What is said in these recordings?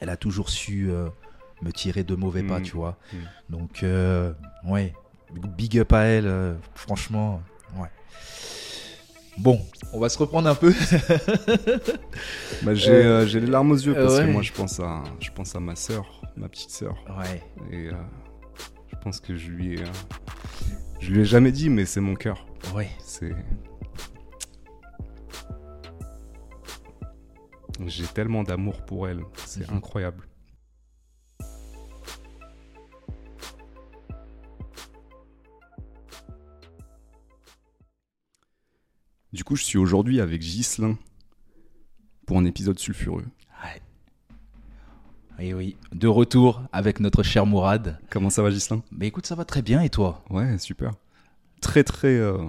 elle a toujours su me tirer de mauvais pas, Mm. tu vois. Mm. Donc, euh, ouais, big up à elle, euh, franchement, ouais. Bon, on va se reprendre un peu. Bah, j'ai Euh, euh, les larmes aux yeux parce ouais. que moi je pense à, je pense à ma sœur, ma petite sœur. Ouais, Et euh, je pense que je lui ai, euh, je lui ai jamais dit, mais c'est mon cœur. ouais. C'est. J'ai tellement d'amour pour elle, c'est Mhm. incroyable. Du coup, je suis aujourd'hui avec Ghislain pour un épisode sulfureux. ouais. Et oui, de retour avec notre cher Mourad. Comment ça va, Ghislain? Mais écoute, ça va très bien et toi? Ouais, super. Très, très euh,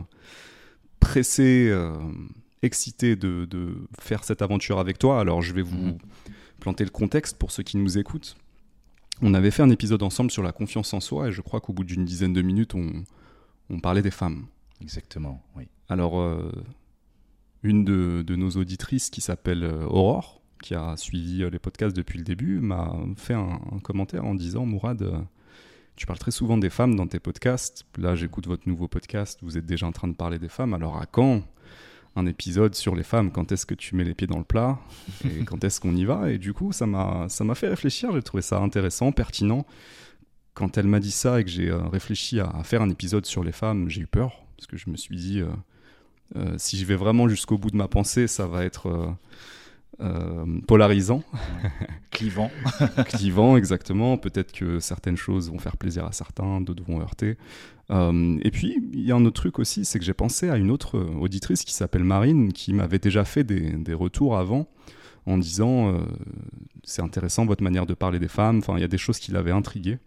pressé, euh, excité de, de faire cette aventure avec toi. Alors, je vais vous Mhm. planter le contexte pour ceux qui nous écoutent. On avait fait un épisode ensemble sur la confiance en soi et je crois qu'au bout d'une dizaine de minutes, on, on parlait des femmes. Exactement, oui. Alors, euh, une de, de nos auditrices qui s'appelle euh, Aurore, qui a suivi euh, les podcasts depuis le début, m'a fait un, un commentaire en disant Mourad, euh, tu parles très souvent des femmes dans tes podcasts. Là, j'écoute votre nouveau podcast, vous êtes déjà en train de parler des femmes. Alors, à quand un épisode sur les femmes Quand est-ce que tu mets les pieds dans le plat Et quand est-ce qu'on y va Et du coup, ça m'a ça m'a fait réfléchir. J'ai trouvé ça intéressant, pertinent. Quand elle m'a dit ça et que j'ai euh, réfléchi à, à faire un épisode sur les femmes, j'ai eu peur parce que je me suis dit, euh, euh, si je vais vraiment jusqu'au bout de ma pensée, ça va être euh, polarisant, Clivant. clivant exactement. Peut-être que certaines choses vont faire plaisir à certains, d'autres vont heurter. Euh, et puis, il y a un autre truc aussi, c'est que j'ai pensé à une autre auditrice qui s'appelle Marine, qui m'avait déjà fait des, des retours avant en disant euh, c'est intéressant votre manière de parler des femmes. Enfin, il y a des choses qui l'avaient intrigué.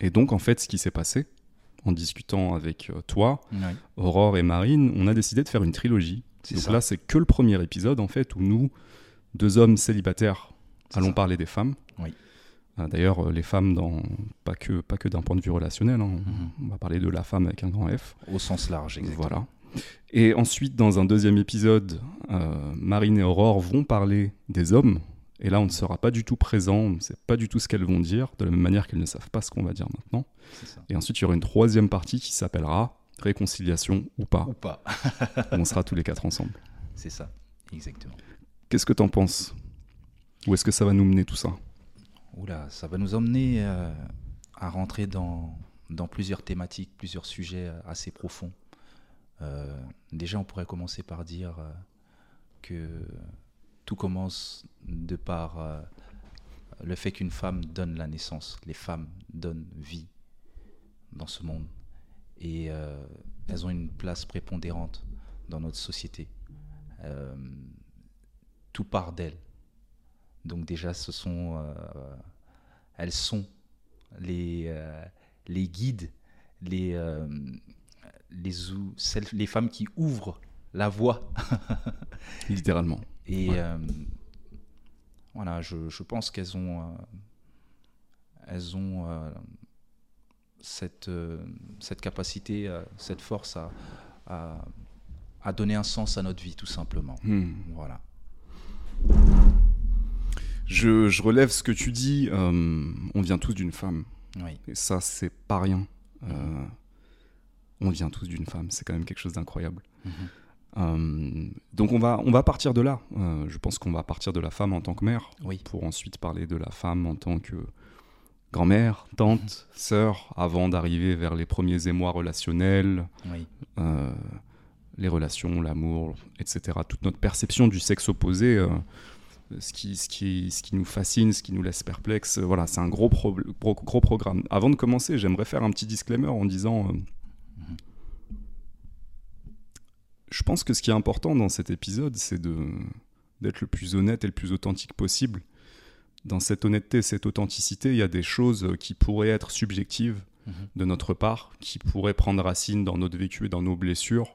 Et donc, en fait, ce qui s'est passé en discutant avec euh, toi, Aurore et Marine, on a décidé de faire une trilogie. Donc ça. là, c'est que le premier épisode, en fait, où nous, deux hommes célibataires, allons ça. parler des femmes. Oui. Euh, D'ailleurs, euh, les femmes, dans... pas que, pas que d'un point de vue relationnel, hein. Mhm. on va parler de la femme avec un grand F. Au sens large, exactement. Voilà. Et ensuite, dans un deuxième épisode, euh, Marine et Aurore vont parler des hommes. Et là, on ne sera pas du tout présent, on ne sait pas du tout ce qu'elles vont dire, de la même manière qu'elles ne savent pas ce qu'on va dire maintenant. Et ensuite, il y aura une troisième partie qui s'appellera Réconciliation ou pas. Ou pas. on sera tous les quatre ensemble. C'est ça, exactement. Qu'est-ce que t'en penses? Où est-ce que ça va nous mener tout ça? Oula, ça va nous emmener euh, à rentrer dans, dans plusieurs thématiques, plusieurs sujets euh, assez profonds. Euh, déjà, on pourrait commencer par dire euh, que tout commence de par euh, le fait qu'une femme donne la naissance. Les femmes donnent vie dans ce monde. Et euh, elles ont une place prépondérante dans notre société. Euh, tout part d'elles. Donc déjà, ce sont, euh, elles sont les, les guides, les, les, celles- les femmes qui ouvrent la voie. Littéralement. Et Ouais. voilà, je, je pense qu'elles ont, elles ont cette, euh, cette capacité, euh, cette force à, à, à donner un sens à notre vie, tout simplement. Hmm. Voilà. Je, je relève ce que tu dis. euh, on vient tous d'une femme. Oui, Et ça, c'est pas rien. Euh, on vient tous d'une femme. C'est quand même quelque chose d'incroyable. Mhm. Euh, donc on va, on va partir de là. Je pense qu'on va partir de la femme en tant que mère, oui, pour ensuite parler de la femme en tant que grand-mère, tante, sœur, avant d'arriver vers les premiers émois relationnels, oui, euh, les relations, l'amour, etc. Toute notre perception du sexe opposé, euh, ce, qui, ce, qui, ce qui nous fascine, ce qui nous laisse perplexe, euh, voilà, c'est un gros, pro- gros, gros programme. Avant de commencer, j'aimerais faire un petit disclaimer en disant... euh, je pense que ce qui est important dans cet épisode, c'est d'être le plus honnête et le plus authentique possible. Dans cette honnêteté, cette authenticité, il y a des choses qui pourraient être subjectives Mhm. de notre part, qui pourraient prendre racine dans notre vécu et dans nos blessures.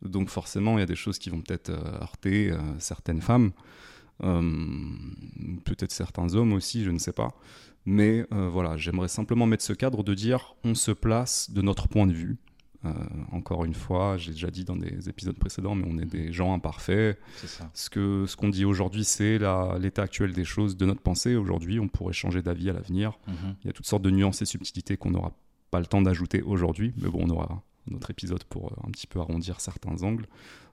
Donc forcément, il y a des choses qui vont peut-être euh, heurter euh, certaines femmes, euh, peut-être certains hommes aussi, je ne sais pas. Mais euh, voilà, j'aimerais simplement mettre ce cadre de dire on se place de notre point de vue Euh, encore une fois, j'ai déjà dit dans des épisodes précédents, mais on est des gens imparfaits. Ça. Ce qu'on ce qu'on dit aujourd'hui, c'est l'état actuel des choses, de notre pensée. Aujourd'hui, on pourrait changer d'avis à l'avenir. Mhm. Il y a toutes sortes de nuances et subtilités qu'on n'aura pas le temps d'ajouter aujourd'hui, mais bon, on aura un autre épisode pour euh, un petit peu arrondir certains angles.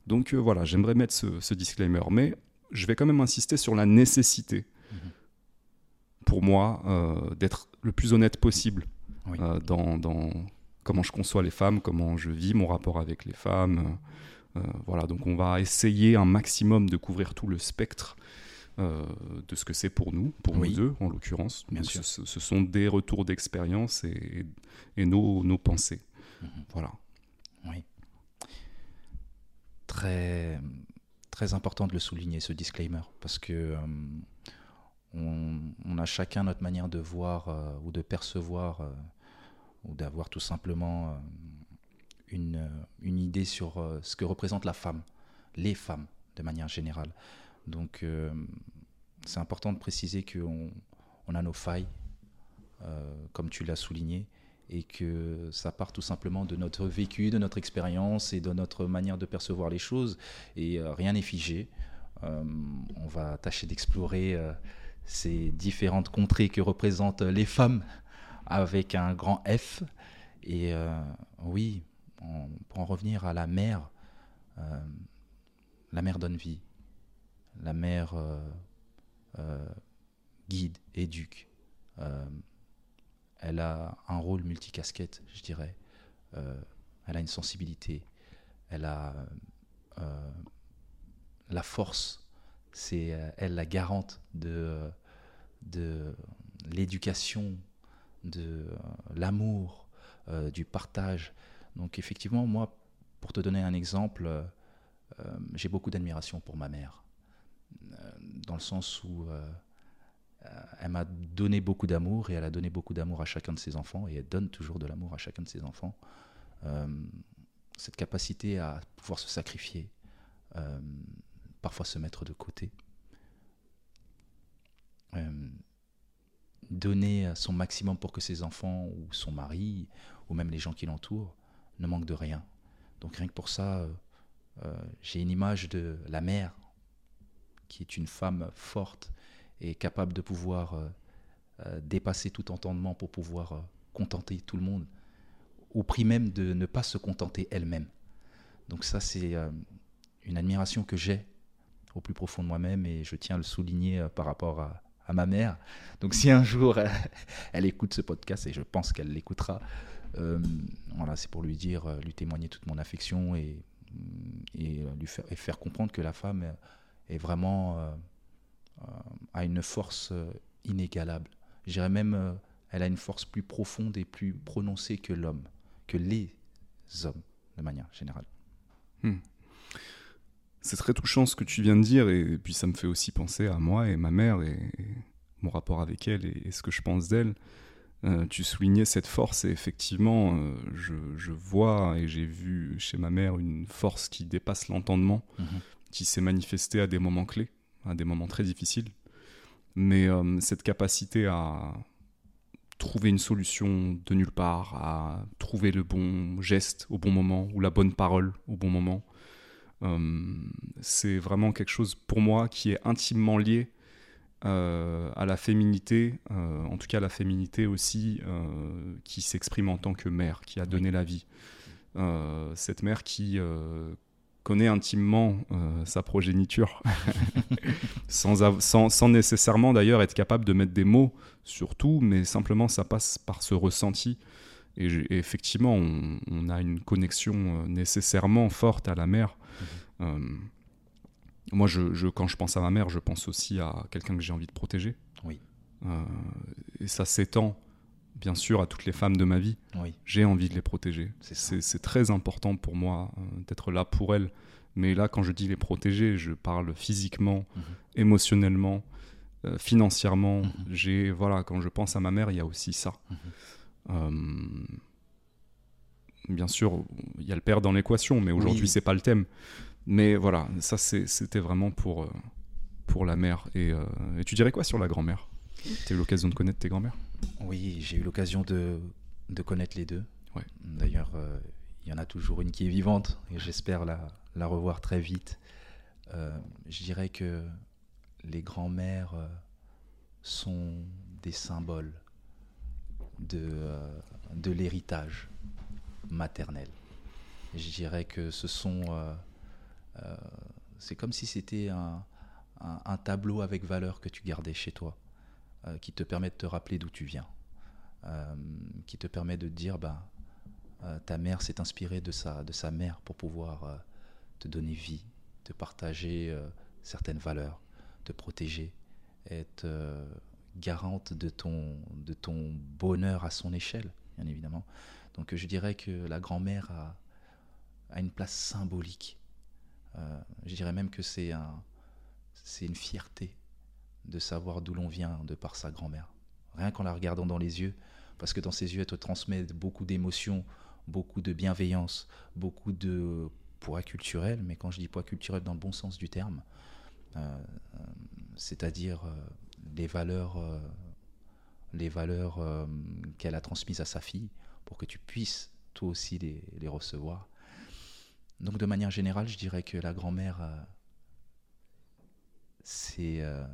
Donc euh, voilà, j'aimerais mettre ce, ce, disclaimer, mais je vais quand même insister sur la nécessité, Mhm. pour moi, euh, d'être le plus honnête possible Oui. euh, dans, dans comment je conçois les femmes, comment je vis mon rapport avec les femmes. Euh, voilà, donc on va essayer un maximum de couvrir tout le spectre euh, de ce que c'est pour nous, pour Oui. nous deux en l'occurrence. Bien sûr. Ce, ce sont des retours d'expérience et, et nos, nos pensées. Mhm. Voilà. Oui. Très, très important de le souligner, ce disclaimer, parce que euh, on, on a chacun notre manière de voir euh, ou de percevoir euh, ou d'avoir tout simplement euh, une, euh, une idée sur euh, ce que représente la femme, les femmes de manière générale. Donc c'est important de préciser qu'on on a nos failles, comme tu l'as souligné, et que ça part tout simplement de notre vécu, de notre expérience et de notre manière de percevoir les choses. Et rien n'est figé. On va tâcher d'explorer ces différentes contrées que représentent les femmes avec un grand F. Et euh, oui, pour en revenir à la mère, euh, la mère donne vie. La mère euh, euh, guide, éduque. Euh, elle a un rôle multicasquette, je dirais. Elle a une sensibilité. Elle a la force. C'est elle la garante de l'éducation, de euh, l'amour, euh, du partage. Donc effectivement, moi, pour te donner un exemple, euh, j'ai beaucoup d'admiration pour ma mère. Dans le sens où elle m'a donné beaucoup d'amour et elle a donné beaucoup d'amour à chacun de ses enfants et elle donne toujours de l'amour à chacun de ses enfants. Cette capacité à pouvoir se sacrifier, parfois se mettre de côté, donner son maximum pour que ses enfants ou son mari ou même les gens qui l'entourent ne manquent de rien. Donc rien que pour ça, euh, euh, j'ai une image de la mère qui est une femme forte et capable de pouvoir euh, dépasser tout entendement pour pouvoir contenter tout le monde, au prix même de ne pas se contenter elle-même. Donc ça, c'est une admiration que j'ai au plus profond de moi-même et je tiens à le souligner par rapport à, à ma mère. Donc si un jour elle écoute ce podcast, et je pense qu'elle l'écoutera, euh, voilà, c'est pour lui dire, euh, lui témoigner toute mon affection et, et, euh, lui faire, comprendre que la femme est vraiment a une force inégalable. Je dirais même, elle a une force plus profonde et plus prononcée que l'homme, que les hommes, de manière générale. C'est très touchant ce que tu viens de dire, et puis ça me fait aussi penser à moi et ma mère et, et mon rapport avec elle et, et ce que je pense d'elle. Euh, tu soulignais cette force, et effectivement, euh, je, je vois et j'ai vu chez ma mère une force qui dépasse l'entendement, Mhm. qui s'est manifestée à des moments clés, à des moments très difficiles. Mais euh, cette capacité à trouver une solution de nulle part, à trouver le bon geste au bon moment ou la bonne parole au bon moment, c'est vraiment quelque chose pour moi qui est intimement lié euh, à la féminité, euh, en tout cas la féminité aussi euh, qui s'exprime en tant que mère, qui a donné la vie. Euh, cette mère qui euh, connaît intimement euh, sa progéniture, sans, sans nécessairement d'ailleurs être capable de mettre des mots sur tout, mais simplement ça passe par ce ressenti. Et, effectivement, on, on a une connexion euh, nécessairement forte à la mère. Euh, moi, je, je- quand je pense à ma mère, je pense aussi à quelqu'un que j'ai envie de protéger. Oui. Euh, et ça s'étend, bien sûr, à toutes les femmes de ma vie. Oui, J'ai envie de les protéger. c'est très important pour moi euh, d'être là pour elles. Mais là, quand je dis les protéger, je parle physiquement, Mhm. émotionnellement, euh, financièrement. Mhm. J'ai voilà, quand je pense à ma mère, il y a aussi ça. Mhm. Euh, bien sûr, il y a le père dans l'équation, mais aujourd'hui Oui. c'est pas le thème. Mais voilà, ça c'était vraiment pour euh, pour la mère. Et, euh, et tu dirais quoi sur la grand-mère? Tu as eu l'occasion de connaître tes grand-mères? Oui, j'ai eu l'occasion de, de connaître les deux. Ouais. D'ailleurs, euh, il y en a toujours une qui est vivante et j'espère la, la, revoir très vite. je dirais que les grands-mères sont des symboles de, de l'héritage maternel. je dirais que ce sont... c'est comme si c'était un, tableau avec valeur que tu gardais chez toi, euh, qui te permet de te rappeler d'où tu viens, euh, qui te permet de te dire, bah, euh, ta mère s'est inspirée de sa, de sa mère pour pouvoir te donner vie, te partager certaines valeurs, te protéger, être garante de ton, de ton bonheur à son échelle, bien évidemment. Donc je dirais que la grand-mère a, a, une place symbolique. je dirais même que c'est un, une fierté de savoir d'où l'on vient de par sa grand-mère. Rien qu'en la regardant dans les yeux, parce que dans ses yeux, elle te transmet beaucoup d'émotions, beaucoup de bienveillance, beaucoup de poids culturel, mais quand je dis poids culturel dans le bon sens du terme, euh, euh, c'est-à-dire euh, les valeurs, les valeurs qu'elle a transmises à sa fille pour que tu puisses toi aussi les, les recevoir. Donc de manière générale, je dirais que la grand-mère c'est euh,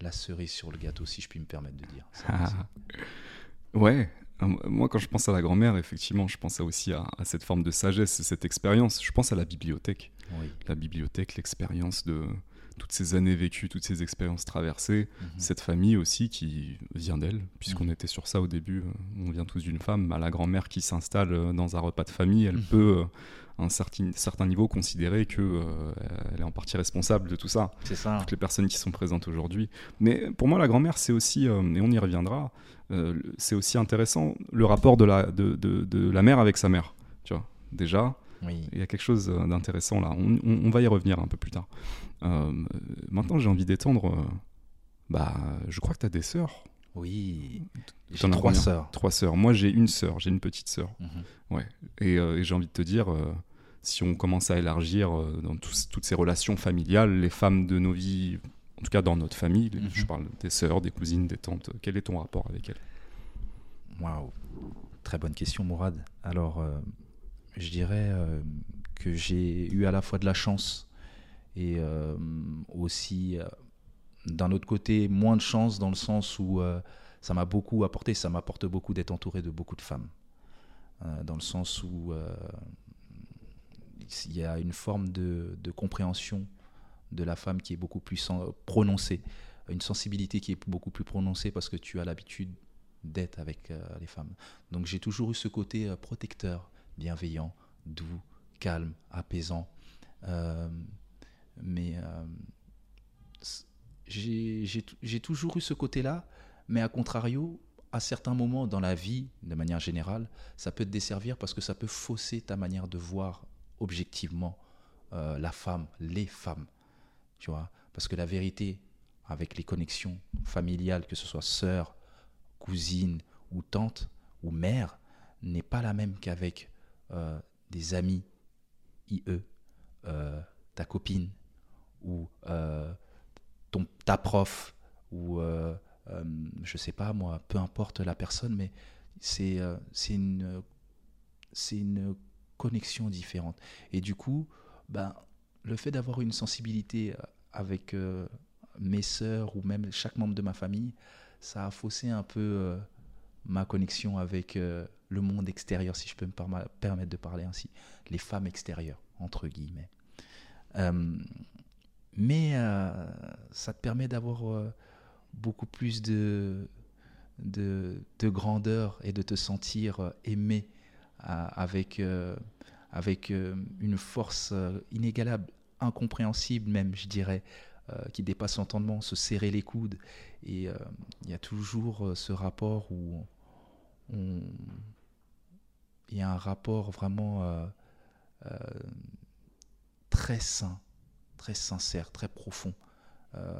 la cerise sur le gâteau, si je puis me permettre de dire. ouais, moi quand je pense à la grand-mère, effectivement, je pense aussi à, cette forme de sagesse, cette expérience. Je pense à la bibliothèque. La bibliothèque, l'expérience de toutes ces années vécues, toutes ces expériences traversées, mhm. cette famille aussi qui vient d'elle, puisqu'on mhm. était sur ça au début, euh, on vient tous d'une femme, bah, la grand-mère qui s'installe euh, dans un repas de famille, elle mhm. peut un certain, certain niveau considérer qu'elle euh, elle est en partie responsable de tout ça. C'est ça. Toutes les personnes qui sont présentes aujourd'hui. Mais pour moi, la grand-mère, c'est aussi, euh, et on y reviendra, euh, c'est aussi intéressant le rapport de la, de, de, de, la mère avec sa mère. Tu vois, déjà, il y a quelque chose d'intéressant là. On, on, va y revenir un peu plus tard. maintenant, j'ai envie d'étendre. bah, je crois que tu as des sœurs. Oui, j'ai trois sœurs. Trois sœurs. Moi, j'ai une sœur, j'ai une petite sœur. Mhm. Ouais. Et, et j'ai envie de te dire, si on commence à élargir euh, dans toutes ces relations familiales, les femmes de nos vies, en tout cas dans notre famille, mhm. je parle des sœurs, des cousines, des tantes, quel est ton rapport avec elles? Waouh, très bonne question Mourad. Alors, euh, je dirais euh, que j'ai eu à la fois de la chance et aussi, d'un autre côté, moins de chance dans le sens où ça m'a beaucoup apporté, ça m'apporte beaucoup d'être entouré de beaucoup de femmes. dans le sens où il y a une forme de, compréhension de la femme qui est beaucoup plus prononcée, une sensibilité qui est beaucoup plus prononcée parce que tu as l'habitude d'être avec euh, les femmes. Donc j'ai toujours eu ce côté euh, protecteur, bienveillant, doux, calme, apaisant. Euh, mais j'ai toujours eu ce côté-là, mais à contrario, à certains moments dans la vie, de manière générale, ça peut te desservir parce que ça peut fausser ta manière de voir objectivement euh, la femme, les femmes. Tu vois? Parce que la vérité, avec les connexions familiales, que ce soit sœur, cousine ou tante ou mère, n'est pas la même qu'avec euh, des amis, IE, euh, ta copine ou ton, ta prof ou je sais pas moi, peu importe la personne, mais c'est une, c'est une connexions différentes. Et du coup, ben, le fait d'avoir une sensibilité euh, avec euh, mes sœurs ou même chaque membre de ma famille, ça a faussé un peu euh, ma connexion avec le monde extérieur, si je peux me permettre de parler ainsi, les femmes extérieures, entre guillemets. mais ça te permet d'avoir beaucoup plus de, de, de, grandeur et de te sentir aimé avec, euh, avec euh, une force euh, inégalable, incompréhensible même, je dirais, qui dépasse l'entendement, se serrer les coudes. Et il y a toujours ce rapport où on, il y a un rapport vraiment très sain, très sincère, très profond.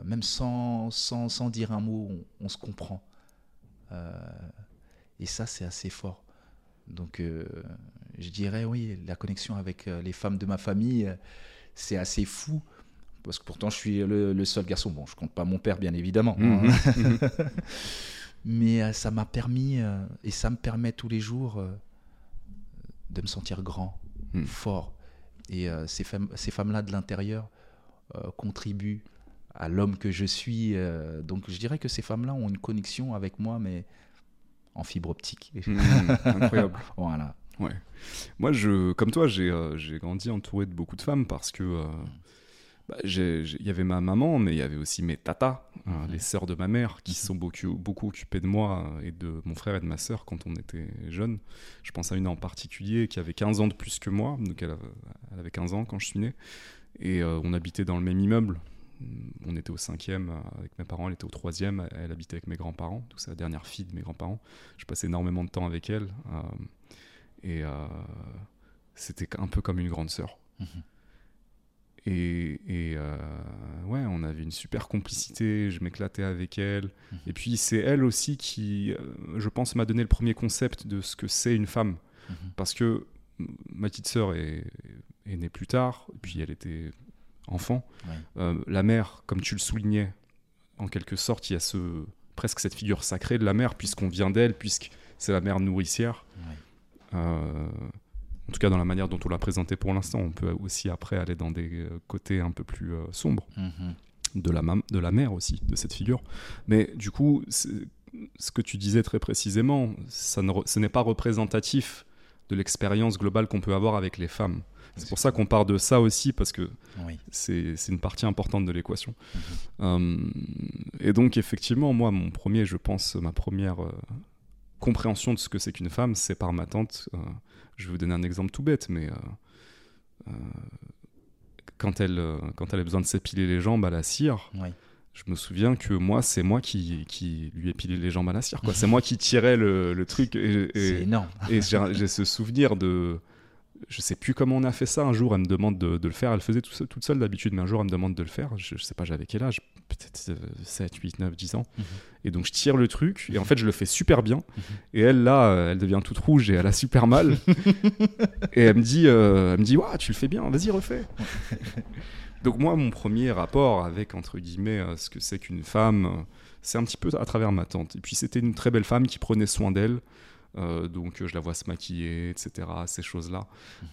même sans, sans, sans, dire un mot, on, on se comprend. et ça, c'est assez fort. Donc, euh, je dirais, oui, la connexion avec euh, les femmes de ma famille, euh, c'est assez fou. Parce que pourtant, je suis le, seul garçon. Bon, je compte pas mon père, bien évidemment. Hein. Mhm. Mais ça m'a permis, et ça me permet tous les jours, de me sentir grand, Hmm. fort. Et euh, ces, femmes, ces femmes-là de l'intérieur euh, contribuent à l'homme que je suis. euh, donc je dirais que ces femmes-là ont une connexion avec moi, mais en fibre optique. Hmm, incroyable. voilà. Ouais. Moi, je, comme toi, j'ai j'ai grandi entouré de beaucoup de femmes parce que euh, bah, il y avait ma maman, mais il y avait aussi mes tatas, euh, Mhm. les sœurs de ma mère, qui se sont beaucoup, beaucoup occupées de moi euh, et de mon frère et de ma sœur quand on était jeunes. Je pense à une en particulier qui avait 15 ans de plus que moi, donc elle, avait- elle avait 15 ans quand je suis né, et euh, on habitait dans le même immeuble. On était au cinquième euh, avec mes parents, elle était au troisième, elle habitait avec mes grands-parents, donc c'est la dernière fille de mes grands-parents. Je passais énormément de temps avec elle. euh, et c'était un peu comme une grande sœur. Mhm. Et, et, euh, ouais, on avait une super complicité, je m'éclatais avec elle. Mhm. Et puis c'est elle aussi qui, euh, je pense, m'a donné le premier concept de ce que c'est une femme. Mhm. Parce que ma petite sœur est, est née plus tard, et puis elle était enfant. Ouais. Euh, la mère, comme tu le soulignais, en quelque sorte, il y a ce, presque cette figure sacrée de la mère, puisqu'on vient d'elle, puisque c'est la mère nourricière. Ouais. Euh, en tout cas, dans la manière dont on l'a présenté pour l'instant, on peut aussi après aller dans des euh, côtés un peu plus euh, sombres Mhm. de la, de la mère aussi, de cette figure. Mais du coup, ce que tu disais très précisément, ça ne ce n'est pas représentatif de l'expérience globale qu'on peut avoir avec les femmes. C'est pour ça qu'on part de ça aussi, parce que Oui. c'est c'est une partie importante de l'équation. Mhm. Euh, et donc, effectivement, moi, mon premier, je pense, ma première euh, compréhension de ce que c'est qu'une femme, c'est par ma tante. Euh, je vais vous donner un exemple tout bête, mais euh, euh, quand, elle, euh, quand elle a besoin de s'épiler les jambes à la cire, Oui. je me souviens que moi, c'est moi qui, qui lui épilais les jambes à la cire. quoi. C'est moi qui tirais le, le truc. Et, et- C'est énorme. et j'ai j'ai ce souvenir de. Je sais plus comment on a fait ça. Un jour, elle me demande de, de le faire. Elle faisait tout toute seule d'habitude, mais un jour, elle me demande de le faire. Je, je sais pas, j'avais quel âge? Peut-être euh, 7, 8, 9, 10 ans. Mhm. Et donc, je tire le truc. Et en fait, je le fais super bien. Et elle, là, euh, elle devient toute rouge et elle a super mal. et elle me dit, euh, elle me dit tu le fais bien, vas-y, refais. donc, moi, mon premier rapport avec, entre guillemets, euh, ce que c'est qu'une femme, c'est un petit peu à travers ma tante. Et puis, c'était une très belle femme qui prenait soin d'elle. Euh, donc euh, je la vois se maquiller, etc. Ces choses-là.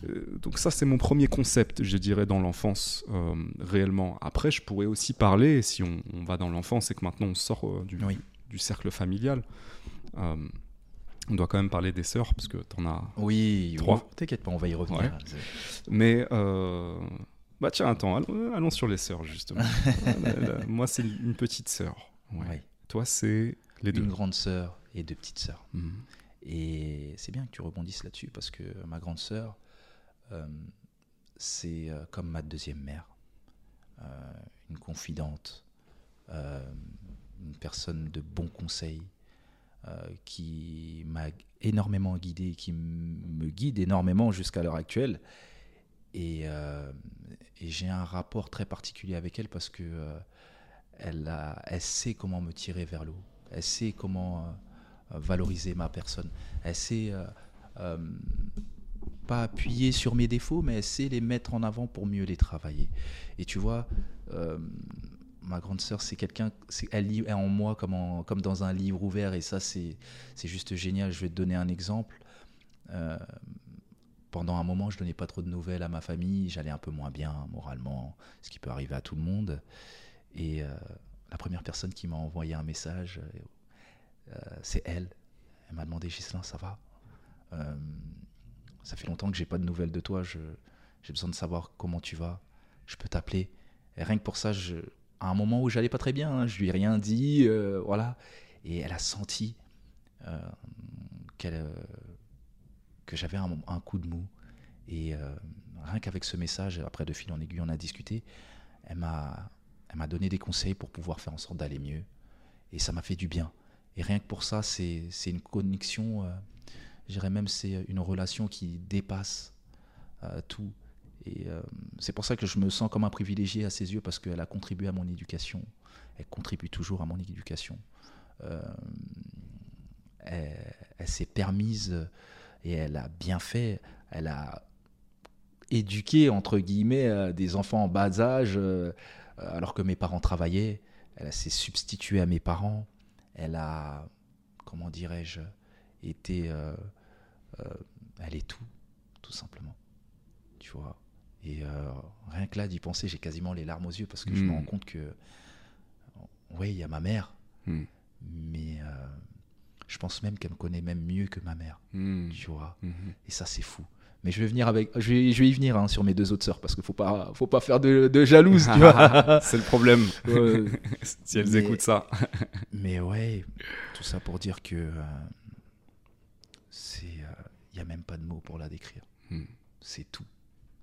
Euh, donc ça c'est mon premier concept, je dirais, dans l'enfance euh, réellement. Après, je pourrais aussi parler, si on, on va dans l'enfance et que maintenant on sort du, Oui. du cercle familial, on doit quand même parler des sœurs parce que t'en as. Oui, Trois. T'inquiète pas, on va y revenir. Ouais. Mais bah tiens, attends, allons, allons sur les sœurs justement. La- la- moi c'est une petite sœur. Ouais. Toi c'est les deux. Une grande sœur et deux petites sœurs. Mhm. Et c'est bien que tu rebondisses là-dessus parce que ma grande sœur, euh, c'est euh, comme ma deuxième mère, Euh, une confidente, une personne de bon conseil euh, qui m'a énormément guidé, qui me guide énormément jusqu'à l'heure actuelle. Et, j'ai un rapport très particulier avec elle parce que elle, sait comment me tirer vers le haut. Elle sait comment valoriser ma personne. Elle sait euh, euh, pas appuyer sur mes défauts, mais elle sait les mettre en avant pour mieux les travailler. Et tu vois, euh, ma grande sœur, c'est quelqu'un, elle lit en moi comme, en- comme dans un livre ouvert, et ça, c'est juste génial. Je vais te donner un exemple. Euh, pendant un moment, je donnais pas trop de nouvelles à ma famille, j'allais un peu moins bien moralement, ce qui peut arriver à tout le monde. Et euh, la première personne qui m'a envoyé un message, euh, euh, c'est elle. Elle m'a demandé, Gislain, ça va? Euh, Ça fait longtemps que j'ai pas de nouvelles de toi. J'ai besoin de savoir comment tu vas. Je peux t'appeler. Rien que pour ça, à un moment où j'allais pas très bien, hein, je lui ai rien dit, euh, voilà. Et elle a senti euh, euh, que j'avais un, un coup de mou. Et euh, rien qu'avec ce message, après de fil en aiguille, on a discuté. Elle m'a, elle m'a donné des conseils pour pouvoir faire en sorte d'aller mieux. Et ça m'a fait du bien. Et rien que pour ça, c'est, une connexion, euh, je dirais même c'est une relation qui dépasse euh, tout. Et euh, c'est pour ça que je me sens comme un privilégié à ses yeux parce qu'elle a contribué à mon éducation. Elle contribue toujours à mon éducation. Euh, elle, s'est permise et elle a bien fait. Elle a éduqué, entre guillemets, euh, des enfants en bas âge euh, alors que mes parents travaillaient. Elle s'est substituée à mes parents. Elle a, comment dirais-je, été. euh, euh, elle est tout. tout simplement. Tu vois. Et euh, rien que là d'y penser, j'ai quasiment les larmes aux yeux parce que je me rends compte que, oui, il y a ma mère, Mm. mais je pense même qu'elle me connaît même mieux que ma mère, Mm. tu vois. Et ça, c'est fou. Mais je vais venir avec, je vais, je vais y venir hein, sur mes deux autres sœurs parce qu'il faut pas, faut pas faire de, de jalouse. C'est le problème. Ouais. si elles Mais- écoutent ça. Mais ouais, tout ça pour dire que euh, c'est, il n'y a même pas de mots pour la décrire. Mm. C'est tout.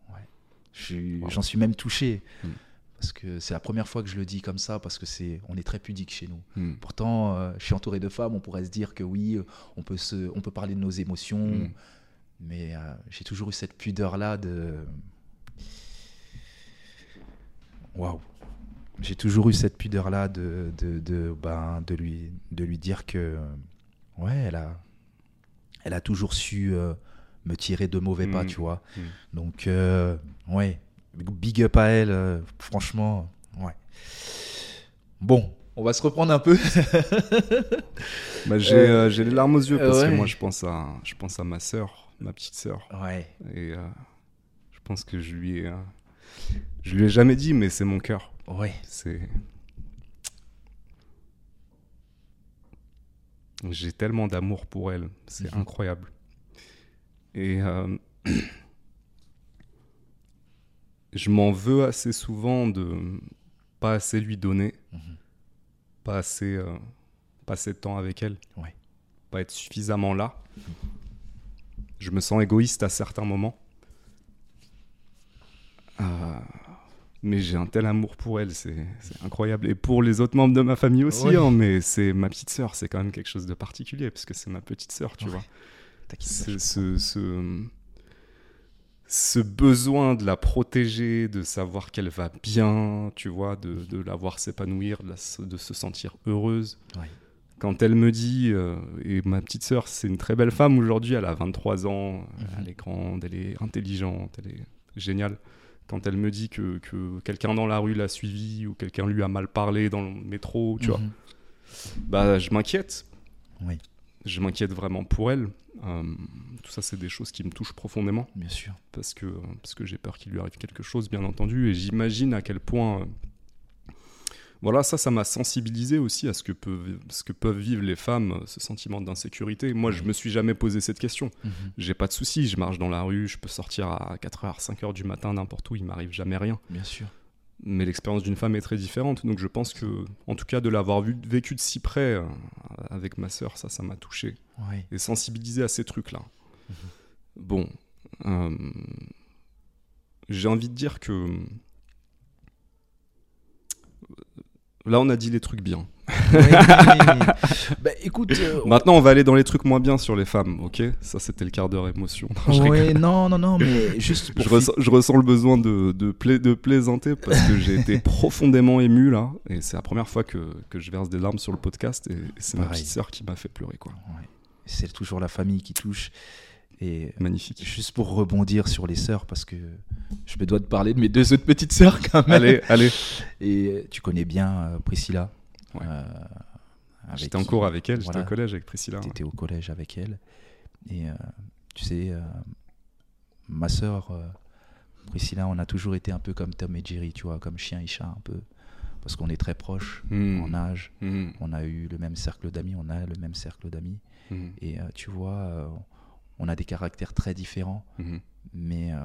Ouais. Je suis- Wow. J'en suis même touché Mm. parce que c'est la première fois que je le dis comme ça parce que c'est, on est très pudique chez nous. Mm. Pourtant, euh, je suis entouré de femmes, on pourrait se dire que oui, euh, on peut se, on peut parler de nos émotions, Mm. Mais euh, j'ai toujours eu cette pudeur là de, waouh. J'ai toujours eu cette pudeur là de, de, de, ben, de lui, de lui dire que, ouais, elle a, elle a toujours su euh, me tirer de mauvais pas, Mm. tu vois. Mm. Donc, euh, ouais, big up à elle, franchement, ouais. Bon, on va se reprendre un peu. Bah, j'ai Euh, les larmes aux yeux parce ouais. que moi je pense à, je pense à ma sœur, ma petite sœur. ouais, Et euh, je pense que je lui ai, euh, je lui ai jamais dit, mais c'est mon cœur. ouais, C'est. J'ai tellement d'amour pour elle, c'est Mhm. incroyable. Et euh, je m'en veux assez souvent de pas assez lui donner, Mhm. pas assez, pas assez de temps avec elle, Ouais. pas être suffisamment là. Je me sens égoïste à certains moments. Euh, mais j'ai un tel amour pour elle, c'est incroyable. Et pour les autres membres de ma famille aussi, Ouais. hein, mais c'est ma petite sœur, c'est quand même quelque chose de particulier, parce que c'est ma petite sœur, tu Ouais. vois. C'est ce, ce, ce besoin de la protéger, de savoir qu'elle va bien, tu vois, de, de la voir s'épanouir, de, se sentir heureuse. Ouais. Quand elle me dit, euh, et ma petite sœur, c'est une très belle femme aujourd'hui, elle a 23 ans, Mhm. elle est grande, elle est intelligente, elle est géniale. Quand elle me dit que, que quelqu'un dans la rue l'a suivie ou quelqu'un lui a mal parlé dans le métro, tu vois, Mhm. bah je m'inquiète. Oui. Je m'inquiète vraiment pour elle. Euh, tout ça, c'est des choses qui me touchent profondément Bien sûr. parce que, parce que j'ai peur qu'il lui arrive quelque chose, bien entendu. Et j'imagine à quel point. Voilà, ça, ça m'a sensibilisé aussi à ce que, peuvent, ce que peuvent vivre les femmes, euh, ce sentiment d'insécurité. Moi, je me suis jamais posé cette question. Mhm. J'ai pas de soucis, je marche dans la rue, je peux sortir à 4h, 5h du matin, n'importe où, il m'arrive jamais rien. Bien sûr. Mais l'expérience d'une femme est très différente. Donc je pense que, en tout cas, de l'avoir vécu de si près euh, avec ma sœur, ça, ça m'a touché et sensibilisé à ces trucs-là. Bon, euh, j'ai envie de dire que là, on a dit les trucs bien. Bah écoute. euh, Maintenant, on va aller dans les trucs moins bien sur les femmes, ok? Ça, c'était le quart d'heure émotion. Non, ouais, non, non, non, mais juste pour. Je ressens, je ressens le besoin de, de, pla- de plaisanter parce que j'ai été profondément ému là. Et c'est la première fois que, que je verse des larmes sur le podcast. Et, et c'est ma petite sœur qui m'a fait pleurer, quoi. Ouais. C'est toujours la famille qui touche. Et Magnifique. juste pour rebondir sur les sœurs, parce que je me dois de parler de mes deux autres petites sœurs quand même. Allez, allez. Et tu connais bien euh, Priscilla. Ouais. euh, J'étais en cours avec elle, j'étais au collège avec Priscilla. Tu étais au collège avec elle. Et euh, tu sais, euh, ma sœur, Priscilla, on a toujours été un peu comme Tom et Jerry, tu vois, comme chien et chat un peu. Parce qu'on est très proches Hmm. en âge. Hmm. On a eu le même cercle d'amis, on a le même cercle d'amis. Hmm. Et tu vois, on a des caractères très différents. Hmm. Mais euh,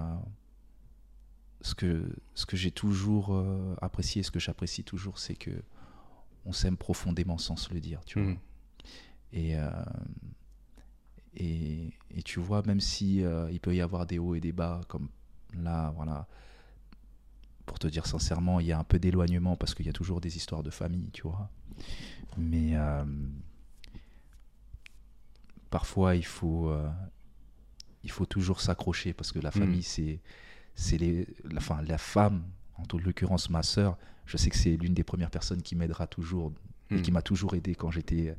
ce que, ce que j'ai toujours euh, apprécié, ce que j'apprécie toujours, c'est que on s'aime profondément sans se le dire, tu vois. Et, euh, et, et tu vois, même si il peut y avoir des hauts et des bas, comme là, voilà, pour te dire sincèrement, il y a un peu d'éloignement parce qu'il y a toujours des histoires de famille, tu vois. Mais parfois, il faut, euh, il faut toujours s'accrocher parce que la famille, c'est, c'est les, la, enfin, la femme, en toute l'occurrence ma sœur, je sais que c'est l'une des premières personnes qui m'aidera toujours et Hmm. qui m'a toujours aidé quand j'étais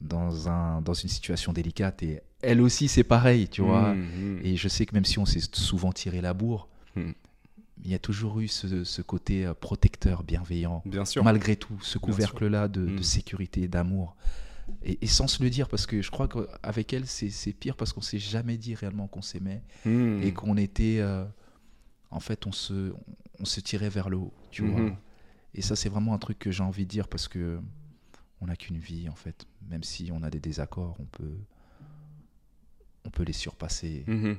dans, un, dans une situation délicate. Et elle aussi, c'est pareil, tu vois. Hmm. Et je sais que même si on s'est souvent tiré la bourre, il y a toujours eu ce, ce côté euh, protecteur, bienveillant. Bien sûr. Malgré tout, ce couvercle-là de, de Mm. sécurité et d'amour. Et, sans se le dire, parce que je crois qu'avec elle, c'est pire parce qu'on s'est jamais dit réellement qu'on s'aimait Hmm. et qu'on était. euh, en fait, on se, on se tirait vers le haut, tu Mhm. vois. Et ça, c'est vraiment un truc que j'ai envie de dire parce que on n'a qu'une vie, en fait. Même si on a des désaccords, on peut, on peut les surpasser Mhm.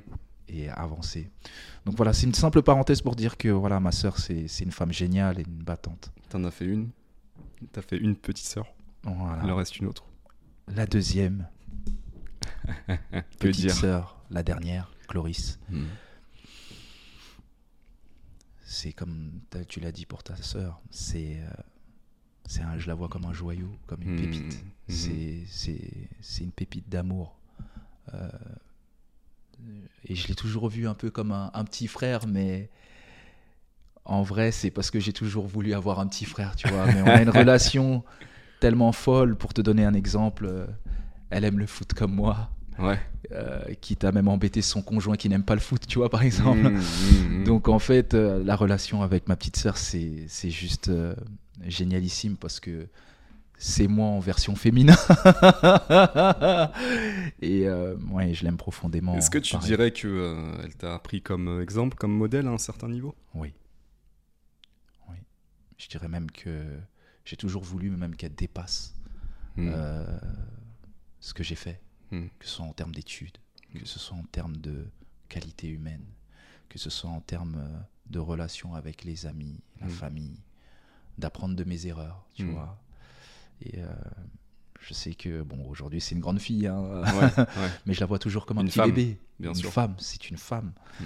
et avancer. Donc voilà, c'est une simple parenthèse pour dire que voilà, ma sœur, c'est c'est une femme géniale et une battante. T'en as fait une. T'as fait une petite sœur. Voilà. Il en reste une autre. La deuxième, Que petite dire sœur, la dernière, Cloris. Hmm. C'est comme tu l'as dit pour ta sœur, c'est, euh, c'est un, je la vois comme un joyau, comme une Mhm. pépite. C'est, c'est, c'est une pépite d'amour. Euh, et je l'ai toujours vu un peu comme un, un petit frère, mais en vrai, c'est parce que j'ai toujours voulu avoir un petit frère, tu vois. Mais on a une relation tellement folle. Pour te donner un exemple, euh, elle aime le foot comme moi. Ouais. euh, quitte à même embêter son conjoint qui n'aime pas le foot, tu vois, par exemple. Hmm, hmm, hmm. Donc en fait, euh, la relation avec ma petite sœur, c'est c'est juste euh, génialissime parce que c'est moi en version féminin. Et euh, ouais, je l'aime profondément. Est-ce que tu pareil. dirais que euh, elle t'a pris comme exemple, comme modèle à un certain niveau? Oui. Oui. Je dirais même que j'ai toujours voulu même qu'elle dépasse Hmm. euh, ce que j'ai fait, Hmm. que ce soit en termes d'études, que ce soit en termes de qualité humaine, que ce soit en termes euh, de relations avec les amis, la famille, d'apprendre de mes erreurs, tu vois. Et euh, je sais que, bon, aujourd'hui c'est une grande fille, hein, Ouais, ouais, mais je la vois toujours comme un Une petit femme, bébé. bien une sûr. femme, c'est une femme Mm.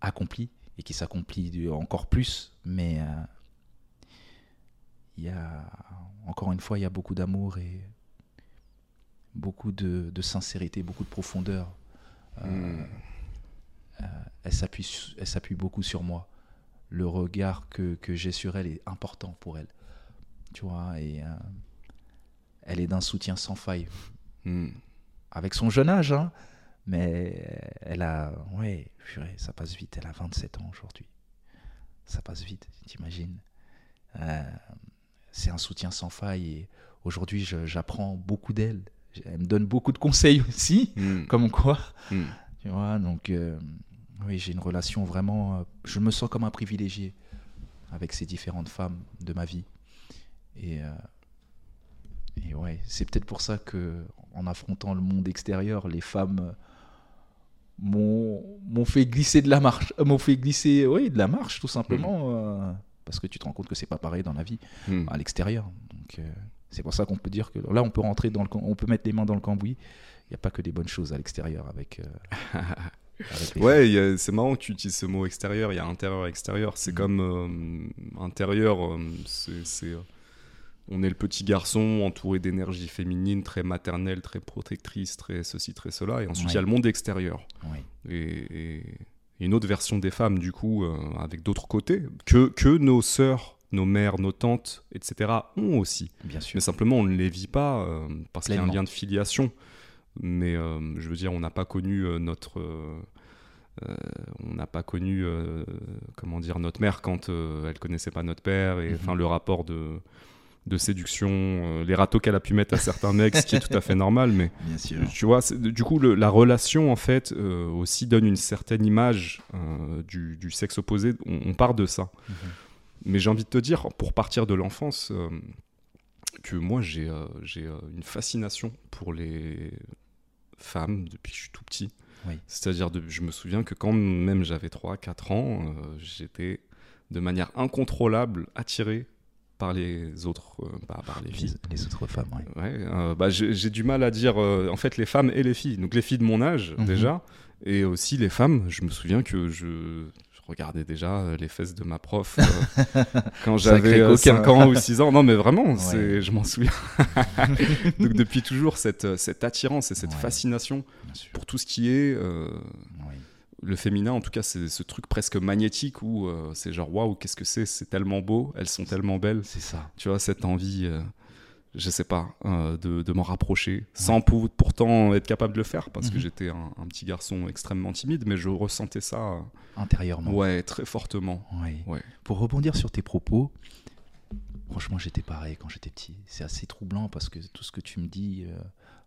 accomplie et qui s'accomplit encore plus, mais euh, il y a, encore une fois, il y a beaucoup d'amour et beaucoup de, de sincérité, beaucoup de profondeur. Euh, Hmm. euh, elle s'appuie elle s'appuie beaucoup sur moi. Le regard que, que j'ai sur elle est important pour elle. Tu vois, et euh, elle est d'un soutien sans faille Hmm. avec son jeune âge, hein, mais elle a, ouais, purée, ça passe vite, elle a 27 ans aujourd'hui. Ça passe vite, t'imagines. C'est un soutien sans faille et aujourd'hui j'apprends beaucoup d'elle. Elle me donne beaucoup de conseils aussi, Hmm. comme quoi, Hmm. tu vois, donc euh, oui, j'ai une relation vraiment, euh, je me sens comme un privilégié avec ces différentes femmes de ma vie. Et, euh, et ouais, c'est peut-être pour ça que en affrontant le monde extérieur, les femmes m'ont fait glisser de la marche, m'ont fait glisser, oui, de la marche tout simplement, parce que tu te rends compte que c'est pas pareil dans la vie Hmm. à l'extérieur. Donc euh, c'est pour ça qu'on peut dire que là on peut rentrer dans le, on peut mettre les mains dans le cambouis. Il n'y a pas que des bonnes choses à l'extérieur avec. euh, avec Ouais, c'est marrant que tu utilises ce mot extérieur. Il y a intérieur, extérieur. C'est Mhm. comme euh, intérieur. c'est, on est le petit garçon entouré d'énergie féminine, très maternelle, très protectrice, très ceci, très cela. Et ensuite, il y a Ouais. le monde extérieur. Et, et une autre version des femmes, du coup, euh, avec d'autres côtés, que, que nos sœurs, nos mères, nos tantes, etc., ont aussi. Bien sûr. Mais simplement, on ne les vit pas euh, parce qu'il y a un lien de filiation. Mais euh, je veux dire, on n'a pas connu notre. euh, on n'a pas connu euh, comment dire notre mère quand euh, elle connaissait pas notre père et Mhm. enfin le rapport de de séduction euh, les râteaux qu'elle a pu mettre à certains mecs ce qui est tout à fait normal mais Bien sûr. tu vois du coup le- la relation en fait euh, aussi donne une certaine image euh, du, du sexe opposé on, on part de ça Mhm. mais j'ai envie de te dire, pour partir de l'enfance, que moi j'ai j'ai, une fascination pour les femmes depuis que je suis tout petit. Oui. C'est-à-dire, je me souviens que quand même j'avais 3-4 ans, j'étais de manière incontrôlable attiré par les autres, euh, par, les Les, filles. les autres femmes, ouais. Ouais, euh, bah, j'ai du mal à dire euh, en fait les femmes et les filles. Donc les filles de mon âge Mhm. déjà, et aussi les femmes. Je me souviens que je, regardais déjà les fesses de ma prof euh, quand j'avais euh, coquin. 5 ans ou 6 ans. Non mais vraiment, Ouais. je m'en souviens. Donc depuis toujours cette, cette attirance et cette Ouais. fascination pour tout ce qui est euh. Le féminin. En tout cas, c'est ce truc presque magnétique où euh, c'est genre waouh, qu'est-ce que c'est? C'est tellement beau, elles sont tellement belles C'est ça. tu vois, cette envie, euh, je sais pas, euh, de, de m'en rapprocher, sans pour- pourtant être capable de le faire, parce que Mhm. j'étais un, un petit garçon extrêmement timide, mais je ressentais ça, euh, Intérieurement. ouais, très fortement. Oui. Ouais. Pour rebondir sur tes propos, franchement, j'étais pareil quand j'étais petit. C'est assez troublant parce que tout ce que tu me dis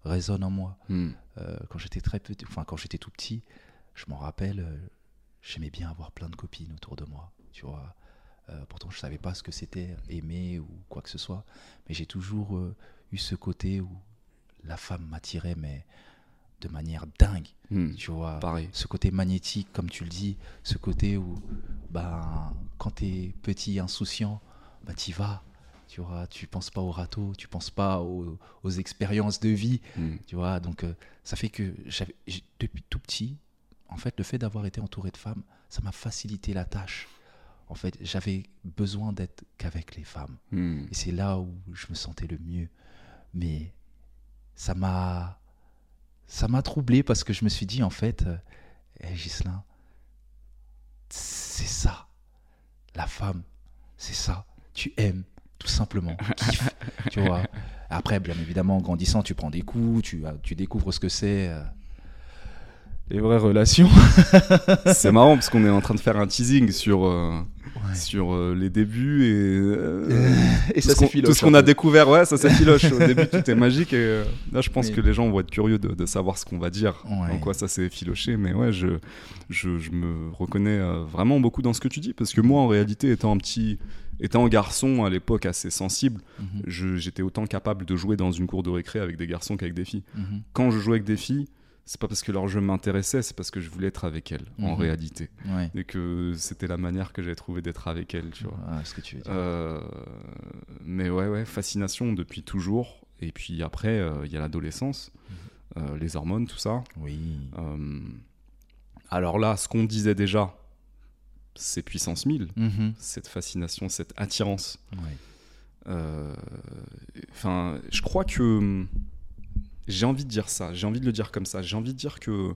résonne en moi. Hmm. Quand j'étais très petit, enfin quand j'étais tout petit, je m'en rappelle, euh, j'aimais bien avoir plein de copines autour de moi. Tu vois. Euh, pourtant, je savais pas ce que c'était aimer ou quoi que ce soit, mais j'ai toujours euh, eu ce côté où la femme m'attirait, mais de manière dingue. Hmm. Tu vois. Pareil. Ce côté magnétique, comme tu le dis, ce côté où, ben, quand tu es petit, insouciant, ben, tu vas. Tu vois, tu penses pas au râteau, tu penses pas aux, aux expériences de vie. Hmm. Tu vois, donc euh, ça fait que j'avais, depuis tout petit, en fait, le fait d'avoir été entouré de femmes, ça m'a facilité la tâche. En fait, j'avais besoin d'être qu'avec les femmes. Hmm. Et c'est là où je me sentais le mieux. Mais ça m'a ça m'a troublé parce que je me suis dit en fait, euh, Ghislain, c'est ça. La femme, c'est ça. Tu aimes, tout simplement. Tu vois. Après, bien évidemment, en grandissant, tu prends des coups, tu, tu découvres ce que c'est. euh, les vraies relations. C'est marrant parce qu'on est en train de faire un teasing sur, euh, Ouais. sur euh, les débuts et, euh, Et tout ça, ce qu'on- a découvert. Ouais, ça c'est filoche. Au début, tout est magique et là, je pense Mais- que les gens vont être curieux de, de savoir ce qu'on va dire, Ouais. en quoi ça s'est filoché. Mais ouais, je, je, je me reconnais vraiment beaucoup dans ce que tu dis parce que moi, en réalité, étant un petit. Étant garçon à l'époque assez sensible, Mhm, j'étais autant capable de jouer dans une cour de récré avec des garçons qu'avec des filles. mhm. Quand je jouais avec des filles, c'est pas parce que leur jeu m'intéressait, c'est parce que je voulais être avec elles, en Mhm. réalité. Ouais. Et que c'était la manière que j'avais trouvé d'être avec elles, tu vois. Ah, ce que tu veux dire. Euh, mais ouais, ouais, fascination depuis toujours. Et puis après, euh, il y a l'adolescence, Mhm. euh, les hormones, tout ça. Oui. Alors là, ce qu'on disait déjà, c'est puissance 1000, Mhm. cette fascination, cette attirance. Ouais. Enfin, je crois que j'ai envie de dire ça. J'ai envie de le dire comme ça. J'ai envie de dire que euh,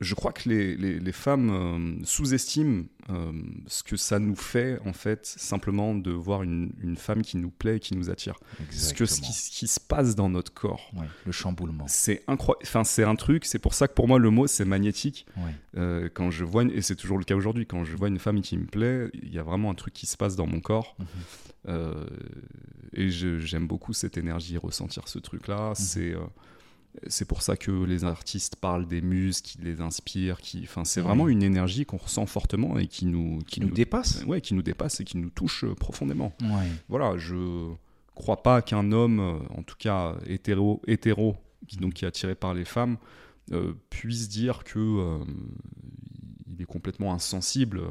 je crois que les, les- les femmes euh, sous-estiment euh, ce que ça nous fait en fait simplement de voir une, une femme qui nous plaît et qui nous attire. Ce que ce qui, ce qui se passe dans notre corps. Ouais, le chamboulement. C'est incroyable. Enfin, c'est un truc. C'est pour ça que pour moi le mot c'est magnétique. Ouais. Euh, quand je vois une- et c'est toujours le cas aujourd'hui quand je vois une femme qui me plaît, il y a vraiment un truc qui se passe dans mon corps. Mhm. Et j'aime beaucoup cette énergie, ressentir ce truc-là. C'est euh, c'est pour ça que les artistes parlent des muses qui les inspirent. Qui, enfin, c'est vraiment une énergie qu'on ressent fortement et qui nous, Qui nous dépasse. ouais, qui nous dépasse et qui nous touche euh, profondément. Voilà, je crois pas qu'un homme, euh, en tout cas hétéro, hétéro qui, donc, qui est attiré par les femmes, euh, puisse dire que euh, il est complètement insensible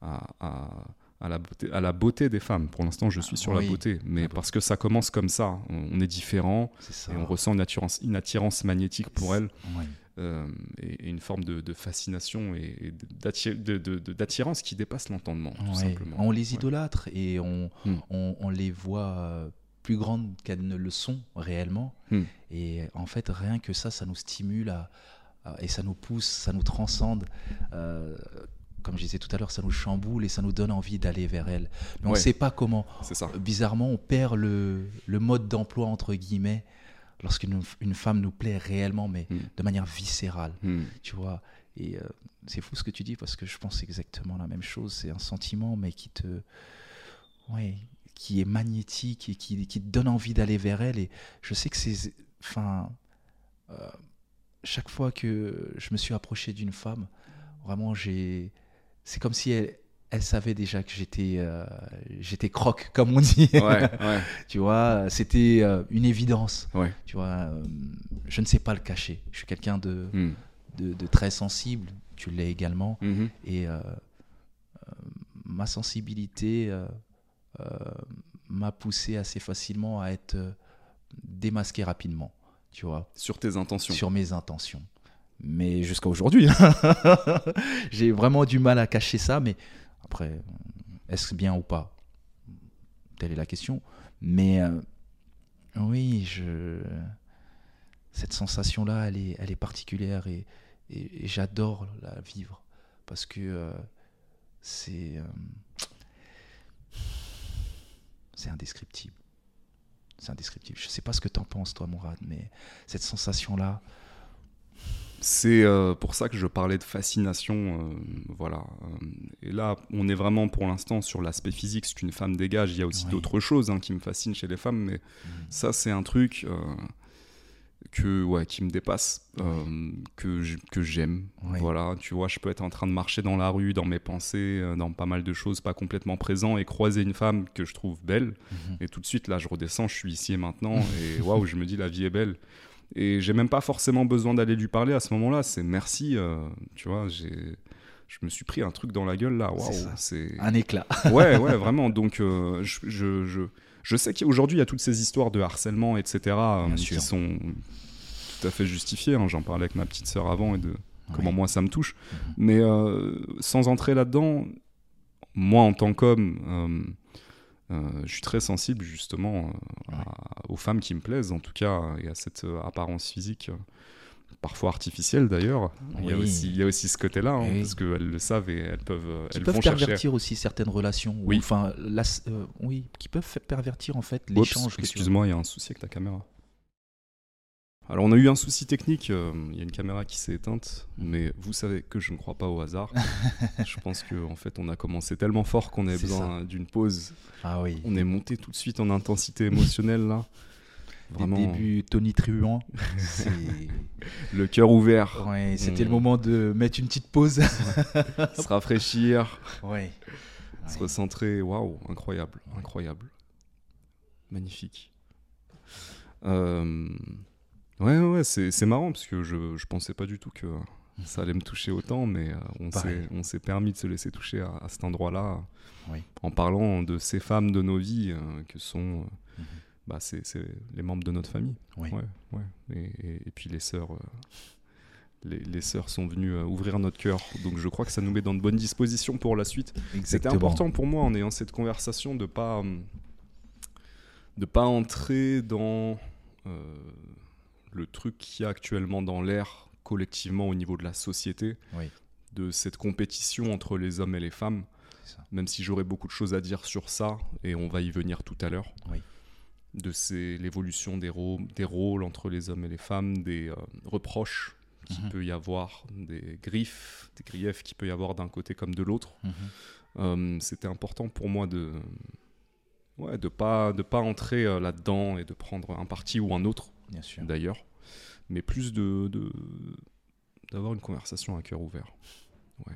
à, à- à la beauté, à la beauté des femmes. Pour l'instant, je suis sur Oui. la beauté, mais La beauté. parce que ça commence comme ça. On, on est différent et on ressent une attirance, une attirance magnétique pour elle Ouais. euh, et, et une forme de, de fascination et, d'attirance qui dépasse l'entendement, Ouais. On les Ouais. idolâtre et on, Hmm. on, on les voit euh, plus grandes qu'elles ne le sont réellement. Hmm. Et en fait, rien que ça, ça nous stimule à- à- et ça nous pousse, ça nous transcende. Euh, comme je disais tout à l'heure, ça nous chamboule et ça nous donne envie d'aller vers elles. Mais on ne Ouais. sait pas comment. C'est ça. Bizarrement, on perd le, le mode d'emploi, entre guillemets, lorsqu'une une femme nous plaît réellement, mais Hmm. de manière viscérale Hmm. tu vois. Et euh, c'est fou ce que tu dis parce que je pense exactement la même chose. C'est un sentiment, mais qui te. Ouais, qui est magnétique et qui, qui te donne envie d'aller vers elle. Et je sais que c'est. Enfin. euh, chaque fois que je me suis approché d'une femme, vraiment, j'ai. C'est comme si elle. Elle savait déjà que j'étais euh, j'étais croque, comme on dit. Ouais, ouais. tu vois, c'était euh, une évidence. Ouais. Tu vois, euh, je ne sais pas le cacher. Je suis quelqu'un de, Hmm. de, de très sensible, tu l'es également, Mhm. et ma sensibilité m'a poussé assez facilement à être démasqué rapidement, tu vois, Sur tes intentions. sur mes intentions. Mais jusqu'à aujourd'hui, j'ai vraiment du mal à cacher ça, mais après, est-ce bien ou pas? Telle est la question. Mais euh, oui, je... cette sensation-là, elle est, elle est particulière et, j'adore la vivre parce que euh, c'est euh, c'est indescriptible. C'est indescriptible. Je sais pas ce que tu en penses, toi, Mourad, mais cette sensation-là, C'est euh, pour ça que je parlais de fascination. euh, voilà. Euh, Et là, on est vraiment pour l'instant sur l'aspect physique, ce qu'une femme dégage. Il y a aussi Oui. d'autres choses hein, qui me fascinent chez les femmes, mais Mm. ça, c'est un truc que, ouais, qui me dépasse, euh, que j'aime. Voilà, tu vois, je peux être en train de marcher dans la rue, dans mes pensées, dans pas mal de choses, pas complètement présent, et croiser une femme que je trouve belle. Mhm. Et tout de suite, là, je redescends, je suis ici et maintenant, et waouh, je me dis, la vie est belle. Et j'ai même pas forcément besoin d'aller lui parler à ce moment-là. C'est merci, euh, tu vois, j'ai. Je me suis pris un truc dans la gueule là, waouh, C'est. Un éclat. Ouais, ouais, vraiment. Donc, euh, je, je, je, je sais qu'aujourd'hui, il y a toutes ces histoires de harcèlement, etc., euh, qui sont tout à fait justifiées. hein. J'en parlais avec ma petite sœur avant et de comment Oui. moi ça me touche. Mhm. Mais sans entrer là-dedans, moi en tant qu'homme, je suis très sensible justement euh, à- aux femmes qui me plaisent, en tout cas, et à cette euh, apparence physique. euh, Parfois artificielle d'ailleurs. Il, y a aussi, il y a aussi ce côté-là, hein, Oui. parce qu'elles le savent et elles peuvent, euh, Qui elles peuvent vont chercher. pervertir aussi certaines relations. ou Oui. Enfin, euh, oui, qui peuvent pervertir en fait l'échange. Excuse-moi, il y a un souci avec ta caméra. Alors on a eu un souci technique, euh, il y a une caméra qui s'est éteinte, mais vous savez que je ne crois pas au hasard. je pense qu'en en fait on a commencé tellement fort qu'on avait besoin d'une pause. Ah oui. On est monté tout de suite en intensité émotionnelle là. Vraiment, Des débuts tonitruants. Le cœur ouvert, ouais, c'était On- le moment de mettre une petite pause. se rafraîchir, ouais. se Ouais. recentrer. Waouh, incroyable, incroyable. Magnifique. Euh, Ouais, ouais, c'est c'est marrant parce que je, je pensais pas du tout que ça allait me toucher autant, mais euh, on s'est- on s'est permis de se laisser toucher à, à cet endroit-là Oui. en parlant de ces femmes de nos vies euh, que sont euh, Mhm. bah, c'est c'est les membres de notre famille. Oui. Ouais, ouais. Et, et- et puis les sœurs, les, les sœurs sont venues ouvrir notre cœur, donc je crois que ça nous met dans de bonnes dispositions pour la suite. C'était important pour moi en ayant cette conversation de pas euh, de pas entrer dans le truc qu'il y a actuellement dans l'air collectivement au niveau de la société, Oui. de cette compétition entre les hommes et les femmes. Même si j'aurais beaucoup de choses à dire sur ça, et on va y venir tout à l'heure, Oui. de ces- l'évolution des, des rôles entre les hommes et les femmes, des euh, reproches qu'il Mhm. peut y avoir, des griffes, des griefs qu'il peut y avoir d'un côté comme de l'autre. Mhm. Euh, c'était important pour moi de ouais de pas de pas entrer euh, là-dedans et de prendre un parti ou un autre. D'ailleurs mais plus de d'avoir une conversation à cœur ouvert. Ouais.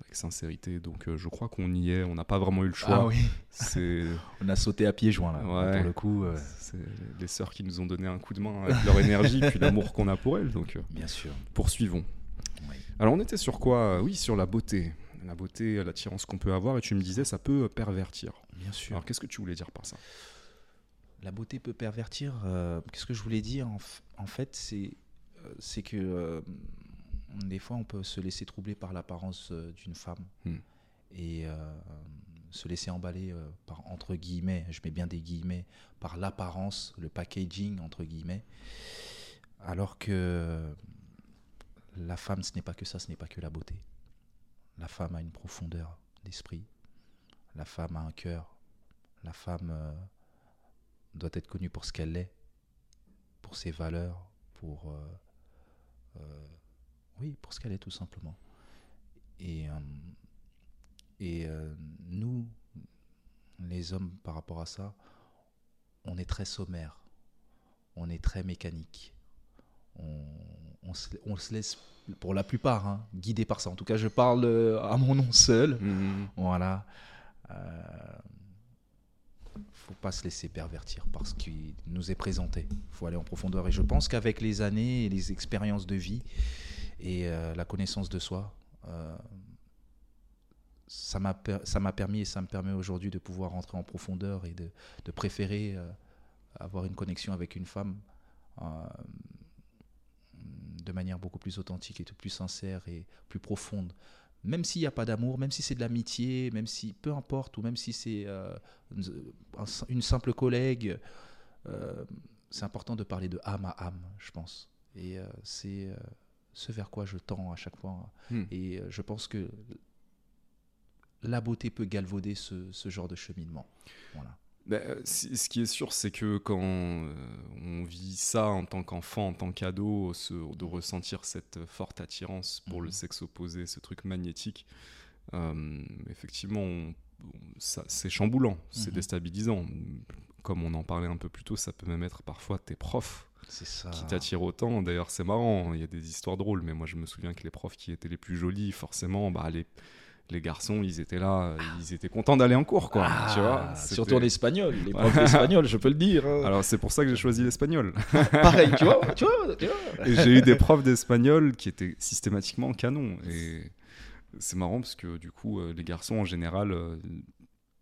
Avec sincérité. Donc euh, je crois qu'on y est. On n'a pas vraiment eu le choix. Ah oui. c'est On a sauté à pieds joints là. Ouais. Pour le coup, euh, c'est les sœurs qui nous ont donné un coup de main avec leur énergie puis l'amour qu'on a pour elles. Donc euh, bien sûr. poursuivons. Oui. alors on était sur quoi? Oui sur la beauté. La beauté l'attirance qu'on peut avoir. Et tu me disais ça peut pervertir. Bien sûr. alors qu'est-ce que tu voulais dire par ça? La beauté peut pervertir. euh, Qu'est-ce que je voulais dire en, fait, c'est euh, c'est que euh, des fois, on peut se laisser troubler par l'apparence d'une femme Hmm. et euh, se laisser emballer par entre guillemets, je mets bien des guillemets, par l'apparence, le packaging entre guillemets, alors que la femme, ce n'est pas que ça, ce n'est pas que la beauté. La femme a une profondeur d'esprit. La femme a un cœur. La femme doit être connue pour ce qu'elle est, pour ses valeurs, pour euh, euh, oui, pour ce qu'elle est tout simplement. Et euh, et nous, les hommes, par rapport à ça, on est très sommaire, on est très mécanique. On, on se, on se laisse, pour la plupart, hein, guider par ça. En tout cas, je parle à mon nom seul. Voilà. Euh, pas se laisser pervertir par ce qui nous est présenté. faut aller en profondeur. Et je pense qu'avec les années et les expériences de vie et euh, la connaissance de soi, euh, ça m'a permis et ça me permet aujourd'hui de pouvoir rentrer en profondeur et de, de préférer euh, avoir une connexion avec une femme euh, de manière beaucoup plus authentique et plus sincère et plus profonde même s'il n'y a pas d'amour, même si c'est de l'amitié, même si, peu importe, ou même si c'est euh, une, un- une simple collègue, euh, c'est important de parler de âme à âme, je pense. Et euh, c'est ce vers quoi je tends à chaque fois. Hmm. Et je pense que la beauté peut galvauder ce, ce genre de cheminement. Voilà. Euh, ce qui est sûr, c'est que quand euh, on vit ça en tant qu'enfant, en tant qu'ado, de ressentir cette forte attirance pour le Mhm. sexe opposé, ce truc magnétique, euh, effectivement, on- on- ça- c'est chamboulant, c'est Mhm. déstabilisant. Comme on en parlait un peu plus tôt, ça peut même être parfois tes profs C'est ça. qui t'attirent autant. D'ailleurs, c'est marrant, il y a des histoires drôles, mais moi je me souviens que les profs qui étaient les plus jolis, forcément, bah, les, les garçons, ils étaient là, ils étaient contents d'aller en cours, quoi. Ah, tu vois surtout en espagnol, les profs d'espagnol, je peux le dire. hein. Alors c'est pour ça que j'ai choisi l'espagnol. Pareil, tu vois, tu vois, tu vois. Et j'ai eu des profs d'espagnol qui étaient systématiquement canons. Et c'est marrant parce que du coup, euh, les garçons en général euh,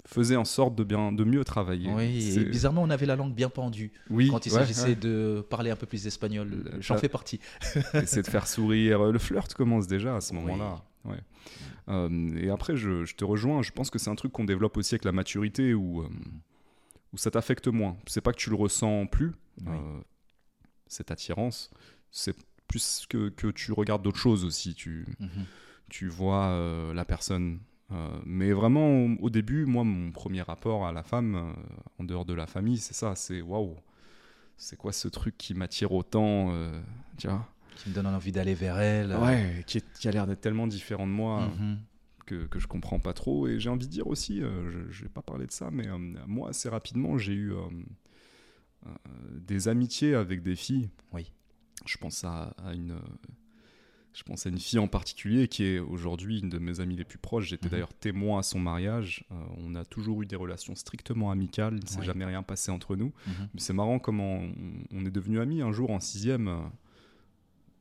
faisaient en sorte de bien, de mieux travailler. Oui, et bizarrement, on avait la langue bien pendue oui, quand il s'agissait ouais. de parler un peu plus espagnol. Le- J'en fais partie. Essayer de faire sourire. Le flirt commence déjà à ce Oui. Ouais. Euh, et après, je, je te rejoins. Je pense que c'est un truc qu'on développe aussi avec la maturité où, euh, où ça t'affecte moins. C'est pas que tu le ressens plus, Oui. euh, cette attirance. C'est plus que, que tu regardes d'autres choses aussi. Tu, Mhm. tu vois la personne. Mais vraiment, au, au début, moi, mon premier rapport à la femme, en dehors de la famille, c'est ça. C'est waouh, c'est quoi ce truc qui m'attire autant Tu vois? Qui me donne envie d'aller vers elle. Ouais, qui, est- qui a l'air d'être tellement différent de moi Mhm. que, que je comprends pas trop. Et j'ai envie de dire aussi, euh, je, vais pas parler de ça, mais euh, moi, assez rapidement, j'ai eu euh, euh, des amitiés avec des filles. Oui. Je pense à, à une. Je pense à une fille en particulier qui est aujourd'hui une de mes amies les plus proches. J'étais Mhm. d'ailleurs témoin à son mariage. On a toujours eu des relations strictement amicales. Il ne s'est jamais rien passé entre nous. Mhm. Mais c'est marrant comment on, on est devenus amis un jour en sixième.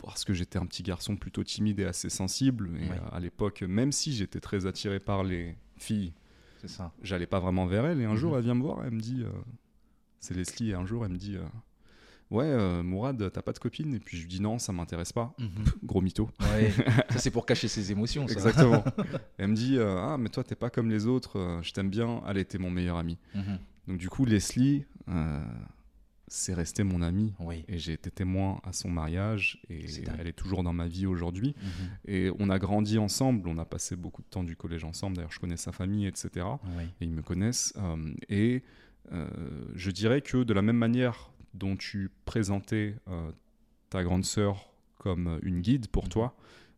Parce que j'étais un petit garçon plutôt timide et assez sensible. Et Ouais. euh, à l'époque, même si j'étais très attiré par les filles, ça. j'allais pas vraiment vers elle. Et un Mhm. jour, elle vient me voir, elle me dit, euh, c'est Leslie, et un jour, elle me dit, euh, ouais, euh, Mourad, t'as pas de copine? Et puis je lui dis non, ça m'intéresse pas. Mhm. Gros mytho. Ouais. ça, c'est pour cacher ses émotions. Ça. Exactement. elle me dit, ah, mais toi, t'es pas comme les autres, je t'aime bien. Elle était mon meilleur ami. Mhm. Donc du coup, Leslie, c'est resté mon ami. Oui. Et j'ai été témoin à son mariage et elle est toujours dans ma vie aujourd'hui. Mhm. Et on a grandi ensemble, on a passé beaucoup de temps du collège ensemble. D'ailleurs, je connais sa famille, etc. Oui. Et ils me connaissent. euh, et euh, je dirais que de la même manière dont tu présentais euh, ta grande sœur comme une guide pour Mhm. toi,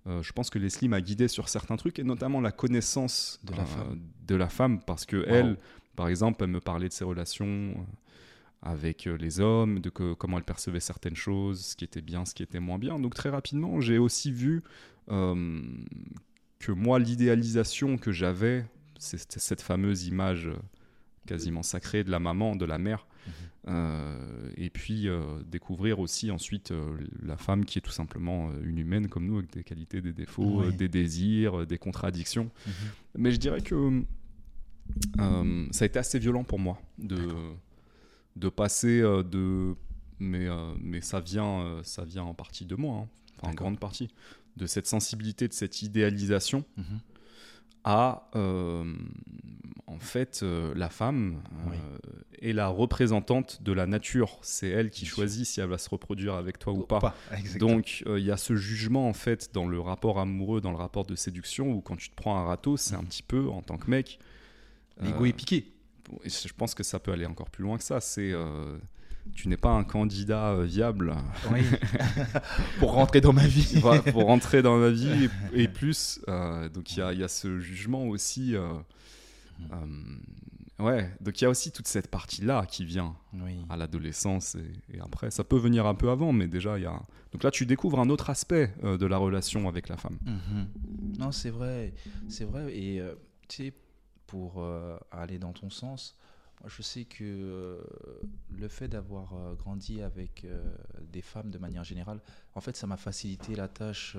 euh, je pense que Leslie m'a guidé sur certains trucs et notamment la connaissance De la euh, femme. de la femme parce que Wow. elle, par exemple, elle me parlait de ses relations avec euh, les hommes, de que- comment elle percevait certaines choses, ce qui était bien, ce qui était moins bien. Donc très rapidement, j'ai aussi vu euh, que moi, l'idéalisation que j'avais, c'était cette fameuse image euh, quasiment sacrée de la maman, de la mère. Mhm. Euh, et puis euh, découvrir aussi ensuite la femme qui est tout simplement une humaine comme nous, avec des qualités, des défauts, des désirs, des contradictions. Mhm. Mais je dirais que ça a été assez violent pour moi de, de passer euh, de. Mais, euh, mais ça, vient, euh, ça vient en partie de moi, hein. enfin en grande partie, de cette sensibilité, de cette idéalisation Mhm. à euh, en fait euh, la femme Oui. est la représentante de la nature. C'est elle qui choisit si elle va se reproduire avec toi ou pas. Exactement. Donc il y a ce jugement en fait dans le rapport amoureux, dans le rapport de séduction où quand tu te prends un râteau, c'est un Mhm. petit peu en tant que mec. L'ego est piqué. Je pense que ça peut aller encore plus loin que ça. C'est euh, tu n'es pas un candidat euh, viable Oui. pour rentrer dans ma vie. Voilà, pour rentrer dans ma vie et, et plus. euh, donc il y a, y a ce jugement aussi. euh, ouais, donc il y a aussi toute cette partie-là qui vient Oui. à l'adolescence et, et après. Ça peut venir un peu avant, mais déjà il y a. Donc là, tu découvres un autre aspect de la relation avec la femme. Mhm. Non, c'est vrai, c'est vrai. Et tu sais, pour euh, aller dans ton sens, moi, je sais que euh, le fait d'avoir euh, grandi avec des femmes de manière générale, en fait, ça m'a facilité la tâche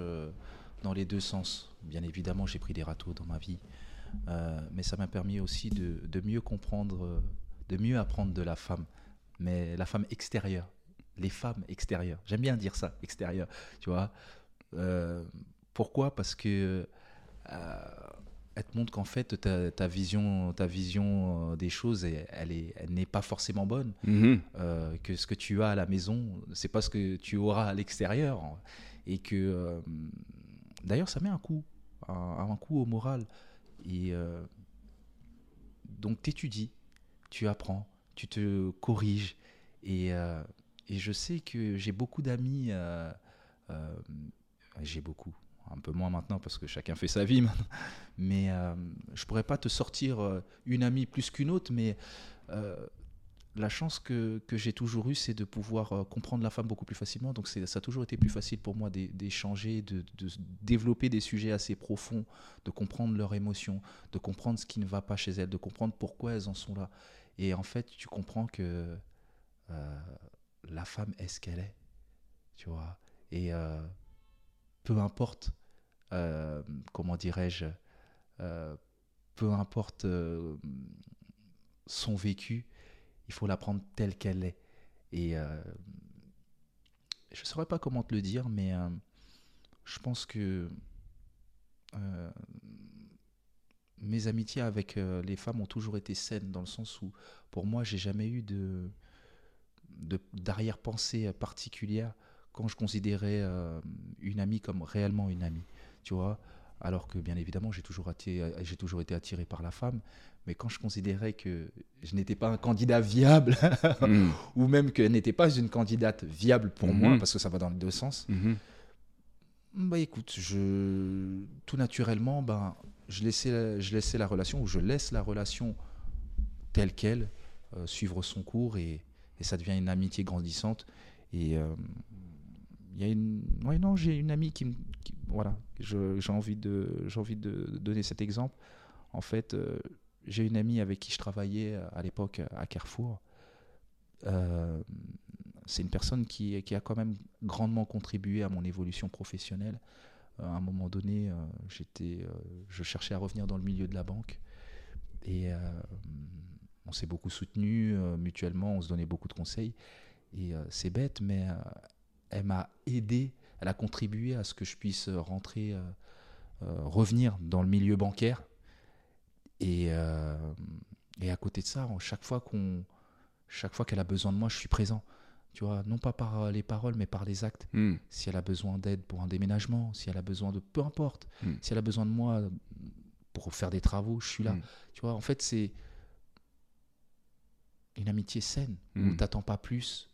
dans les deux sens. Bien évidemment, j'ai pris des râteaux dans ma vie, mais ça m'a permis aussi de, mieux comprendre, de mieux apprendre de la femme, mais la femme extérieure, les femmes extérieures. J'aime bien dire ça, extérieure, tu vois. Pourquoi? Parce que elle te montre qu'en fait ta, ta vision, ta vision euh, des choses, elle, elle est- elle n'est pas forcément bonne. Euh, que ce que tu as à la maison, c'est pas ce que tu auras à l'extérieur, et que euh, d'ailleurs ça met un coup, un, un coup au moral. Et euh, donc t'étudies, tu apprends, tu te corriges. Et, et je sais que j'ai beaucoup d'amis, j'ai beaucoup, un peu moins maintenant parce que chacun fait sa vie maintenant, mais euh, je pourrais pas te sortir euh, une amie plus qu'une autre, mais euh, la chance que, que j'ai toujours eue, c'est de pouvoir euh, comprendre la femme beaucoup plus facilement. Donc ça a toujours été plus facile pour moi d'é- d'échanger, de, développer des sujets assez profonds, de comprendre leurs émotions, de comprendre ce qui ne va pas chez elles, de comprendre pourquoi elles en sont là. Et en fait, tu comprends que la femme est ce qu'elle est, tu vois. Et peu importe, euh, comment dirais-je, euh, peu importe euh, son vécu, il faut la prendre telle qu'elle est. Et je ne saurais pas comment te le dire, mais je pense que mes amitiés avec les femmes ont toujours été saines, dans le sens où, pour moi, j'ai jamais eu de d'arrière-pensée particulière quand je considérais euh, une amie comme réellement une amie, tu vois. Alors que bien évidemment, j'ai toujours, attiré- j'ai toujours été attiré par la femme, mais quand je considérais que je n'étais pas un candidat viable, Mm. ou même qu'elle n'était pas une candidate viable pour Mhm. moi, parce que ça va dans les deux sens, Mhm. bah écoute, je, tout naturellement, ben, je, laissais, je laissais la relation, ou je laisse la relation telle qu'elle, euh, suivre son cours, et, et ça devient une amitié grandissante. Et euh, y a une, non, j'ai une amie qui, voilà, j'ai envie de, j'ai envie de donner cet exemple. En fait, euh, j'ai une amie avec qui je travaillais euh, à l'époque à Carrefour. Euh, c'est une personne qui, qui a quand même grandement contribué à mon évolution professionnelle. Euh, à un moment donné, euh, j'étais, euh, je cherchais à revenir dans le milieu de la banque et euh, on s'est beaucoup soutenu mutuellement, on se donnait beaucoup de conseils. Et euh, c'est bête, mais euh, elle m'a aidé, elle a contribué à ce que je puisse rentrer, euh, euh, revenir dans le milieu bancaire. Et, euh, et à côté de ça, chaque fois qu'on, chaque fois qu'elle a besoin de moi, je suis présent. Tu vois, non pas par les paroles, mais par les actes. Mm. Si elle a besoin d'aide pour un déménagement, si elle a besoin de peu importe, Mm. si elle a besoin de moi pour faire des travaux, je suis là. Mm. Tu vois, en fait, c'est une amitié saine où t'attends pas plus.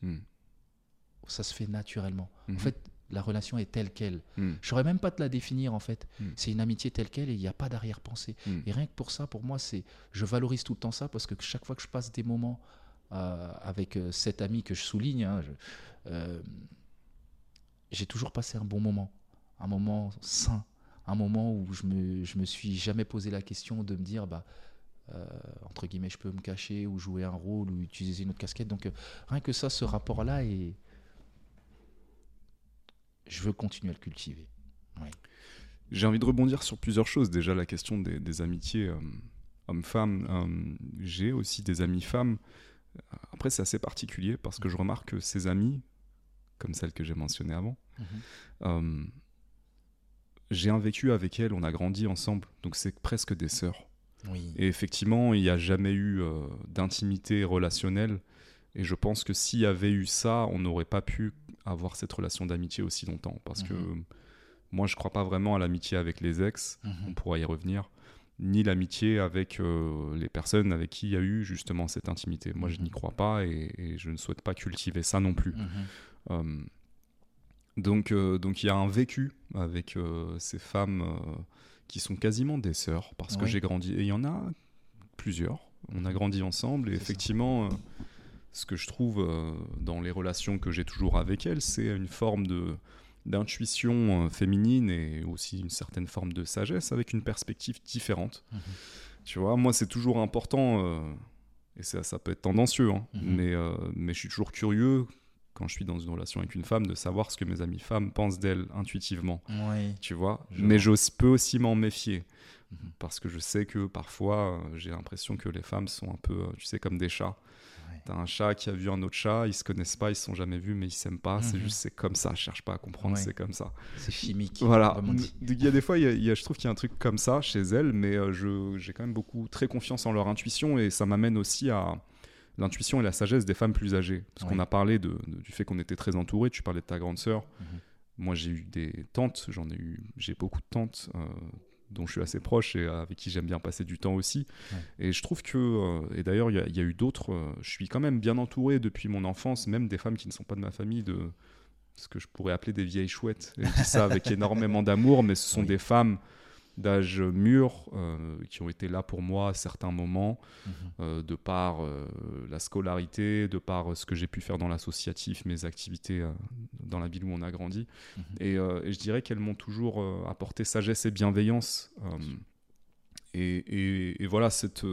Ça se fait naturellement. Mhm. En fait, la relation est telle qu'elle. Mm. Je saurais même pas te la définir en fait. Mm. C'est une amitié telle qu'elle et il n'y a pas d'arrière-pensée. Mm. Et rien que pour ça, pour moi, c'est, je valorise tout le temps ça parce que chaque fois que je passe des moments euh, avec euh, cet ami que je souligne, hein, euh, j'ai toujours passé un bon moment, un moment sain, un moment où je me, je me suis jamais posé la question de me dire, bah, euh, entre guillemets, je peux me cacher ou jouer un rôle ou utiliser une autre casquette. Donc euh, rien que ça, ce rapport-là, et je veux continuer à le cultiver. J'ai envie de rebondir sur plusieurs choses. Déjà, la question des, des amitiés euh, hommes-femmes. Euh, J'ai aussi des amies femmes. Après, c'est assez particulier parce que je remarque que ces amies, comme celle que j'ai mentionnée avant, euh, j'ai un vécu avec elles, on a grandi ensemble, donc c'est presque des sœurs. Oui. Et effectivement, il n'y a jamais eu euh, d'intimité relationnelle. Et je pense que s'il y avait eu ça, on n'aurait pas pu avoir cette relation d'amitié aussi longtemps. Parce que Mhm. moi, je crois pas vraiment à l'amitié avec les ex, on Mhm. pourra y revenir, ni l'amitié avec euh, les personnes avec qui il y a eu justement cette intimité. Moi, je Mhm. n'y crois pas et, et je ne souhaite pas cultiver ça non plus. Mhm. Euh, donc, euh, donc il y a un vécu avec euh, ces femmes euh, qui sont quasiment des sœurs parce que j'ai grandi et il y en a plusieurs. On a grandi ensemble et effectivement, ce que je trouve euh, dans les relations que j'ai toujours avec elles, c'est une forme de d'intuition euh, féminine et aussi une certaine forme de sagesse avec une perspective différente. Mhm. Tu vois, moi c'est toujours important euh, et ça, ça peut être tendancieux, hein, Mhm. mais, mais je suis toujours curieux quand je suis dans une relation avec une femme de savoir ce que mes amies femmes pensent d'elle intuitivement, Oui. tu vois. Je mais vois. je peux aussi m'en méfier Mhm. parce que je sais que parfois j'ai l'impression que les femmes sont un peu, tu sais, comme des chats. T'as un chat qui a vu un autre chat, ils se connaissent pas, ils se sont jamais vus, mais ils s'aiment pas. C'est Mhm. juste, c'est comme ça. Je cherche pas à comprendre, Ouais. c'est comme ça. C'est chimique. Voilà. Il y a des fois, il y a- il y a- je trouve qu'il y a un truc comme ça chez elles, mais euh, je- j'ai quand même beaucoup très confiance en leur intuition et ça m'amène aussi à l'intuition et la sagesse des femmes plus âgées. Parce qu'on a parlé de, de- du fait qu'on était très entourés. Tu parlais de ta grande sœur. Mhm. Moi, j'ai eu des tantes. J'en ai eu, j'ai beaucoup de tantes. euh, dont je suis assez proche et avec qui j'aime bien passer du temps aussi. Et je trouve que, et d'ailleurs, il y, a eu d'autres, je suis quand même bien entouré depuis mon enfance, même des femmes qui ne sont pas de ma famille, de ce que je pourrais appeler des vieilles chouettes. Et je dis ça avec énormément d'amour, mais ce sont des femmes d'âge mûr euh, qui ont été là pour moi à certains moments, mhm. euh, de par euh, la scolarité, de par ce que j'ai pu faire dans l'associatif, mes activités dans la ville où on a grandi. Mhm. Et, je dirais qu'elles m'ont toujours apporté sagesse et bienveillance. Et, et, voilà, cette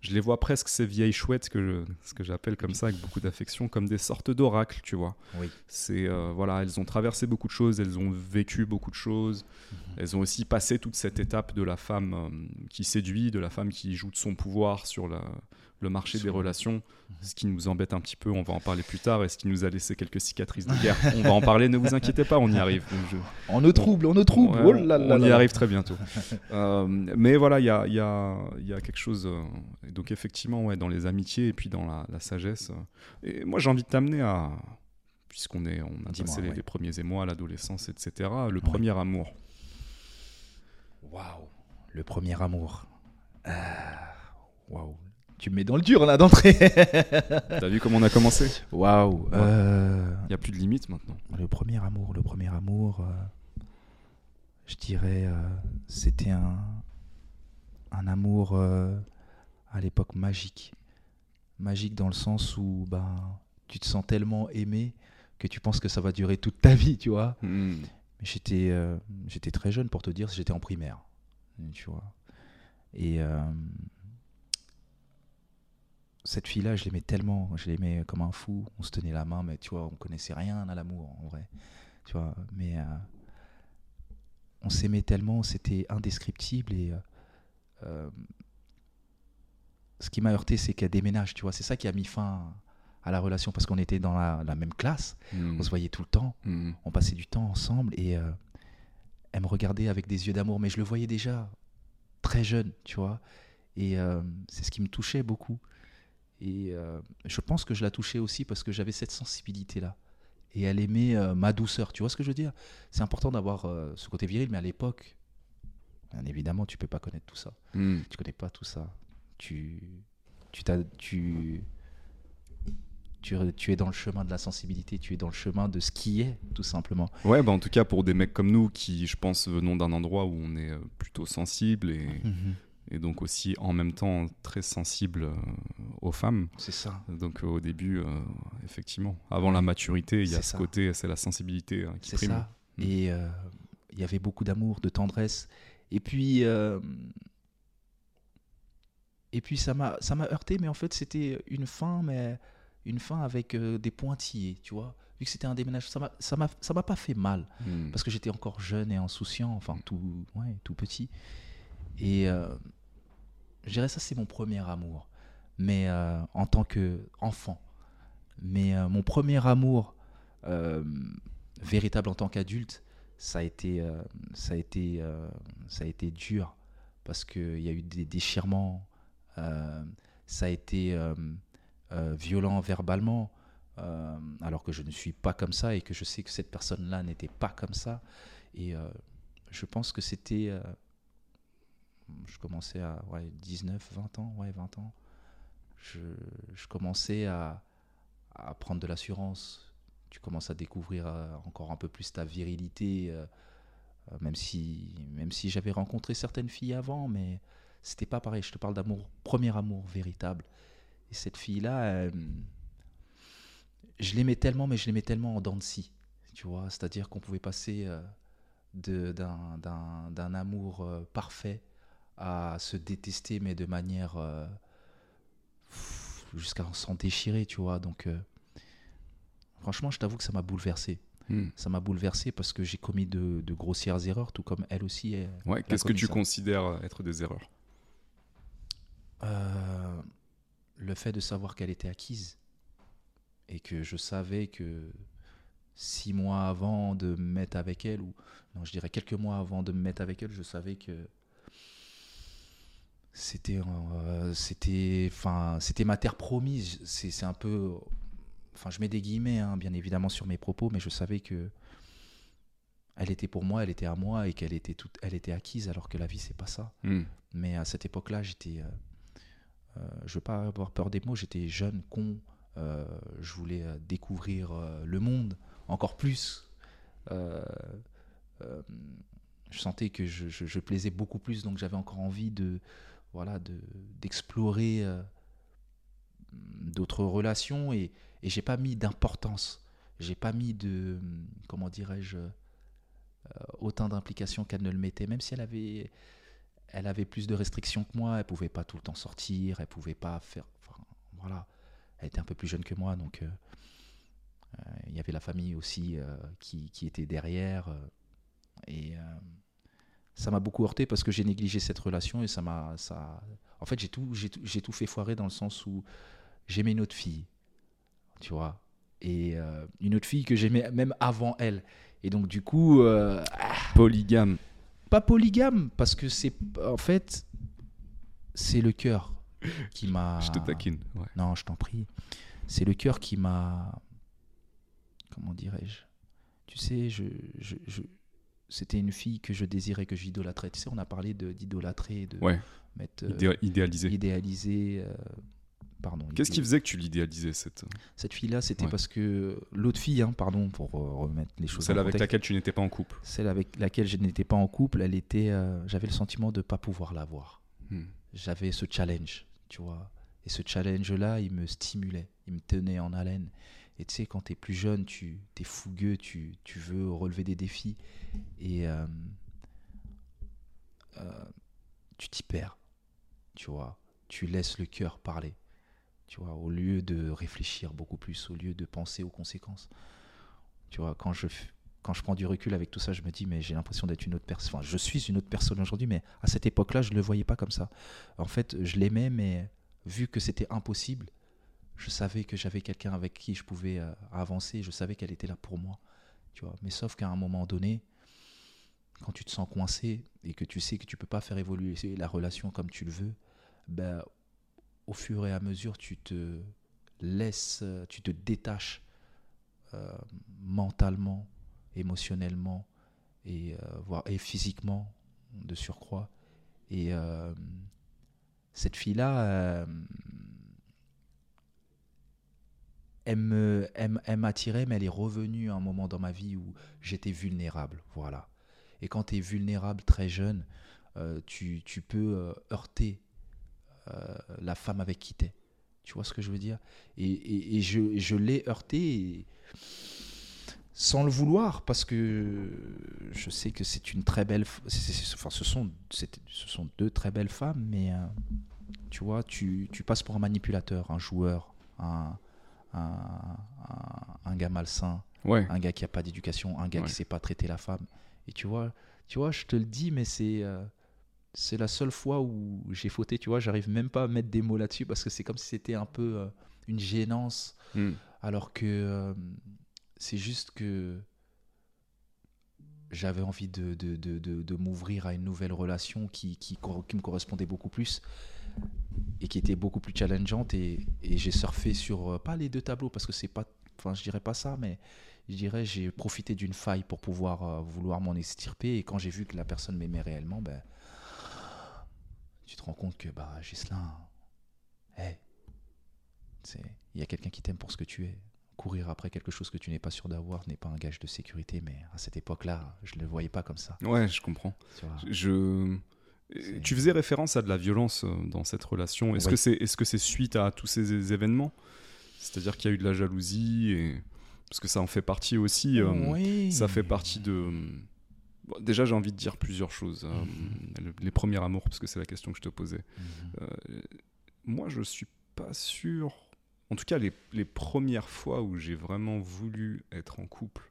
je les vois presque ces vieilles chouettes que ce que j'appelle comme ça avec beaucoup d'affection comme des sortes d'oracles tu vois oui. c'est euh, voilà elles ont traversé beaucoup de choses elles ont vécu beaucoup de choses mhm. elles ont aussi passé toute cette étape de la femme euh, qui séduit de la femme qui joue de son pouvoir sur la, le marché des relations, mhm. ce qui nous embête un petit peu, on va en parler plus tard, et ce qui nous a laissé quelques cicatrices de guerre. on va en parler, ne vous inquiétez pas, on y arrive. On nous trouble, on nous trouble. Oh on, y arrive très bientôt. Euh, mais voilà, il y a, quelque chose. Euh, donc effectivement, ouais, dans les amitiés et puis dans la, sagesse. Euh, et moi, j'ai envie de t'amener à, puisqu'on est, on a passé les, premiers émois, l'adolescence, etc. Le premier amour. Waouh, le premier amour. Waouh, tu me mets dans le dur là d'entrée. T'as vu comment on a commencé Waouh. Il euh, n'y a plus de limite maintenant. Le premier amour, le premier amour, euh, je dirais, euh, c'était un, un amour à l'époque magique. Magique dans le sens où ben, tu te sens tellement aimé que tu penses que ça va durer toute ta vie, tu vois. Hmm. J'étais très jeune pour te dire, j'étais en primaire, tu vois. Et cette fille-là, je l'aimais tellement, je l'aimais comme un fou. On se tenait la main, mais tu vois, on connaissait rien à l'amour en vrai. Tu vois, mais euh, on s'aimait tellement, c'était indescriptible et euh, euh, ce qui m'a heurté, c'est qu'elle déménage. Tu vois, c'est ça qui a mis fin à la relation parce qu'on était dans la, même classe, hmm. on se voyait tout le temps, hmm. on passait du temps ensemble et elle me regardait avec des yeux d'amour, mais je le voyais déjà très jeune, tu vois. Et c'est ce qui me touchait beaucoup. Et euh, je pense que je la touchais aussi parce que j'avais cette sensibilité-là. Et elle aimait euh, ma douceur. Tu vois ce que je veux dire? C'est important d'avoir euh, ce côté viril, mais à l'époque, bien évidemment, tu peux pas connaître tout ça. Hmm. Tu connais pas tout ça. Tu, tu, tu, tu, tu, es dans le chemin de la sensibilité, tu es dans le chemin de ce qui est, tout simplement. Ouais, bah en tout cas, pour des mecs comme nous qui, je pense, venons d'un endroit où on est plutôt sensible et. Mhm et donc aussi en même temps très sensible euh, aux femmes. C'est ça. Donc au début, euh, effectivement, avant la maturité, il y a ce côté, c'est la sensibilité hein, qui prime. Ça. Mm. Et euh, il y avait beaucoup d'amour, de tendresse. Et puis, et puis ça m'a, ça m'a heurté, mais en fait c'était une fin, mais une fin avec des pointillés, tu vois. Vu que c'était un déménagement, ça m'a, ça m'a, ça m'a pas fait mal mm. parce que j'étais encore jeune et insouciant, enfin tout, ouais, tout petit. Et je dirais ça, c'est mon premier amour, mais euh, en tant qu'enfant. Mais euh, mon premier amour euh, véritable en tant qu'adulte, ça a été, ça a été, ça a été dur parce qu'il y a eu des déchirements, ça a été violent verbalement. alors que je ne suis pas comme ça et que je sais que cette personne-là n'était pas comme ça. Et je pense que c'était je commençais à ouais, 19, 20 ans, ouais, 20 ans. Je, je commençais à, à, prendre de l'assurance. Tu commences à découvrir euh, encore un peu plus ta virilité, euh, euh, même si, même si j'avais rencontré certaines filles avant, mais c'était pas pareil. Je te parle d'amour, premier amour véritable. Et cette fille-là, je l'aimais tellement, mais je l'aimais tellement en dents de scie, tu vois. C'est-à-dire qu'on pouvait passer d'un amour parfait à se détester, mais de manière euh, jusqu'à s'en déchirer, tu vois. Donc, euh, franchement, je t'avoue que ça m'a bouleversé. Hmm. Ça m'a bouleversé parce que j'ai commis de, grossières erreurs, tout comme elle aussi. ouais, qu'est-ce que tu considères être des erreurs? Euh, Le fait de savoir qu'elle était acquise et que je savais que six mois avant de me mettre avec elle, ou non, je dirais quelques mois avant de me mettre avec elle, je savais que c'était euh, c'était enfin c'était ma terre promise c'est un peu enfin je mets des guillemets hein, bien évidemment sur mes propos mais je savais que elle était pour moi, elle était à moi et qu'elle était toute, elle était acquise alors que la vie c'est pas ça. Hmm. Mais à cette époque-là, j'étais, euh, euh, je veux pas avoir peur des mots, j'étais jeune, con, euh, je voulais découvrir le monde encore plus. Je sentais que je, je- je plaisais beaucoup plus, donc j'avais encore envie de, voilà, de d'explorer euh, d'autres relations et, et j'ai pas mis d'importance, j'ai pas mis de, comment dirais-je, euh, autant d'implication qu'elle ne le mettait, même si elle avait, elle avait plus de restrictions que moi, elle pouvait pas tout le temps sortir, elle pouvait pas faire, voilà, elle était un peu plus jeune que moi, donc euh, il y avait la famille aussi qui, qui était derrière, et ça m'a beaucoup heurté parce que j'ai négligé cette relation et ça m'a, ça, en fait j'ai tout, j'ai tout, fait foirer dans le sens où j'aimais une autre fille, tu vois, et euh, une autre fille que j'aimais même avant elle, et donc du coup. euh, Polygame. pas polygame parce que c'est en fait c'est le cœur qui m'a Je te taquine. ouais. non je t'en prie c'est le cœur qui m'a comment dirais-je? Tu sais je, je, je- c'était une fille que je désirais que j'idolâtrais tu sais on a parlé de d'idolâtrer de Ouais, mettre euh, idé- idéalisé. idéaliser euh, pardon Qu'est-ce qui faisait que tu l'idéalisais, cette... cette fille là c'était Ouais. parce que l'autre fille hein, pardon pour euh, remettre les choses celle en avec contexte. laquelle tu n'étais pas en couple celle avec laquelle je n'étais pas en couple elle était euh, j'avais le sentiment de pas pouvoir la voir Hmm. j'avais ce challenge, tu vois. Et ce challenge-là, il me stimulait, il me tenait en haleine. Et tu sais, quand tu es plus jeune, tu es fougueux, tu, tu veux relever des défis. Et euh, euh, tu t'y perds, tu vois. Tu laisses le cœur parler, tu vois, au lieu de réfléchir beaucoup plus, au lieu de penser aux conséquences. Tu vois, quand je, quand je prends du recul avec tout ça, je me dis, mais j'ai l'impression d'être une autre personne. Enfin, je suis une autre personne aujourd'hui, mais à cette époque-là, je ne le voyais pas comme ça. En fait, je l'aimais, mais vu que c'était impossible, je savais que j'avais quelqu'un avec qui je pouvais euh, avancer. Je savais qu'elle était là pour moi. Tu vois. Mais sauf qu'à un moment donné, quand tu te sens coincé et que tu sais que tu peux pas faire évoluer la relation comme tu le veux, ben, au fur et à mesure, tu te laisses, tu te détaches euh, mentalement, émotionnellement et, euh, et physiquement de surcroît. Et euh, cette fille-là, euh, elle me- elle m'attirait, mais elle est revenue à un moment dans ma vie où j'étais vulnérable. Voilà. Et quand tu es vulnérable très jeune, euh, tu, peux euh, heurter euh, la femme avec qui tu es. Tu vois ce que je veux dire? Et, je, l'ai heurté et- sans le vouloir, parce que je sais que c'est une très belle. enfin, ce, sont, ce sont deux très belles femmes, mais tu vois, tu, tu passes pour un manipulateur, un joueur, un, un, gars malsain, Ouais. un gars qui a pas d'éducation, un gars Ouais. qui sait pas traiter la femme. Et tu vois, tu vois, je te le dis, mais c'est euh, c'est la seule fois où j'ai fauté. Tu vois, j'arrive même pas à mettre des mots là-dessus parce que c'est comme si c'était un peu euh, une gênance, Hmm. alors que euh, c'est juste que j'avais envie de, de, de, de, de m'ouvrir à une nouvelle relation qui, qui me correspondait beaucoup plus et qui était beaucoup plus challengeante. Et, et j'ai surfé sur euh, pas les deux tableaux parce que c'est pas enfin je dirais pas ça mais je dirais j'ai profité d'une faille pour pouvoir euh, vouloir m'en extirper. Et quand j'ai vu que la personne m'aimait réellement ben tu te rends compte que bah Gislain hey, c'est il y a quelqu'un qui t'aime pour ce que tu es. Courir après quelque chose que tu n'es pas sûr d'avoir n'est pas un gage de sécurité mais à cette époque-là je ne le voyais pas comme ça. Ouais, je comprends. Je... Tu faisais référence à de la violence euh, dans cette relation. Est-ce que c'est suite à tous ces événements? C'est-à-dire qu'il y a eu de la jalousie et parce que ça en fait partie aussi. euh, Oui. Ça fait partie de. Bon, déjà, j'ai envie de dire plusieurs choses. euh, le- les premiers amours, parce que c'est la question que je te posais. Mhm. Euh, moi, je suis pas sûr. En tout cas, les, les premières fois où j'ai vraiment voulu être en couple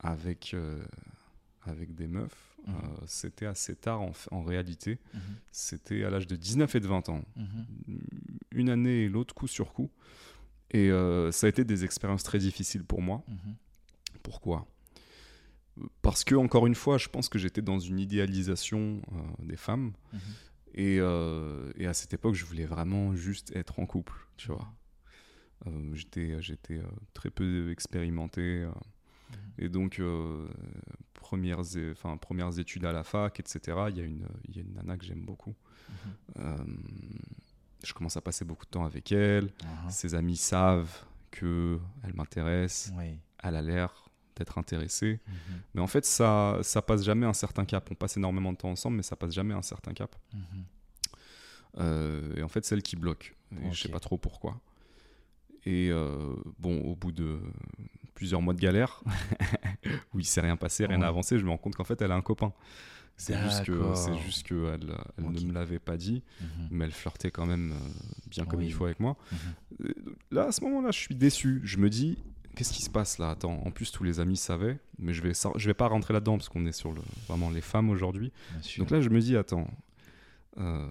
avec, avec des meufs, Mhm. euh, c'était assez tard en, réalité. Mhm. C'était à l'âge de 19 et de 20 ans. Mhm. Une année et l'autre, coup sur coup. Et euh, ça a été des expériences très difficiles pour moi. Pourquoi? Parce que, encore une fois, je pense que j'étais dans une idéalisation euh, des femmes. Et, et à cette époque, je voulais vraiment juste être en couple, tu vois. J'étais j'étais très peu expérimenté. Et donc, euh, premières, enfin, premières études à la fac, etc. Il y, a une- il y a une nana que j'aime beaucoup. Mhm. Euh, je commence à passer beaucoup de temps avec elle. Mhm. Ses amis savent que elle m'intéresse. Oui. Elle a l'air d'être intéressée. Mhm. Mais en fait, ça, ça passe jamais un certain cap. On passe énormément de temps ensemble, mais ça passe jamais un certain cap. Mhm. Euh, et en fait, c'est elle qui bloque. Et Je sais pas trop pourquoi. Et euh, bon, au bout de plusieurs mois de galère, où il s'est rien passé, rien Ouais. n'a avancé, je me rends compte qu'en fait, elle a un copain. C'est juste que, c'est juste que elle, ne me l'avait pas dit, Mhm. mais elle flirtait quand même euh, bien comme Oui. il faut avec moi. Mhm. Là, à ce moment-là, je suis déçu. Je me dis, qu'est-ce qui se passe là? Attends, en plus, tous les amis savaient, mais je vais, je vais pas rentrer là-dedans parce qu'on est sur le, vraiment les femmes aujourd'hui. Donc là, je me dis, attends. euh,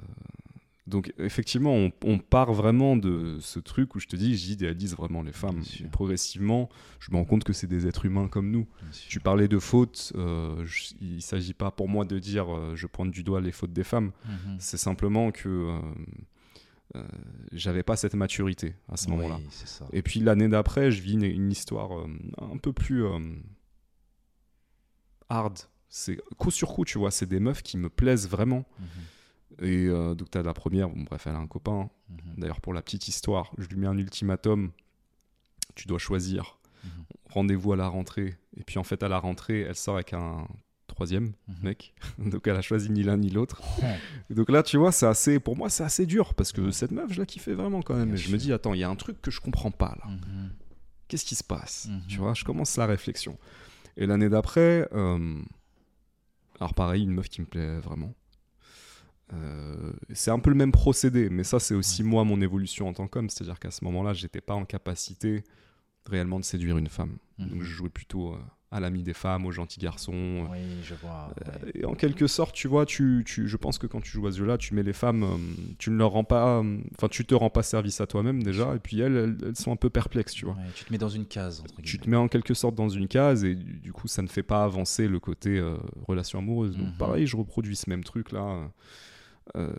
donc effectivement, on, on part vraiment de ce truc où je te dis, j'idéalise vraiment les femmes. Progressivement, je me rends compte que c'est des êtres humains comme nous. Tu parlais de fautes. euh, je- il ne s'agit pas pour moi de dire euh, je pointe du doigt les fautes des femmes. Mhm. C'est simplement que euh, j'avais pas cette maturité à ce moment-là. Oui. Et puis l'année d'après, je vis une, une histoire un peu plus hard. C'est coup sur coup, tu vois, c'est des meufs qui me plaisent vraiment. Mhm. Et euh, donc, tu as la première, bon, bref, elle a un copain. Mhm. D'ailleurs, pour la petite histoire, je lui mets un ultimatum. Tu dois choisir. Mhm. Rendez-vous à la rentrée. Et puis, en fait, à la rentrée, elle sort avec un troisième Mhm. mec. donc, elle a choisi ni l'un ni l'autre. Donc là, tu vois, c'est assez, pour moi, c'est assez dur parce que cette meuf, je la kiffais vraiment quand même. Et je me dis, attends, il y a un truc que je comprends pas là. Qu'est-ce qui se passe? Tu vois, je commence la réflexion. Et l'année d'après, euh, alors pareil, une meuf qui me plaît vraiment. Euh, c'est un peu le même procédé, mais ça, c'est aussi moi, mon évolution en tant qu'homme. C'est-à-dire qu'à ce moment-là, j'étais pas en capacité réellement de séduire une femme. Mhm. Donc je jouais plutôt euh, à l'ami des femmes, au gentil garçon. euh, Oui, je vois. ouais. et en quelque sorte, tu vois, tu, tu, je pense que quand tu joues à ce jeu-là, tu mets les femmes, tu ne leur rends pas, enfin, tu te rends pas service à toi-même déjà, et puis elles, elles, elles sont un peu perplexes, tu vois. Ouais, tu te mets dans une case, entre Tu te mets en quelque sorte dans une case, et du coup, ça ne fait pas avancer le côté euh, relation amoureuse. Donc, Mhm. pareil, je reproduis ce même truc-là. Euh,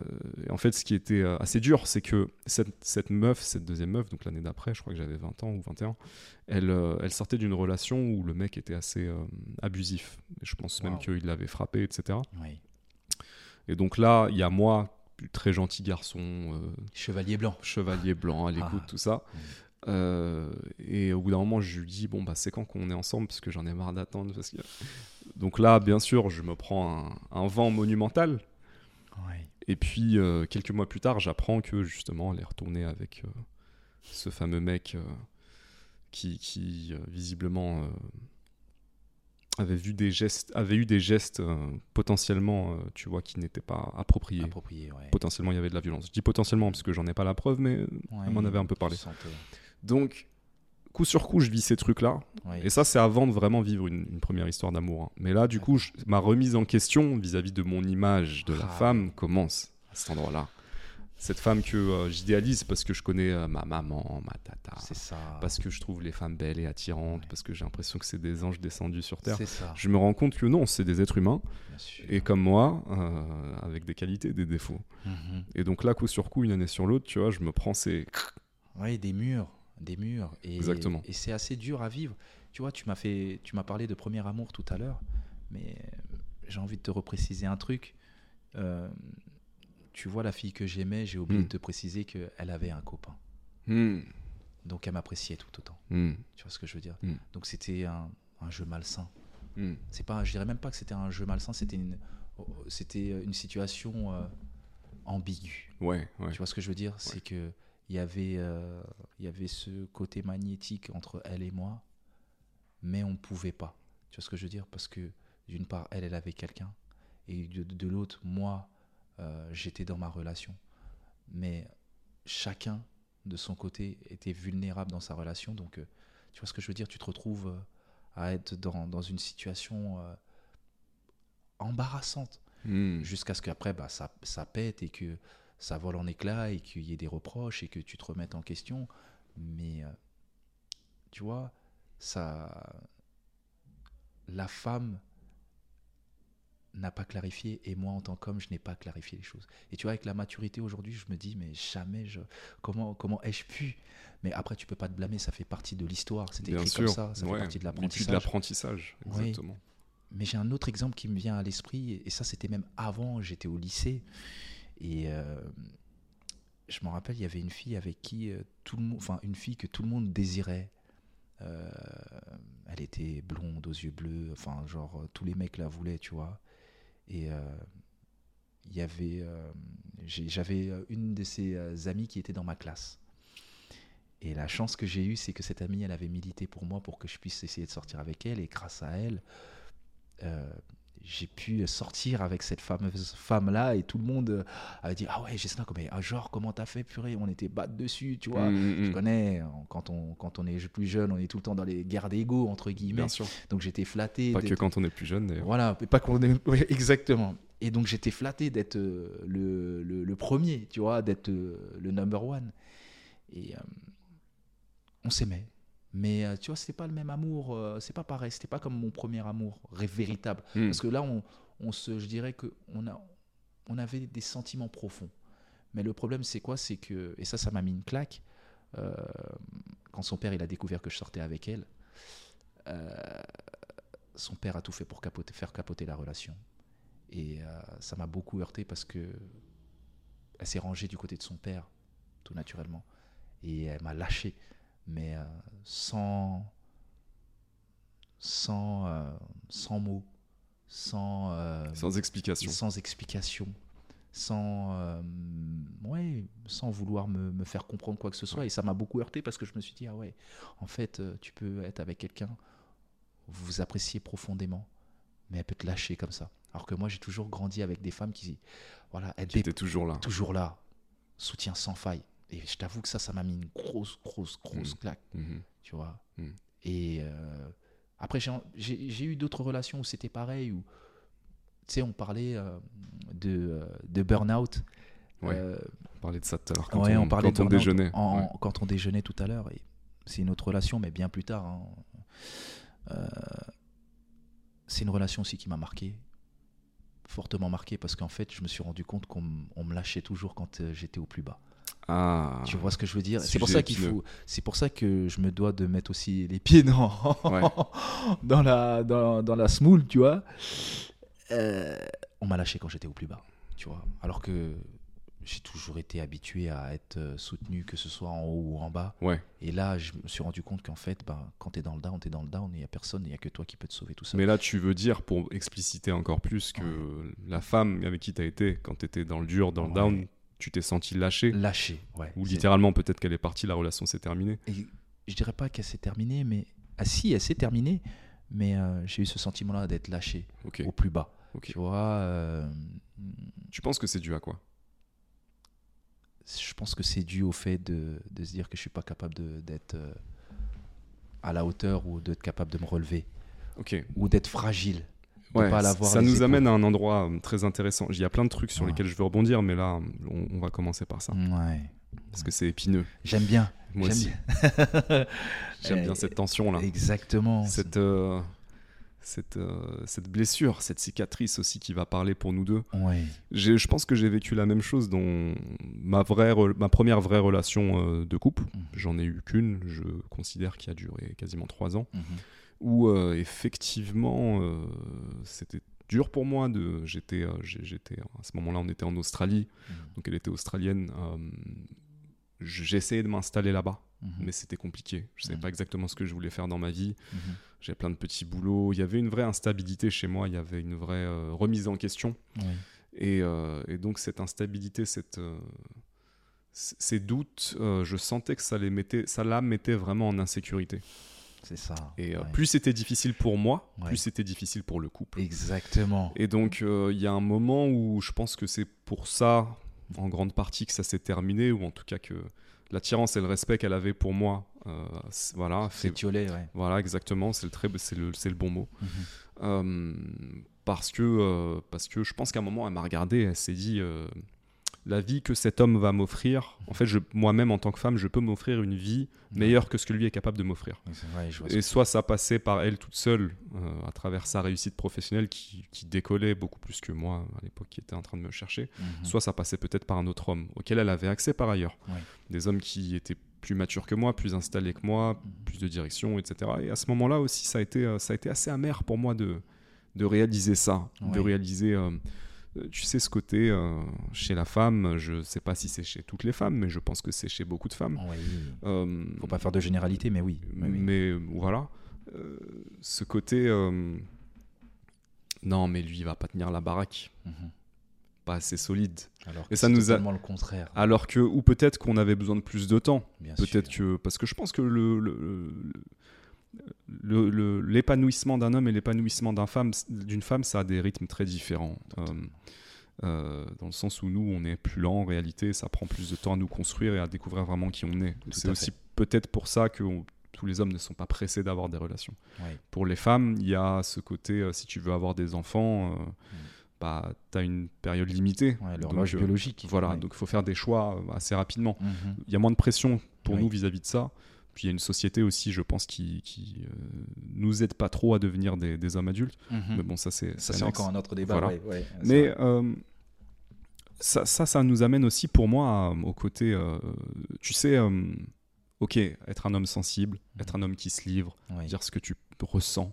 et en fait, ce qui était euh, assez dur, c'est que cette, cette meuf, cette deuxième meuf, donc l'année d'après, je crois que j'avais 20 ans ou 21, elle, euh, elle sortait d'une relation où le mec était assez abusif. Et je pense même qu'il l'avait frappé, etc. Oui. Et donc là, il y a moi, très gentil garçon, euh, Chevalier blanc. chevalier blanc, à l'écoute, Ah. tout ça. Euh, et au bout d'un moment, je lui dis bon bah c'est quand qu'on est ensemble parce que j'en ai marre d'attendre. Parce que... Donc là, bien sûr, je me prends un, un vent monumental. Oui. Et puis euh, quelques mois plus tard, j'apprends que justement, elle est retournée avec euh, ce fameux mec euh, qui, qui, visiblement avait vu des gestes, avait eu des gestes potentiellement, tu vois, qui n'étaient pas appropriés. Approprié, ouais. Potentiellement, il y avait de la violence. Je dis potentiellement parce que j'en ai pas la preuve, mais Ouais, elle m'en avait un peu parlé. Donc, coup sur coup, je vis ces trucs-là. Oui. Et ça, c'est avant de vraiment vivre une, une première histoire d'amour. hein. Mais là, du coup, je- ma remise en question vis-à-vis de mon image de la Ah. femme commence à cet endroit-là. Cette femme que euh, j'idéalise parce que je connais euh, ma maman, ma tata, C'est ça. parce que je trouve les femmes belles et attirantes, parce que j'ai l'impression que c'est des anges descendus sur Terre. C'est ça. Je me rends compte que non, c'est des êtres humains, Bien sûr. et comme moi, euh, avec des qualités et des défauts. Mhm. Et donc là, coup sur coup, une année sur l'autre, tu vois, je me prends ces... Oui, des murs, des murs. Et, Exactement. Et c'est assez dur à vivre. Tu vois, tu m'as fait, tu m'as parlé de premier amour tout à l'heure, mais j'ai envie de te repréciser un truc. Euh, tu vois, la fille que j'aimais, j'ai oublié Hmm. de te préciser qu'elle avait un copain. Hmm, Donc elle m'appréciait tout autant. hmm, Tu vois ce que je veux dire? Donc c'était un, un jeu malsain. C'est pas, je dirais même pas que c'était un jeu malsain, c'était une, c'était une situation euh, ambiguë. Ouais, ouais. Tu vois ce que je veux dire? C'est que il y avait, euh, il y avait ce côté magnétique entre elle et moi, mais on ne pouvait pas. Tu vois ce que je veux dire? Parce que d'une part, elle, elle avait quelqu'un, et de, de l'autre, moi, euh, j'étais dans ma relation. Mais chacun, de son côté, était vulnérable dans sa relation. Donc, euh, tu vois ce que je veux dire? Tu te retrouves à être dans, dans une situation embarrassante Hmm. jusqu'à ce qu'après bah, ça, ça pète et que ça vole en éclats et qu'il y ait des reproches et que tu te remettes en question. Mais euh, tu vois, ça, la femme n'a pas clarifié et moi en tant qu'homme je n'ai pas clarifié les choses. Et tu vois avec la maturité aujourd'hui je me dis mais jamais je comment comment ai-je pu? Mais après tu peux pas te blâmer ça fait partie de l'histoire. C'était écrit comme ça ça fait partie de l'apprentissage. de l'apprentissage exactement. Mais j'ai un autre exemple qui me vient à l'esprit et ça c'était même avant j'étais au lycée et euh, je me rappelle il y avait une fille avec qui euh, tout le monde enfin une fille que tout le monde désirait euh, elle était blonde aux yeux bleus enfin genre tous les mecs la voulaient tu vois et il y avait, j'avais une de ses amies qui était dans ma classe. Et la chance que j'ai eue, c'est que cette amie, elle avait milité pour moi pour que je puisse essayer de sortir avec elle. Et grâce à elle, j'ai pu sortir avec cette fameuse femme-là et tout le monde a dit Ah ouais, ça comme ah, genre, comment t'as fait, purée? On était battre dessus, tu vois. Mmh, je mmh. connais, quand on, quand on est plus jeune, on est tout le temps dans les guerres d'ego, entre guillemets. Bien sûr. Donc j'étais flatté. Pas que quand on est plus jeune, d'ailleurs. Voilà, pas quand on est. exactement. Et donc j'étais flatté d'être euh, le, le, premier, tu vois, d'être euh, le number one. Et euh, on s'aimait. Mais euh, tu vois, c'était pas le même amour, euh, c'est pas pareil, c'était pas comme mon premier amour véritable. Hmm. Parce que là, on, on, se, je dirais qu'on a, on avait des sentiments profonds. Mais le problème, c'est quoi? C'est que, et ça, ça m'a mis une claque, euh, quand son père, il a découvert que je sortais avec elle, son père a tout fait pour capoter, faire capoter la relation. Et ça m'a beaucoup heurté parce que elle s'est rangée du côté de son père, tout naturellement. Et elle m'a lâché mais sans, sans, euh, sans mots, sans, euh, sans explication. Sans explication sans, ouais, sans vouloir me, me, faire comprendre quoi que ce soit. Et ça m'a beaucoup heurté parce que je me suis dit, ah ouais, en fait, tu peux être avec quelqu'un, vous vous appréciez profondément, mais elle peut te lâcher comme ça. Alors que moi, j'ai toujours grandi avec des femmes qui, voilà, étaient toujours là. Toujours là. Soutien sans faille. Et je t'avoue que ça, ça m'a mis une grosse, grosse, grosse mmh. claque. Mmh. Tu vois mmh. Et euh, après, j'ai eu d'autres relations où c'était pareil, où, tu sais, on parlait euh, de, euh, de burn-out. Ouais, on parlait de ça tout à l'heure quand, on, parlait quand on déjeunait. Quand on déjeunait tout à l'heure. C'est une autre relation, mais bien plus tard. Hein. c'est une relation aussi qui m'a marqué fortement marqué parce qu'en fait je me suis rendu compte qu'on me lâchait toujours quand j'étais au plus bas ah, tu vois ce que je veux dire? C'est pour ça qu'il faut. C'est pour ça que je me dois de mettre aussi les pieds dans dans la dans, dans, la smoule, tu vois. Euh, on m'a lâché quand j'étais au plus bas, tu vois. Alors que j'ai toujours été habitué à être euh, soutenu, que ce soit en haut ou en bas. Ouais. Et là, je me suis rendu compte qu'en fait, ben, quand tu es dans le down, tu es dans le down, il n'y a personne, il n'y a que toi qui peux te sauver tout ça. Mais là, tu veux dire, pour expliciter encore plus, que la femme avec qui tu as été, quand tu étais dans le dur, dans le down, tu t'es senti lâché Lâché, ouais. Ou littéralement, peut-être qu'elle est partie, la relation s'est terminée Et Je dirais pas qu'elle s'est terminée, mais. Ah si, elle s'est terminée, mais euh, j'ai eu ce sentiment-là d'être lâché au plus bas. Tu vois. Euh, tu penses que c'est dû à quoi? Je pense que c'est dû au fait de, de, se dire que je suis pas capable d'être euh, à la hauteur ou d'être capable de me relever. Ou d'être fragile ça nous amène à un endroit euh, très intéressant. Il y a plein de trucs sur lesquels je veux rebondir, mais là, on, va commencer par ça. Ouais. Parce que c'est épineux. J'aime bien. Moi aussi. J'aime bien cette tension-là. Exactement. Cette, euh, cette, euh, cette blessure, cette cicatrice aussi qui va parler pour nous deux. Ouais. Je pense que j'ai vécu la même chose dans ma, vraie, ma première vraie relation de couple. Mhm. J'en ai eu qu'une, je considère, qui a duré quasiment trois ans. Mhm où euh, effectivement euh, c'était dur pour moi de j'étais euh, j'étais à ce moment-là on était en Australie. Mmh. donc elle était australienne. J'essayais de m'installer là-bas mmh. mais c'était compliqué. Je savais mmh. pas exactement ce que je voulais faire dans ma vie. J'avais plein de petits boulots. Il y avait une vraie instabilité chez moi. Il y avait une vraie remise en question. Et, et, donc cette instabilité cette ces doutes je sentais que ça les mettait ça la mettait vraiment en insécurité c'est ça. Et euh, plus c'était difficile pour moi, plus c'était difficile pour le couple. Exactement. Et donc, euh, il y a un moment où je pense que c'est pour ça, en grande partie, que ça s'est terminé, ou en tout cas que l'attirance et le respect qu'elle avait pour moi, euh, voilà. C'est ouais. Voilà, exactement, c'est le, très, c'est le, le bon mot. Mhm. parce, que, parce que je pense qu'à un moment, elle m'a regardé, elle s'est dit la vie que cet homme va m'offrir, en fait, moi-même en tant que femme, je peux m'offrir une vie meilleure que ce que lui est capable de m'offrir. Et soit ça passait par elle toute seule, euh, à travers sa réussite professionnelle qui, qui décollait beaucoup plus que moi à l'époque qui était en train de me chercher, Mhm. soit ça passait peut-être par un autre homme auquel elle avait accès par ailleurs. Ouais. Des hommes qui étaient plus matures que moi, plus installés que moi, Mhm. plus de direction, etc. Et à ce moment-là aussi, ça a été, euh, ça a été assez amer pour moi de, de réaliser ça, de réaliser, euh, tu sais, ce côté euh, chez la femme, je sais pas si c'est chez toutes les femmes, mais je pense que c'est chez beaucoup de femmes. Oui. Euh, Faut pas faire de généralité, mais oui. mais voilà, euh, ce côté, euh, non, mais lui, il va pas tenir la baraque, Mhm. pas assez solide. Alors Et que ça c'est nous a- le contraire. Alors que, ou peut-être qu'on avait besoin de plus de temps. Peut-être que. Parce que je pense que le. le- le- le- l'épanouissement d'un homme et l'épanouissement femme, d'une femme, ça a des rythmes très différents. Euh, euh, dans le sens où nous, on est plus lent en réalité, ça prend plus de temps à nous construire et à découvrir vraiment qui on est. C'est aussi peut-être pour ça que on- tous les hommes ne sont pas pressés d'avoir des relations. Ouais. Pour les femmes, il y a ce côté, euh, si tu veux avoir des enfants, euh, bah, tu as une période limitée. Mm. Ouais, Donc, l'horloge biologique. Voilà, donc il faut faire des choix assez rapidement. Mhm. Il y a moins de pression pour Oui. nous vis-à-vis de ça. Puis il y a une société aussi, je pense, qui, qui euh, nous aide pas trop à devenir des, des hommes adultes. Mhm. Mais bon, ça c'est Ça, encore un autre débat. Voilà. ouais, ouais, c'est Mais euh, ça, ça, ça nous amène aussi pour moi à- au côté, euh, tu sais, ok, être un homme sensible, Mhm. être un homme qui se livre, dire ce que tu ressens.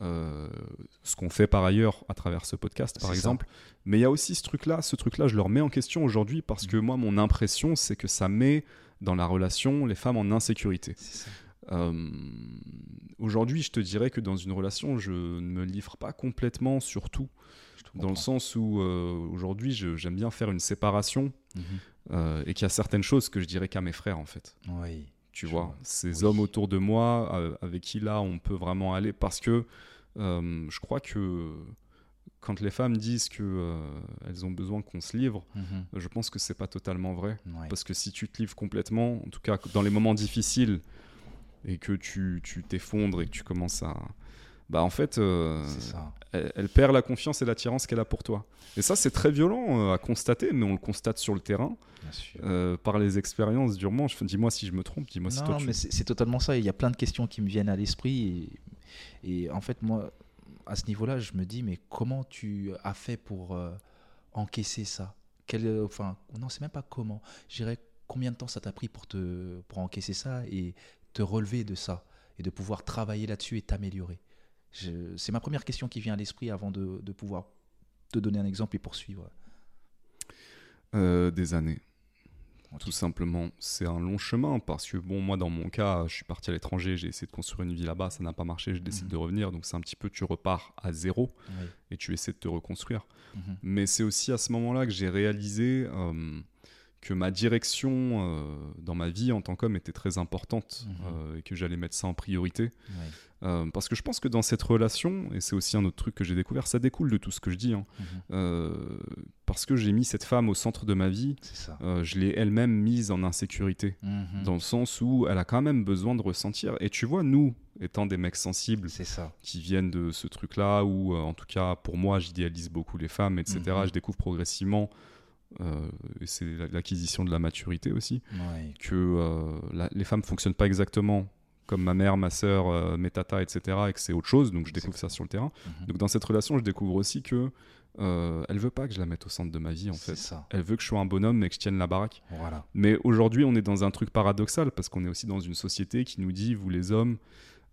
ce qu'on fait par ailleurs à travers ce podcast, par ça. exemple. Mais il y a aussi ce truc-là, ce truc-là, je le remets en question aujourd'hui parce que moi, mon impression, c'est que ça met dans la relation les femmes en insécurité. Euh, aujourd'hui, je te dirais que dans une relation, je ne me livre pas complètement sur tout, dans le sens où euh, aujourd'hui, j'aime bien faire une séparation Mhm. euh, et qu'il y a certaines choses que je dirais qu'à mes frères, en fait. Oui. Tu vois, vois. ces Oui. hommes autour de moi euh, avec qui là on peut vraiment aller parce que je crois que quand les femmes disent que euh, elles ont besoin qu'on se livre, Mhm. je pense que c'est pas totalement vrai. Ouais. Parce que si tu te livres complètement, en tout cas dans les moments difficiles, et que tu tu t'effondres et que tu commences à. Bah en fait, euh, elle, elle perd la confiance et l'attirance qu'elle a pour toi. Et ça, c'est très violent euh, à constater, mais on le constate sur le terrain, euh, par les expériences durement. Dis-moi si je me trompe, dis-moi si toi Non, tu. mais c'est c'est totalement ça. Il y a plein de questions qui me viennent à l'esprit. Et, et en fait, moi, à ce niveau-là, je me dis, mais comment tu as fait pour euh, encaisser ça? Quel, euh, Enfin, non, c'est même pas comment. Je dirais, combien de temps ça t'a pris pour, te, pour encaisser ça et te relever de ça et de pouvoir travailler là-dessus et t'améliorer? C'est ma première question qui vient à l'esprit avant de, de pouvoir te donner un exemple et poursuivre. Euh, des années. Tout simplement, c'est un long chemin parce que bon, moi dans mon cas, je suis parti à l'étranger, j'ai essayé de construire une vie là-bas, ça n'a pas marché, je décide Mhm. de revenir, donc c'est un petit peu tu repars à zéro Oui. et tu essaies de te reconstruire. Mhm. Mais c'est aussi à ce moment-là que j'ai réalisé euh, que ma direction euh, dans ma vie en tant qu'homme était très importante Mhm. euh, et que j'allais mettre ça en priorité. Oui. Euh, parce que je pense que dans cette relation, et c'est aussi un autre truc que j'ai découvert, ça découle de tout ce que je dis, hein, Mhm. parce que j'ai mis cette femme au centre de ma vie, je l'ai elle-même mise en insécurité, Mhm. dans le sens où elle a quand même besoin de ressentir. Et tu vois, nous, étant des mecs sensibles, ça. qui viennent de ce truc-là, où euh, en tout cas pour moi j'idéalise beaucoup les femmes, etc. Je découvre progressivement, c'est la- l'acquisition de la maturité aussi, Ouais. que euh, la- les femmes fonctionnent pas exactement comme ma mère, ma soeur, euh, mes tatas, etc. et que c'est autre chose, donc je découvre ça sur le terrain. Mhm. Donc dans cette relation, je découvre aussi que euh, elle veut pas que je la mette au centre de ma vie en C'est fait. ça. Elle veut que je sois un bonhomme et que je tienne la baraque. Voilà. Mais aujourd'hui, on est dans un truc paradoxal parce qu'on est aussi dans une société qui nous dit, vous les hommes, euh,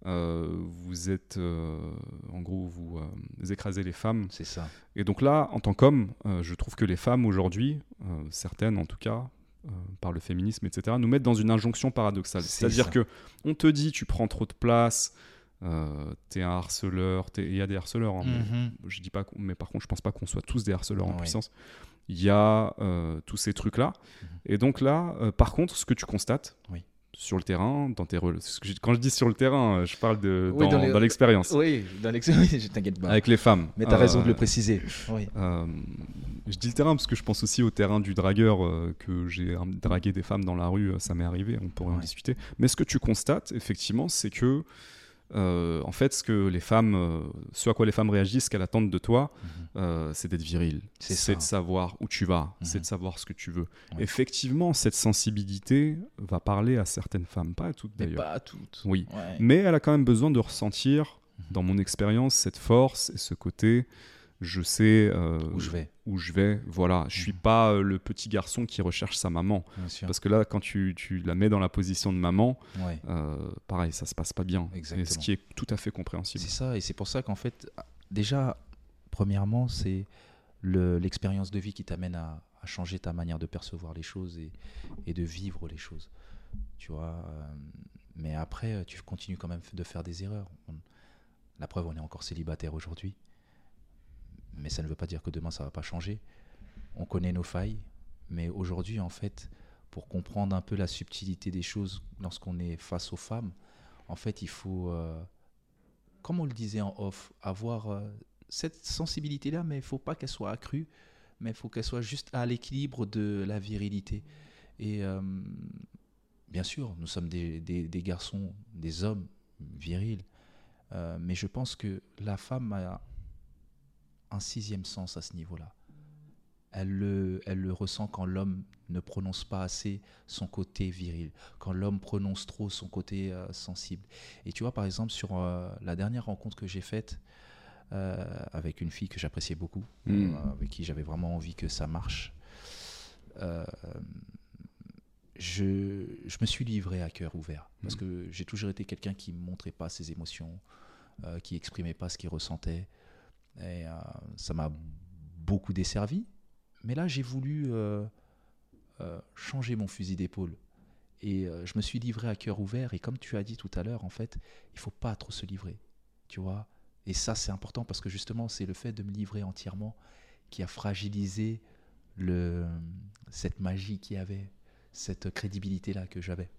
vous êtes, euh, en gros, vous, euh, vous écrasez les femmes. C'est ça. Et donc là, en tant qu'homme, euh, je trouve que les femmes aujourd'hui, euh, certaines en tout cas, euh, par le féminisme, etc., nous mettent dans une injonction paradoxale. C'est C'est-à-dire que on te dit, tu prends trop de place. Euh, t'es un harceleur, il y a des harceleurs, hein, mais Mhm. je dis pas, mais par contre, je pense pas qu'on soit tous des harceleurs en puissance. Il y a euh, tous ces trucs-là. Mhm. Et donc là, euh, par contre, ce que tu constates Oui. Sur le terrain, dans tes quand je dis sur le terrain, euh, je parle de Oui, dans, l'expérience Oui, dans l'ex- oui, je t'inquiète pas. avec les femmes. Mais tu as Euh, raison de le préciser. Oui. euh, je dis le terrain parce que je pense aussi au terrain du dragueur euh, que j'ai euh, dragué des femmes dans la rue, euh, ça m'est arrivé, on pourrait en discuter. Mais ce que tu constates, effectivement, c'est que euh, en fait, ce que les femmes, euh, ce à quoi les femmes réagissent, ce qu'elles attendent de toi, Mhm. euh, c'est d'être viril. C'est de savoir où tu vas. Mhm. C'est de savoir ce que tu veux. Ouais. Effectivement, cette sensibilité va parler à certaines femmes, pas à toutes d'ailleurs. pas à toutes. Oui. Ouais. Mais elle a quand même besoin de ressentir, Mhm. dans mon expérience, cette force et ce côté. Je sais euh, Où je vais, où je vais. Voilà, je suis Mhm. pas euh, le petit garçon qui recherche sa maman. Parce que là, quand tu, tu la mets dans la position de maman, Ouais. euh, pareil, ça se passe pas bien. Et Exactement. ce qui est tout à fait compréhensible. C'est ça, et c'est pour ça qu'en fait, déjà, premièrement, c'est le- l'expérience de vie qui t'amène à, à changer ta manière de percevoir les choses et, et de vivre les choses. Tu vois, mais après, tu continues quand même de faire des erreurs. On- la preuve, on est encore célibataire aujourd'hui, mais ça ne veut pas dire que demain ça va pas changer. On connaît nos failles, mais aujourd'hui, en fait, pour comprendre un peu la subtilité des choses lorsqu'on est face aux femmes, en fait, il faut euh, comme on le disait en off, avoir euh, cette sensibilité-là, mais il faut pas qu'elle soit accrue, mais il faut qu'elle soit juste à l'équilibre de la virilité. Et euh, bien sûr, nous sommes des, garçons, des hommes virils, mais je pense que la femme a un sixième sens à ce niveau-là. Elle le, elle le ressent quand l'homme ne prononce pas assez son côté viril, quand l'homme prononce trop son côté euh, sensible. Et tu vois, par exemple, sur euh, la dernière rencontre que j'ai faite euh, avec une fille que j'appréciais beaucoup, Mm. euh, avec qui j'avais vraiment envie que ça marche, je, je me suis livré à cœur ouvert. Parce Mm. que j'ai toujours été quelqu'un qui ne montrait pas ses émotions, qui exprimait pas ce qu'il ressentait. Et euh, ça m'a beaucoup desservi. Mais là, j'ai voulu euh, euh, changer mon fusil d'épaule. Et je me suis livré à cœur ouvert. Et comme tu as dit tout à l'heure, en fait, il faut pas trop se livrer. Tu vois? Et ça, c'est important parce que justement, c'est le fait de me livrer entièrement qui a fragilisé le, cette magie qu'il y avait, cette crédibilité-là que j'avais.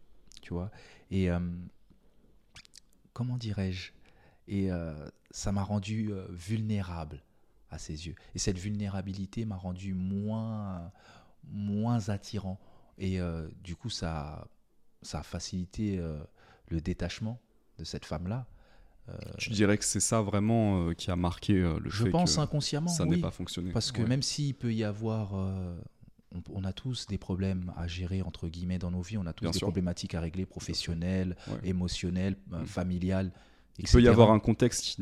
Tu vois? Et comment dirais-je? Et euh, ça m'a rendu euh, vulnérable à ses yeux. Et cette vulnérabilité m'a rendu moins, moins attirant. Et euh, du coup, ça, ça a facilité le détachement de cette femme-là. Tu dirais que c'est ça vraiment qui a marqué le Je fait pense que inconsciemment. ça oui. n'ait pas fonctionné. Parce que Ouais. même s'il peut y avoir. on, a tous des problèmes à gérer, entre guillemets, dans nos vies. On a tous Bien des sûr. problématiques à régler, professionnelles, Ouais. émotionnelles, Mm. familiales. Il peut y avoir un contexte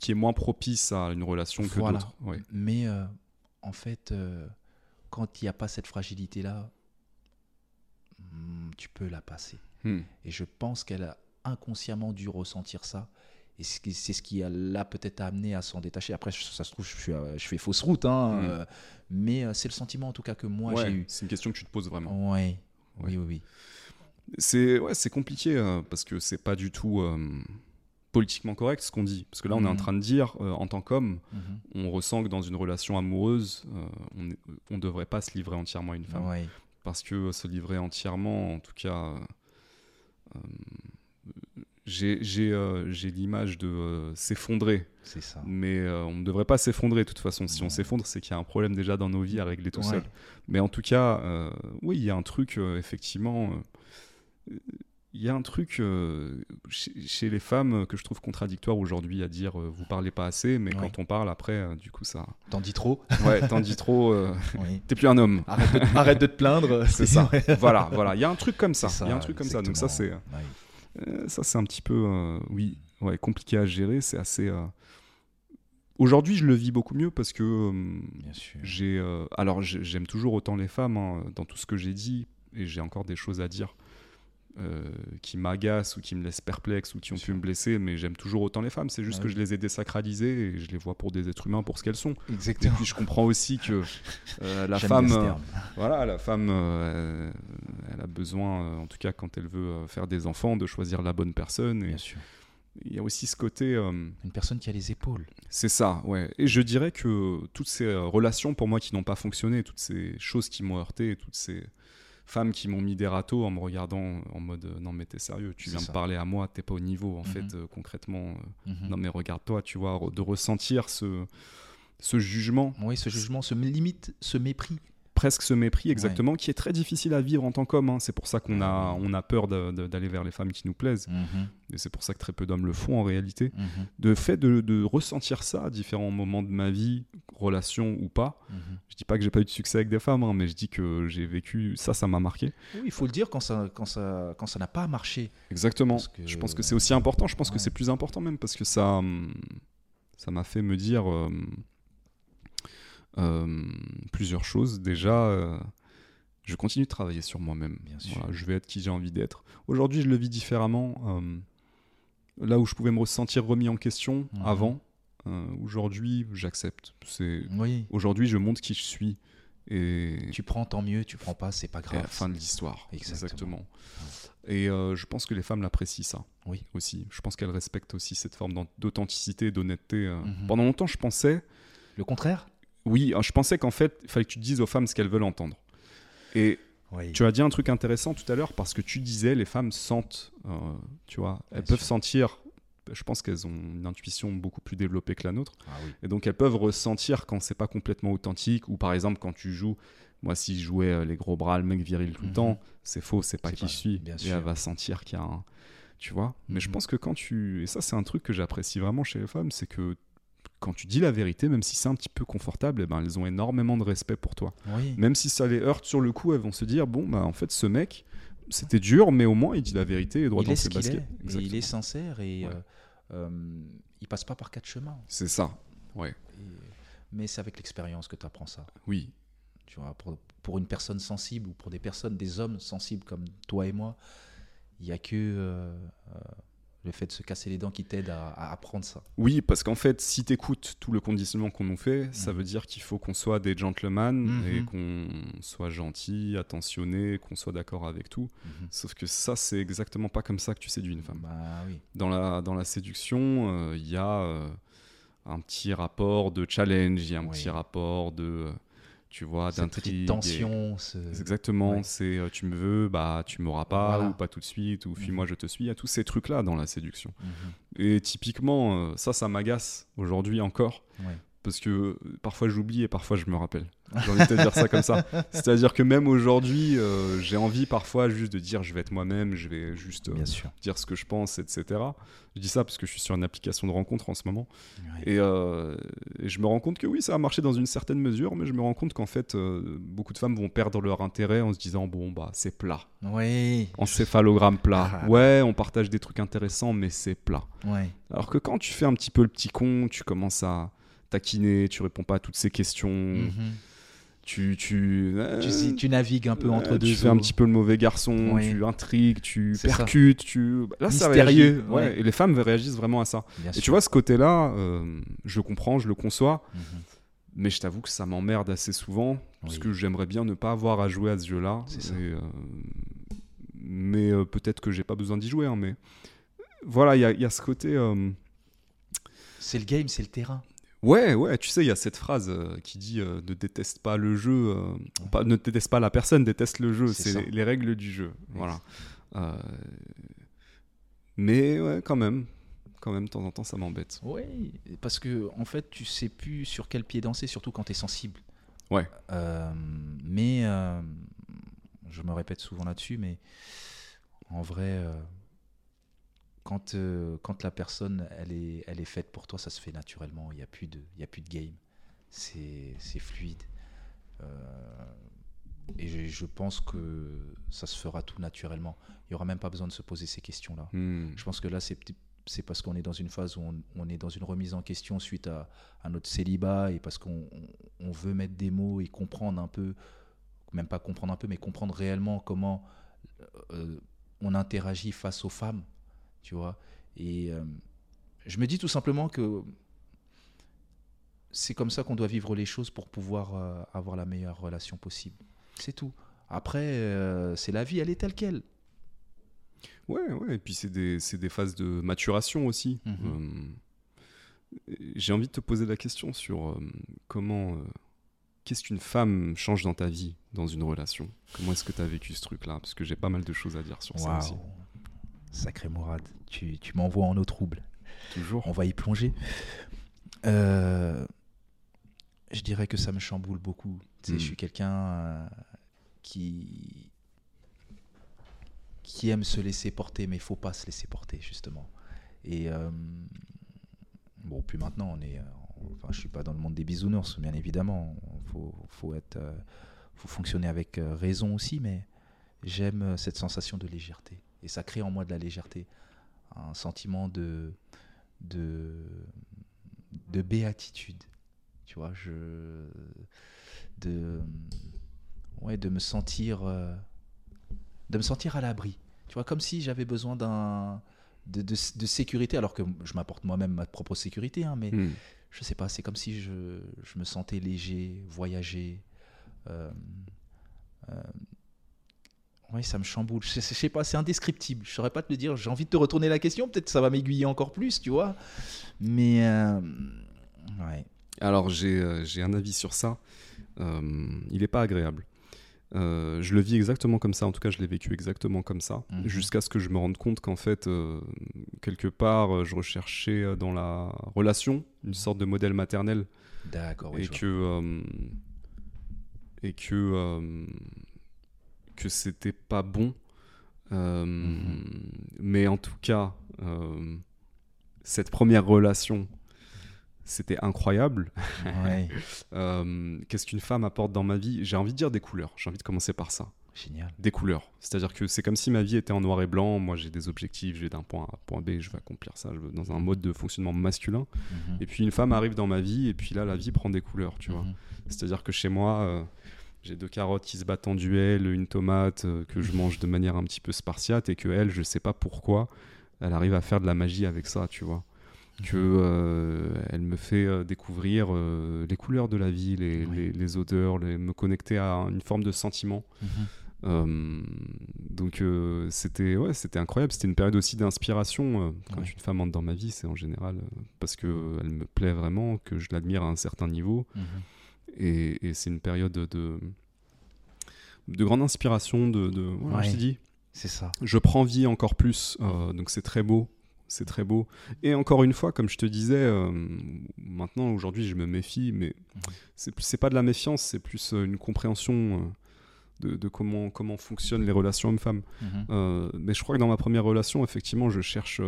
qui, est moins propice à une relation que Voilà. d'autres. Ouais. Mais euh, en fait, euh, quand il n'y a pas cette fragilité-là, hmm, tu peux la passer. Hmm. Et je pense qu'elle a inconsciemment dû ressentir ça. Et c'est ce qui l'a peut-être amené à s'en détacher. Après, ça se trouve, je, suis, je fais fausse route. hein, Mm. euh, mais c'est le sentiment, en tout cas, que moi, Ouais, j'ai eu. C'est une question que tu te poses vraiment. Ouais. Oui, oui, oui. C'est ouais, compliqué euh, parce que c'est pas du tout euh, politiquement correct ce qu'on dit. Parce que là, on est en Mhm. train de dire, euh, en tant qu'homme, Mhm. on ressent que dans une relation amoureuse, euh, on on devrait pas se livrer entièrement à une femme. Ouais. Parce que se livrer entièrement, en tout cas, euh, euh, j'ai euh, l'image de euh, s'effondrer. C'est ça. Mais euh, on ne devrait pas s'effondrer de toute façon. Si on s'effondre, c'est qu'il y a un problème déjà dans nos vies à régler tout Ouais. seul. Mais en tout cas, euh, oui, il y a un truc, euh, effectivement. Euh, il y a un truc euh, chez, chez les femmes que je trouve contradictoire aujourd'hui à dire euh, vous parlez pas assez, mais Ouais. quand on parle après, euh, du coup, ça. T'en dis trop Ouais, t'en dis trop, euh, Oui. t'es plus un homme. Arrête de, arrête de te plaindre. C'est ça. voilà, voilà. Il y a un truc comme ça. Il y a un truc comme ça. Donc ça, c'est. Ouais. Euh, ça, c'est un petit peu, euh, oui, ouais, compliqué à gérer. C'est assez. euh, Aujourd'hui, je le vis beaucoup mieux parce que euh, Bien sûr. j'ai. euh, Alors, j'ai- j'aime toujours autant les femmes hein, dans tout ce que j'ai dit, et j'ai encore des choses à dire euh, qui m'agacent ou qui me laissent perplexe ou qui ont Bien pu sûr. me blesser, mais j'aime toujours autant les femmes. C'est juste Ah que je les ai désacralisées et je les vois pour des êtres humains pour ce qu'elles sont. Et Exactement. puis, je comprends aussi que euh, la femme. euh, voilà, la femme, elle a besoin, en tout cas quand elle veut faire des enfants, de choisir la bonne personne. Et Bien sûr. il y a aussi ce côté, Une personne qui a les épaules. c'est ça, ouais. Et je dirais que toutes ces relations pour moi qui n'ont pas fonctionné, toutes ces choses qui m'ont heurté, toutes ces femmes qui m'ont mis des râteaux en me regardant en mode euh, non mais t'es sérieux, tu viens ça. me parler à moi, t'es pas au niveau en Mhm. fait euh, concrètement. euh, Mhm. non mais regarde-toi, tu vois, de ressentir ce, ce jugement Oui, ce jugement, ce limite, ce mépris. presque ce mépris exactement qui est très difficile à vivre en tant qu'homme. hein. C'est pour ça qu'on a, on a peur d'aller vers les femmes qui nous plaisent. Mhm, Et c'est pour ça que très peu d'hommes le font en réalité. mhm, De fait de, de ressentir ça à différents moments de ma vie, relation ou pas. mhm. Je dis pas que j'ai pas eu de succès avec des femmes, hein, mais je dis que j'ai vécu ça, ça m'a marqué. Oui, il faut le dire quand ça quand ça quand ça n'a pas marché. Exactement. Que- Je pense que c'est aussi important. Je pense que c'est plus important même parce que ça, hum, ça m'a fait me dire euh, euh, plusieurs choses. Déjà, euh, je continue de travailler sur moi-même. Voilà, je vais être qui j'ai envie d'être. Aujourd'hui, je le vis différemment. là où je pouvais me ressentir remis en question Mhm. avant, euh, aujourd'hui, j'accepte. C'est Oui. aujourd'hui, je montre qui je suis et Tu prends tant mieux, tu prends pas, c'est pas et grave. la fin de l'histoire. Exactement. Exactement. Et euh, je pense que les femmes l'apprécient ça. Oui. Aussi. Je pense qu'elles respectent aussi cette forme d'authenticité, d'honnêteté. euh. Mhm. Pendant longtemps, je pensais, Le contraire? Oui, hein, je pensais qu'en fait, il fallait que tu dises aux femmes ce qu'elles veulent entendre. Et Oui. tu as dit un truc intéressant tout à l'heure parce que tu disais les femmes sentent, tu vois, elles Bien peuvent sûr. sentir. Je pense qu'elles ont une intuition beaucoup plus développée que la nôtre. Ah oui. Et donc elles peuvent ressentir quand c'est pas complètement authentique ou par exemple quand tu joues, moi si je jouais euh, les gros bras, le mec viril tout le Mhm. temps, c'est faux, c'est pas qui pas- je suis. bien et sûr. elle va sentir qu'il y a un... Tu vois Mais je Mhm. pense que quand tu... Et ça c'est un truc que j'apprécie vraiment chez les femmes, c'est que quand tu dis la vérité, même si c'est un petit peu confortable, eh ben, elles ont énormément de respect pour toi. Oui. Même si ça les heurte sur le coup, elles vont se dire, bon, bah en fait ce mec, c'était dur, mais au moins il dit la vérité et droit il dans est ses est. baskets. et il Exactement. est sincère et Ouais. euh, euh, il passe pas par quatre chemins. C'est ça, ouais. Et- mais c'est avec l'expérience que tu apprends ça. Oui, Tu vois, pour, pour une personne sensible ou pour des personnes, des hommes sensibles comme toi et moi, il n'y a que euh, euh, le fait de se casser les dents qui t'aide à, à apprendre ça. Oui, parce qu'en fait, si tu écoutes tout le conditionnement qu'on nous fait, ça Mhm. veut dire qu'il faut qu'on soit des gentlemen Mhm. et qu'on soit gentil, attentionné, qu'on soit d'accord avec tout. Mhm. Sauf que ça, c'est exactement pas comme ça que tu séduis une femme. Bah oui. Dans la, dans la séduction, euh, il y a euh, un petit rapport de challenge, il y a un Oui. petit rapport de, euh, tu vois, d'intrigue. tension. ce- Exactement, Ouais. c'est euh, tu me veux, bah tu m'auras pas, Voilà. ou pas tout de suite, ou Mhm. fuis-moi, je te suis. Il y a tous ces trucs-là dans la séduction. Mhm. Et typiquement, euh, ça, ça m'agace aujourd'hui encore. Ouais. Parce que euh, parfois j'oublie et parfois je me rappelle. J'ai envie de te dire ça comme ça. C'est-à-dire que même aujourd'hui, euh, j'ai envie parfois juste de dire je vais être moi-même, je vais juste euh, Bien sûr. dire ce que je pense, etc. Je dis ça parce que je suis sur une application de rencontre en ce moment. Et, euh, et je me rends compte que oui, ça a marché dans une certaine mesure, mais je me rends compte qu'en fait, beaucoup de femmes vont perdre leur intérêt en se disant bon, bah c'est plat. Oui. Encéphalogramme plat. Ah. Ouais, on partage des trucs intéressants, mais c'est plat. Alors que quand tu fais un petit peu le petit con, tu commences à taquiner, tu réponds pas à toutes ces questions, Mhm. tu tu euh, Tu, si- tu navigues un peu ouais, entre deux tu fais un petit peu le mauvais garçon, Oui. tu intrigues, tu ça. percutes, tu là ça Mystérieux, réagit. Ouais, ouais. et les femmes réagissent vraiment à ça. Bien Et sûr. tu vois ce côté-là, euh, je le comprends, je le conçois, Mhm. mais je t'avoue que ça m'emmerde assez souvent parce que j'aimerais bien ne pas avoir à jouer à ce jeu-là. Ça. Euh, mais euh, peut-être que j'ai pas besoin d'y jouer, hein, mais voilà, il y, a- il y a ce côté. euh, C'est le game, c'est le terrain. Ouais, ouais, tu sais, il y a cette phrase euh, qui dit euh, ne déteste pas le jeu, euh, pas, ne déteste pas la personne, déteste le jeu. C'est les, les règles du jeu. Voilà. Mais ouais, quand même, quand même, de temps en temps, ça m'embête. Oui, parce que en fait, tu sais plus sur quel pied danser, surtout quand tu es sensible. Ouais. Mais je me répète souvent là-dessus, mais en vrai, quand, euh, quand la personne elle est, elle est faite pour toi, ça se fait naturellement. Il n'y a, plus de- il y a plus de game. C'est fluide. Euh, et je, je pense que ça se fera tout naturellement. Il n'y aura même pas besoin de se poser ces questions-là. Hmm. Je pense que là, c'est parce qu'on est dans une phase où on, on est dans une remise en question suite à, à notre célibat et parce qu'on on- on veut mettre des mots et comprendre un peu, même pas comprendre un peu, mais comprendre réellement comment euh, on interagit face aux femmes, tu vois. Et euh, je me dis tout simplement que c'est comme ça qu'on doit vivre les choses pour pouvoir euh, avoir la meilleure relation possible. C'est tout. Après, euh, c'est la vie, elle est telle qu'elle. Ouais, ouais, et puis c'est des, des phases de maturation aussi. Mhm. J'ai envie de te poser la question sur comment. Qu'est-ce qu'une femme change dans ta vie, dans une relation? Comment est-ce que tu as vécu ce truc-là? Parce que j'ai pas mal de choses à dire sur ça aussi. Sacré Mourad, tu, tu m'envoies en eau trouble. Toujours. On va y plonger. Euh, Je dirais que ça me chamboule beaucoup. Tu sais. Je suis quelqu'un euh, qui qui aime se laisser porter, mais il faut pas se laisser porter justement. Et euh, bon, puis maintenant, on est, enfin, je suis pas dans le monde des bisounours, bien évidemment. Faut, faut être, faut fonctionner avec raison aussi, mais j'aime cette sensation de légèreté. Et ça crée en moi de la légèreté, un sentiment de, de, de béatitude. Tu vois, je, de, ouais, de me sentir, euh, de me sentir à l'abri. Tu vois, comme si j'avais besoin d'un, de, de, de sécurité, alors que je m'apporte moi-même ma propre sécurité, hein, mais Hmm. je sais pas, c'est comme si je, je me sentais léger, voyager. Euh, euh, oui, ça me chamboule. Je, je sais pas, c'est indescriptible. Je saurais pas te le dire. J'ai envie de te retourner la question. Peut-être que ça va m'aiguiller encore plus, tu vois. Mais euh, ouais. Alors j'ai euh, j'ai un avis sur ça. Euh, il n'est pas agréable. Euh, je le vis exactement comme ça, en tout cas je l'ai vécu exactement comme ça, Mhm. jusqu'à ce que je me rende compte qu'en fait, euh, quelque part, je recherchais dans la relation une sorte de modèle maternel D'accord. oui, et que euh, et que que c'était pas bon. Euh, Mhm. Mais en tout cas, euh, cette première relation, c'était incroyable. Ouais, Euh, Qu'est-ce qu'une femme apporte dans ma vie? J'ai envie de dire des couleurs. J'ai envie de commencer par ça. génial. Des couleurs. C'est-à-dire que c'est comme si ma vie était en noir et blanc. Moi, j'ai des objectifs. Je vais d'un point A à point B. Je vais accomplir ça. Je veux dans un mode de fonctionnement masculin. Mhm. Et puis une femme arrive dans ma vie. Et puis là, la vie prend des couleurs. Tu vois. Mhm. C'est-à-dire que chez moi, j'ai deux carottes qui se battent en duel, une tomate euh, que je mange de manière un petit peu spartiate, et que elle, je sais pas pourquoi, elle arrive à faire de la magie avec ça, tu vois. Que euh, elle me fait euh, découvrir euh, les couleurs de la vie, les, Oui. les- les odeurs, les- me connecter à une forme de sentiment. Mhm. Euh, donc c'était ouais, c'était incroyable. C'était une période aussi d'inspiration. quand Ouais. une femme entre dans ma vie, c'est en général parce que elle me plaît vraiment, que je l'admire à un certain niveau. Mhm. Et, et c'est une période de, de grande inspiration. De, de voilà, Ouais. je dit, C'est ça. je prends vie encore plus. euh, donc c'est très beau. C'est très beau. Et encore une fois, comme je te disais, euh, maintenant, aujourd'hui, je me méfie, mais Mhm. c'est pas de la méfiance, c'est plus euh, une compréhension euh, de, de comment, comment fonctionnent les relations hommes-femmes. Mhm. Mais je crois que dans ma première relation, effectivement, je cherche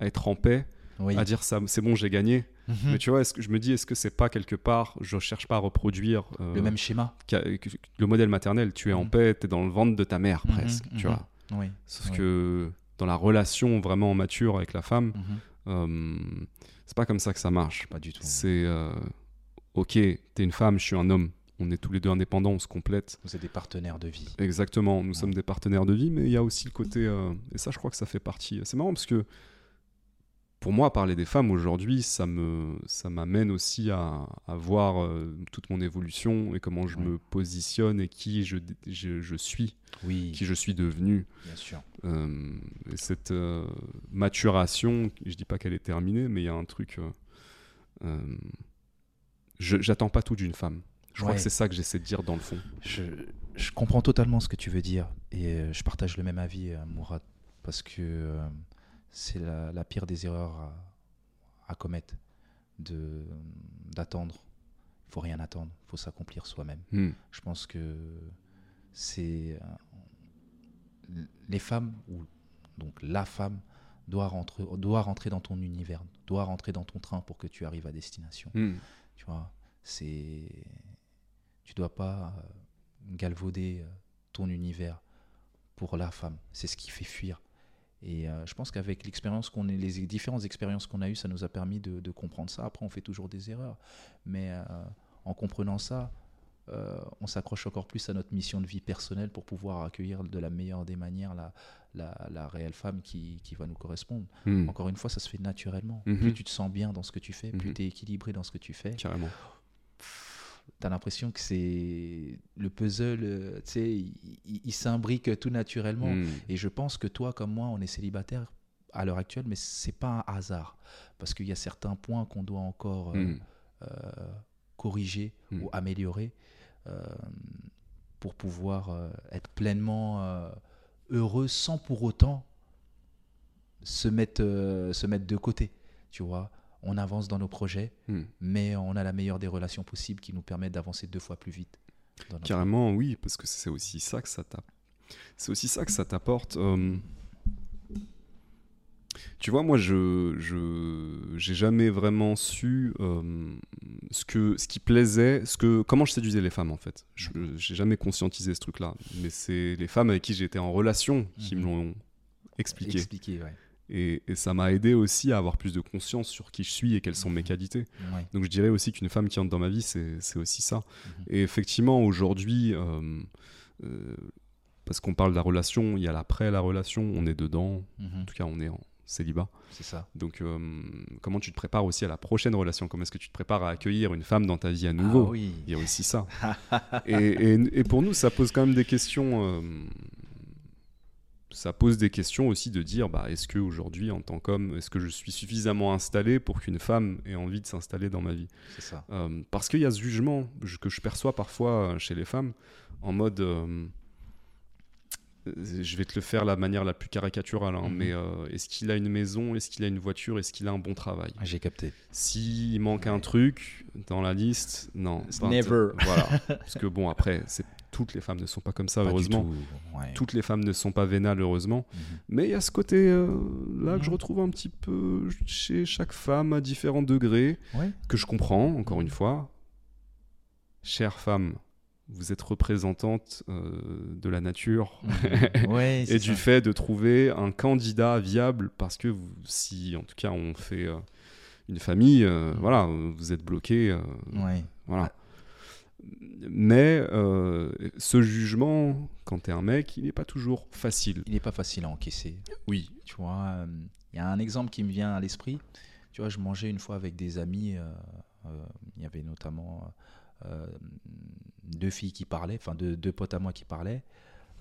à être en paix, Oui. à dire ça, c'est bon, j'ai gagné. Mais tu vois, est-ce que je me dis, est-ce que c'est pas quelque part, je cherche pas à reproduire euh, Le même schéma. le modèle maternel, tu es en Mhm. paix, tu es dans le ventre de ta mère Mhm, presque, tu mhm. vois. Oui. Sauf Oui. que dans la relation vraiment mature avec la femme, euh, c'est pas comme ça que ça marche. Pas du tout. C'est euh, ok, t'es une femme, je suis un homme. On est tous les deux indépendants, on se complète. Vous êtes des partenaires de vie. Exactement, nous sommes des partenaires de vie, mais il y a aussi le côté. euh, et ça, je crois que ça fait partie. C'est marrant parce que pour moi, parler des femmes aujourd'hui, ça me, ça m'amène aussi à, à voir euh, toute mon évolution et comment je me positionne et qui je, je, je suis, Oui, qui je suis devenu. bien sûr. Euh, et cette euh, maturation, je dis pas qu'elle est terminée, mais il y a un truc. je- J'attends pas tout d'une femme. Je crois que c'est ça que j'essaie de dire dans le fond. Je, je comprends totalement ce que tu veux dire et je partage le même avis, Mourad, parce que c'est la, la pire des erreurs à, à commettre, de d'attendre. Il faut rien attendre, il faut s'accomplir soi-même. Hmm. Je pense que c'est euh, les femmes ou donc la femme doit rentrer, doit rentrer dans ton univers, doit rentrer dans ton train pour que tu arrives à destination. Hmm. Tu vois, c'est. Tu dois pas euh, galvauder euh, ton univers pour la femme. C'est ce qui fait fuir. Et euh, je pense qu'avec l'expérience qu'on est, les différentes expériences qu'on a eues, ça nous a permis de, de comprendre ça. Après, on fait toujours des erreurs, mais euh, en comprenant ça, euh, on s'accroche encore plus à notre mission de vie personnelle pour pouvoir accueillir de la meilleure des manières la, la, la réelle femme qui, qui va nous correspondre. Hmm. Encore une fois, ça se fait naturellement. Mhm. Plus tu te sens bien dans ce que tu fais, plus Mhm. tu es équilibré dans ce que tu fais, Carrément. T'as l'impression que c'est le puzzle, euh, tu sais, il, s'imbrique tout naturellement. Hmm. Et je pense que toi, comme moi, on est célibataire à l'heure actuelle, mais c'est pas un hasard parce qu'il y a certains points qu'on doit encore euh, Hmm. euh, corriger ou améliorer euh, pour pouvoir être pleinement heureux sans pour autant se mettre, se mettre de côté. Tu vois, on avance dans nos projets, Hmm. mais on a la meilleure des relations possibles qui nous permettent d'avancer deux fois plus vite. Carrément, oui, parce que c'est aussi ça que ça t'a- C'est aussi ça que ça t'apporte. euh, Tu vois, moi, je, je, j'ai jamais vraiment su euh, ce que, ce qui plaisait, ce que, comment je séduisais les femmes en fait. Je, j'ai jamais conscientisé ce truc-là, mais c'est les femmes avec qui j'étais en relation qui me Mhm. l'ont expliqué. Ouais. Et, et ça m'a aidé aussi à avoir plus de conscience sur qui je suis et quelles sont mes Mhm. qualités. Ouais. Donc je dirais aussi qu'une femme qui entre dans ma vie, c'est aussi ça. Mhm. Et effectivement, aujourd'hui, euh, euh, parce qu'on parle de la relation, il y a l'après la relation, on est dedans, Mhm. en tout cas on est en célibat. C'est ça. Donc euh, comment tu te prépares aussi à la prochaine relation? Comment est-ce que tu te prépares à accueillir une femme dans ta vie à nouveau? Ah oui. Il y a aussi ça. et, et- et pour nous, ça pose quand même des questions. euh, ça pose des questions aussi de dire bah, est-ce qu'aujourd'hui, en tant qu'homme, est-ce que je suis suffisamment installé pour qu'une femme ait envie de s'installer dans ma vie C'est ça. euh, parce qu'il y a ce jugement que je perçois parfois euh, chez les femmes en mode euh, je vais te le faire la manière la plus caricaturale hein, Mhm. mais euh, est-ce qu'il a une maison est-ce qu'il a une voiture est-ce qu'il a un bon travail Ah, J'ai capté. s'il manque un truc dans la liste non It's never. voilà parce que bon après toutes les femmes ne sont pas comme ça Pas heureusement tout, ouais. toutes les femmes ne sont pas vénales heureusement Mhm. mais il y a ce côté euh, là que je Mhm. retrouve un petit peu chez chaque femme à différents degrés Ouais. que je comprends, encore une fois. Chère femme, vous êtes représentante euh, de la nature. Ouais, c'est et du ça. fait de trouver un candidat viable parce que vous- si, en tout cas, on fait euh, une famille, euh, Mhm. voilà, vous êtes bloqué. Ouais. voilà. Mais ce jugement, quand t'es un mec, il n'est pas toujours facile. Il n'est pas facile à encaisser. Oui. Tu vois, il y a un exemple qui me vient à l'esprit. Tu vois, je mangeais une fois avec des amis. Il y avait notamment euh, deux filles qui parlaient, enfin deux, deux potes à moi qui parlaient.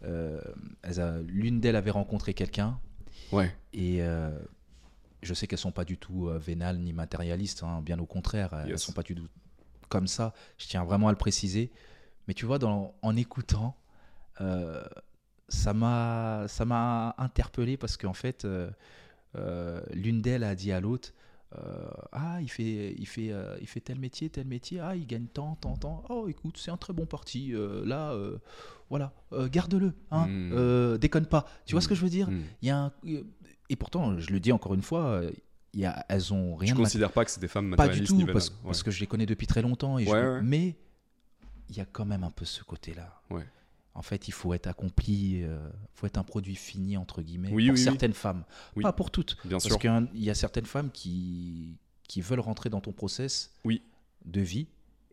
Euh, elles L'une d'elles avait rencontré quelqu'un Ouais. et euh, je sais qu'elles sont pas du tout euh, vénales ni matérialistes, hein, bien au contraire, elles Yes. sont pas du tout comme ça. Je tiens vraiment à le préciser. Mais tu vois, dans, en écoutant, euh, ça m'a ça m'a interpellé parce qu'en fait, l'une d'elles a dit à l'autre. Euh, ah, il fait, il, fait, euh, il fait tel métier, tel métier. Ah, il gagne tant, tant, tant. Oh, écoute, c'est un très bon parti. euh, là, voilà, garde-le. Hein, Mm. euh, déconne pas. Tu vois ce que je veux dire? Hmm. il y a un- Et pourtant, je le dis encore une fois, y a... elles ont rien Je mat- considère pas que c'est des femmes Pas du tout, parce, que je les connais depuis très longtemps. Et je- ouais. Mais il y a quand même un peu ce côté-là. En fait, il faut être accompli, il faut être un produit fini, entre guillemets, Oui, pour oui, oui. certaines femmes. Pas pour toutes. Bien Parce qu'il y a certaines femmes qui, qui veulent rentrer dans ton process de vie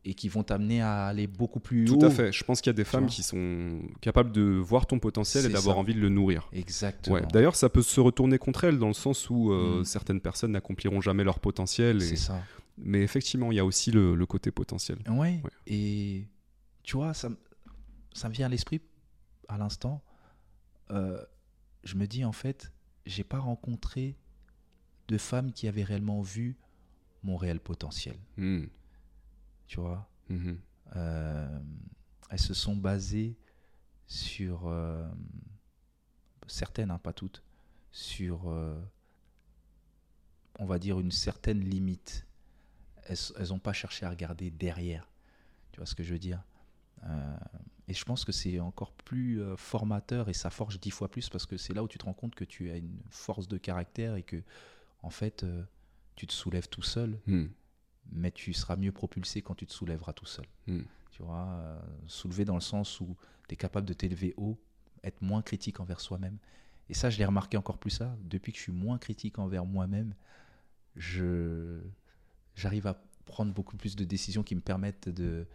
et qui vont t'amener à aller beaucoup plus Tout haut. à fait. Je pense qu'il y a des femmes qui sont capables de voir ton potentiel et d'avoir envie de le nourrir. Exactement. Ouais. D'ailleurs, ça peut se retourner contre elles dans le sens où euh, Mm. certaines personnes n'accompliront jamais leur potentiel. C'est ça. Mais effectivement, il y a aussi le, le côté potentiel. Ouais. Ouais. Et tu vois, ça, me- ça me vient à l'esprit à l'instant. Euh, je me dis en fait, j'ai pas rencontré de femmes qui avaient réellement vu mon réel potentiel. Mm. Tu vois, Mhm. Euh, elles se sont basées sur euh, certaines, hein, pas toutes, sur on va dire une certaine limite. Elles n'ont pas cherché à regarder derrière. Tu vois ce que je veux dire? Euh, Et je pense que c'est encore plus euh, formateur et ça forge dix fois plus parce que c'est là où tu te rends compte que tu as une force de caractère et que en fait euh, tu te soulèves tout seul, Mm. mais tu seras mieux propulsé quand tu te soulèveras tout seul. Mm. Tu vois, euh, soulever dans le sens où tu es capable de t'élever haut, être moins critique envers soi-même. Et ça, je l'ai remarqué encore plus ça. Depuis que je suis moins critique envers moi-même, je j'arrive à prendre beaucoup plus de décisions qui me permettent de,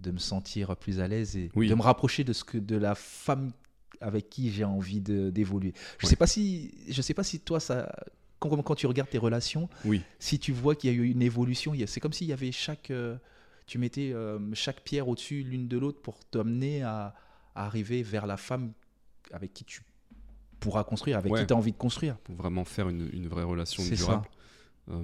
de me sentir plus à l'aise et Oui. de me rapprocher de ce que de la femme avec qui j'ai envie d'évoluer. Je Ouais. sais pas si je sais pas si toi ça quand, quand tu regardes tes relations, Oui. si tu vois qu'il y a eu une évolution, c'est comme s'il y avait chaque euh, tu mettais euh, chaque pierre au-dessus l'une de l'autre pour t'amener à, à arriver vers la femme avec qui tu pourras construire, avec Ouais. qui tu as envie de construire. Pour vraiment faire une, une vraie relation durable. Euh,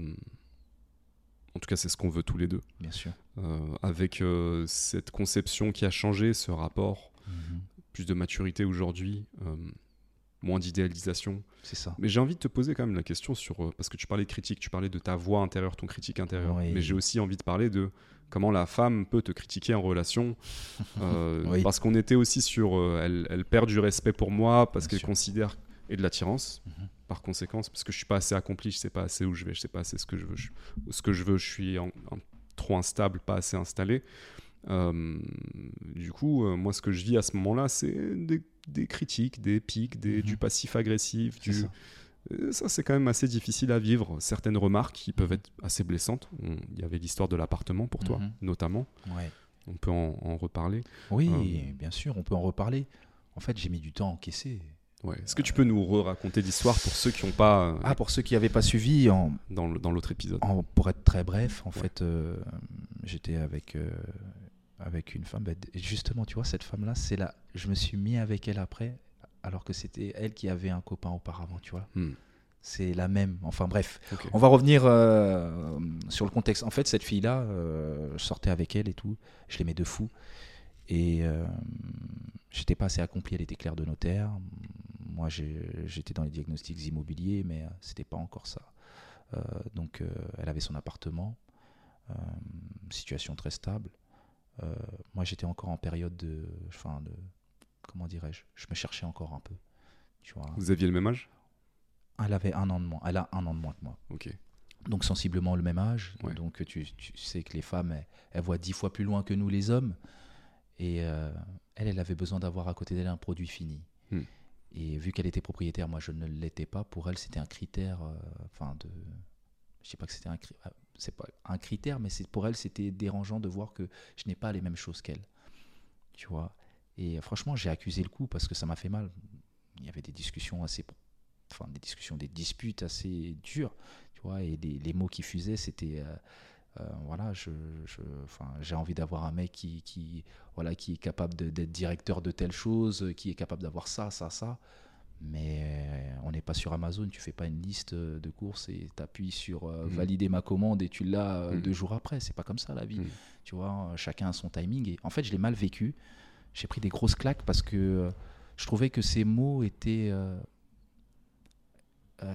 en tout cas, c'est ce qu'on veut tous les deux. Bien sûr. Euh, avec euh, cette conception qui a changé, ce rapport, plus de maturité aujourd'hui. euh, moins d'idéalisation. C'est ça. Mais j'ai envie de te poser quand même la question sur. parce que tu parlais de critique, tu parlais de ta voix intérieure, ton critique intérieur. Oui. Mais j'ai aussi envie de parler de comment la femme peut te critiquer en relation. euh, Oui. Parce qu'on était aussi sur. euh, elle, elle perd du respect pour moi parce qu'elle considère. Et de l'attirance, Mhm. Par conséquence, parce que je suis pas assez accompli, je sais pas assez où je vais, je sais pas assez ce que je veux. Je- ce que je veux, je suis en- en- trop instable, pas assez installé. Euh, du coup, euh, moi, ce que je vis à ce moment-là, c'est des, des critiques, des pics, des, Mhm. du passif agressif. C'est Du... ça. Euh, Ça, c'est quand même assez difficile à vivre. Certaines remarques qui peuvent être assez blessantes. Il y avait l'histoire de l'appartement pour toi, Mhm. notamment. Ouais. On peut en, en reparler. Oui, Euh, bien sûr, on peut en reparler. En fait, j'ai mis du temps à encaisser. Ouais. Est-ce que tu peux nous raconter l'histoire pour ceux qui n'ont pas euh, Ah, pour ceux qui n'avaient pas suivi, en, dans l'autre épisode en- pour être très bref, en Ouais. fait, euh, j'étais avec, euh, avec une femme. bah, justement, tu vois, cette femme-là, c'est là. Je me suis mis avec elle après, alors que c'était elle qui avait un copain auparavant, tu vois. Hmm. C'est la même. Enfin, bref. On va revenir euh, sur le contexte. En fait, cette fille-là, euh, je sortais avec elle et tout. Je l'aimais de fou. Et euh, j'étais pas assez accompli. Elle était claire de notaire. Moi, j'étais dans les diagnostics immobiliers, mais euh, c'était pas encore ça. Euh, donc, euh, elle avait son appartement, situation très stable. Moi, j'étais encore en période de, enfin, de, comment dirais-je Je me cherchais encore un peu. Tu vois. Vous aviez le même âge? Elle avait un an de moins. Elle a un an de moins que moi Ok. donc sensiblement le même âge. Ouais. Donc tu, tu sais que les femmes, elles, elles voient dix fois plus loin que nous les hommes. Et euh, elle, elle avait besoin d'avoir à côté d'elle un produit fini. Hmm. Et vu qu'elle était propriétaire, moi je ne l'étais pas. Pour elle, c'était un critère. euh, Enfin, de. Je sais pas que c'était un, euh, c'est pas un critère, mais c'est pour elle, c'était dérangeant de voir que je n'ai pas les mêmes choses qu'elle. Tu vois? Et franchement, j'ai accusé le coup parce que ça m'a fait mal. Il y avait des discussions assez, enfin des discussions, des disputes assez dures tu vois, et les, les mots qui fusaient, c'était, euh, euh, voilà, je, je- j'ai envie d'avoir un mec qui, qui, voilà, qui est capable d'être directeur de telle chose, qui est capable d'avoir ça, ça, ça. Mais on n'est pas sur Amazon, tu fais pas une liste de courses et tu appuies sur euh, Mhm. valider ma commande et tu l'as euh, Mhm. deux jours après. C'est pas comme ça la vie. Mhm. Tu vois, chacun a son timing. Et en fait, je l'ai mal vécu. J'ai pris des grosses claques parce que euh, je trouvais que ces mots étaient,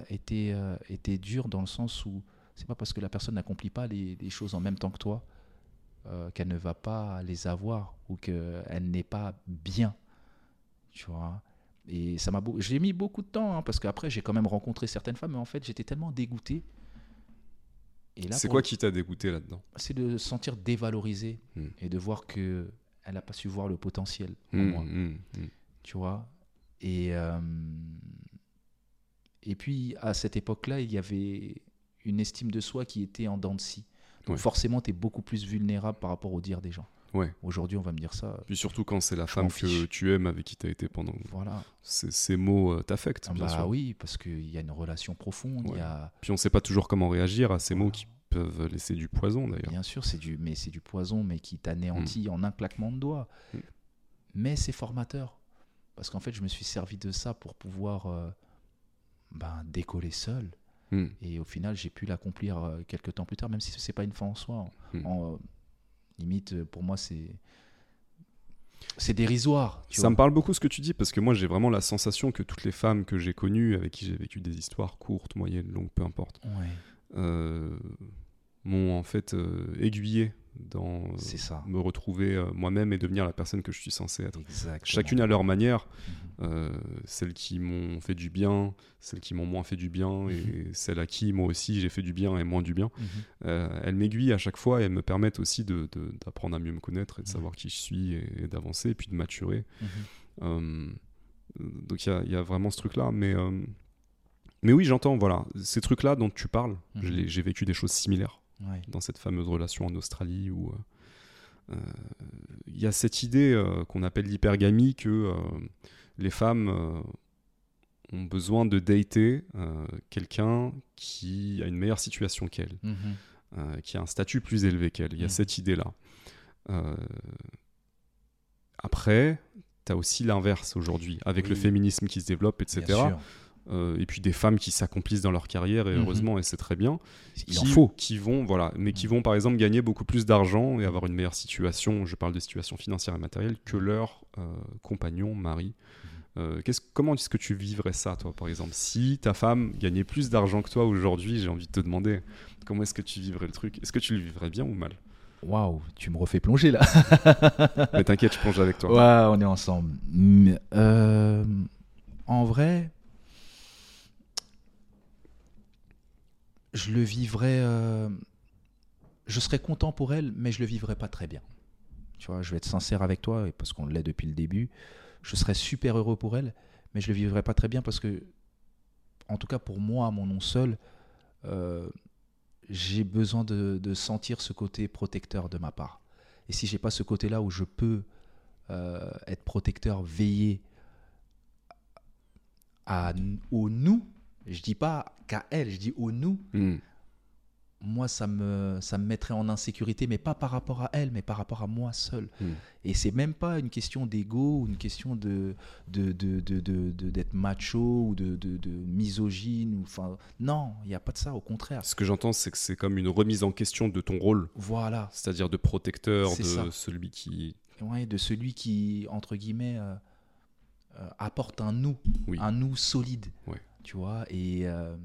étaient, étaient durs dans le sens où c'est pas parce que la personne n'accomplit pas les, les choses en même temps que toi euh, qu'elle ne va pas les avoir ou qu'elle n'est pas bien. Tu vois et ça m'a j'ai mis beaucoup de temps hein, parce qu'après j'ai quand même rencontré certaines femmes mais en fait j'étais tellement dégoûté C'est quoi qui t'a dégoûté là-dedans? C'est de se sentir dévalorisé Hmm. et de voir que elle n'a pas su voir le potentiel en Hmm, moi hmm, hmm. tu vois? Et, euh, et puis, à cette époque-là, il y avait une estime de soi qui était en dents de scie. Donc, Ouais. forcément, tu es beaucoup plus vulnérable par rapport au dire des gens. Ouais. Aujourd'hui, on va me dire ça. Puis surtout quand c'est la femme que tu aimes avec qui tu as été pendant. Voilà. Ces, mots euh, t'affectent, Ah bien bah sûr. oui, parce qu'il y a une relation profonde. Ouais. y a, Puis on sait pas toujours comment réagir à ces mots qui peuvent laisser du poison d'ailleurs. bien sûr, c'est du, mais c'est du poison, mais qui t'anéantit en un claquement de doigts. Mm. Mais c'est formateur. Parce qu'en fait, je me suis servi de ça pour pouvoir euh, ben, décoller seul. Hmm. Et au final, j'ai pu l'accomplir euh, quelques temps plus tard, même si ce n'est pas une fin en soi. Hmm. En, euh, limite, euh, pour moi, c'est c'est dérisoire. tu Ça vois. me parle beaucoup ce que tu dis parce que moi j'ai vraiment la sensation que toutes les femmes que j'ai connues, avec qui j'ai vécu des histoires courtes, moyennes, longues, peu importe, Ouais, euh, m'ont en fait euh, aiguillé dans euh, ça. me retrouver euh, moi-même et devenir la personne que je suis censé être. Exactement. Chacune à leur manière, Mhm. euh, celles qui m'ont fait du bien, celles qui m'ont moins fait du bien, et celles à qui moi aussi j'ai fait du bien et moins du bien. Mhm. Euh, elles m'aiguillent à chaque fois et elles me permettent aussi d'apprendre à mieux me connaître et de savoir qui je suis et, et d'avancer et puis de maturer. Donc il y a, il y a vraiment ce truc-là. Mais, mais oui, j'entends, voilà, ces trucs-là dont tu parles, j'ai vécu des choses similaires Ouais. dans cette fameuse relation en Australie où euh, euh, il y a cette idée euh, qu'on appelle l'hypergamie que les femmes ont besoin de dater euh, quelqu'un qui a une meilleure situation qu'elles, Mhm. euh, qui a un statut plus élevé qu'elles. Il y a Mhm. cette idée-là. Euh, après, tu as aussi l'inverse aujourd'hui, avec le féminisme qui se développe, etc. Euh, et puis des femmes qui s'accomplissent dans leur carrière, et Mhm. heureusement, et c'est très bien Il qui, en faut. qui vont voilà mais qui vont par exemple gagner beaucoup plus d'argent et avoir une meilleure situation je parle de situation financière et matérielle que leur euh, compagnon mari Euh, qu'est-ce- comment est-ce que tu vivrais ça, toi, par exemple? Si ta femme gagnait plus d'argent que toi aujourd'hui, j'ai envie de te demander comment est-ce que tu vivrais le truc? Est-ce que tu le vivrais bien ou mal? Waouh, tu me refais plonger là. Mais t'inquiète, je plonge avec toi. Ouais, on est ensemble. Euh, en vrai, je le vivrais. euh, je serais content pour elle, mais je le vivrais pas très bien. Tu vois, je vais être sincère avec toi, parce qu'on l'est depuis le début. Je serais super heureux pour elle, mais je le vivrais pas très bien parce que, en tout cas pour moi, à mon nom seul, euh, j'ai besoin de, de sentir ce côté protecteur de ma part. Et si j'ai pas ce côté-là où je peux euh, être protecteur, veiller à, au nous, je dis pas qu'à elle, je dis au nous, Hmm. moi ça me, ça me mettrait en insécurité, mais pas par rapport à elle, mais par rapport à moi seul. Mm. Et c'est même pas une question d'ego ou une question de, de, de, de- de- de- d'être macho ou de, de, de misogyne. Enfin, non, il n'y a pas de ça, au contraire. Ce que j'entends, c'est que c'est comme une remise en question de ton rôle, Voilà, c'est-à-dire de protecteur, de ça. celui qui. ouais, de celui qui, entre guillemets, euh, euh, apporte un nous, Oui. un nous solide. Ouais. Tu vois, et. euh,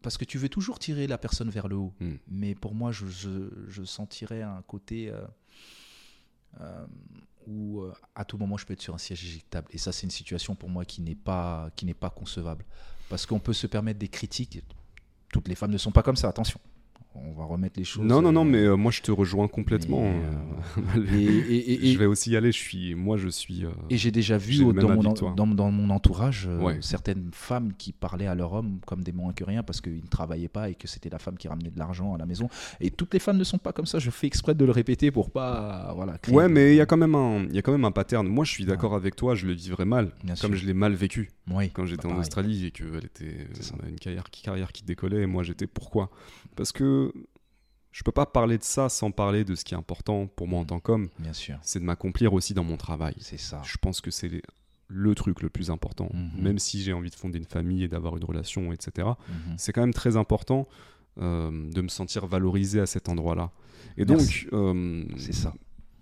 parce que tu veux toujours tirer la personne vers le haut. Mm. Mais pour moi, je, je- je sentirais un côté euh, euh, où à tout moment je peux être sur un siège éjectable. Et ça, c'est une situation pour moi qui n'est pas, qui n'est pas concevable. Parce qu'on peut se permettre des critiques. Toutes les femmes ne sont pas comme ça, attention. On va remettre les choses. Non, non, non, euh, mais euh, moi je te rejoins complètement. mais, euh, Et, et- et- et- je vais aussi y aller. Je suis, moi, je suis. euh, et j'ai déjà vu au- dans, mon, dans, dans entourage Ouais. certaines femmes qui parlaient à leur homme comme des moins que rien parce qu'ils ne travaillaient pas et que c'était la femme qui ramenait de l'argent à la maison. Et toutes les femmes ne sont pas comme ça. Je fais exprès de le répéter pour pas. Voilà, créer Ouais, mais il y a quand même un, il y a quand même un pattern. Moi, je suis d'accord avec toi. Je le vivrais mal, Bien comme sûr. je l'ai mal vécu Oui, quand j'étais en pareil. Australie et qu'elle était elle a une carrière qui, carrière qui décollait. Et moi, j'étais pourquoi? Parce que je peux pas parler de ça sans parler de ce qui est important pour moi en tant qu'homme. Bien sûr, C'est de m'accomplir aussi dans mon travail. c'est ça. Je pense que c'est le truc le plus important. Mhm. Même si j'ai envie de fonder une famille et d'avoir une relation, etc. Mhm. c'est quand même très important euh, de me sentir valorisé à cet endroit-là. Et Merci. donc, euh, C'est ça.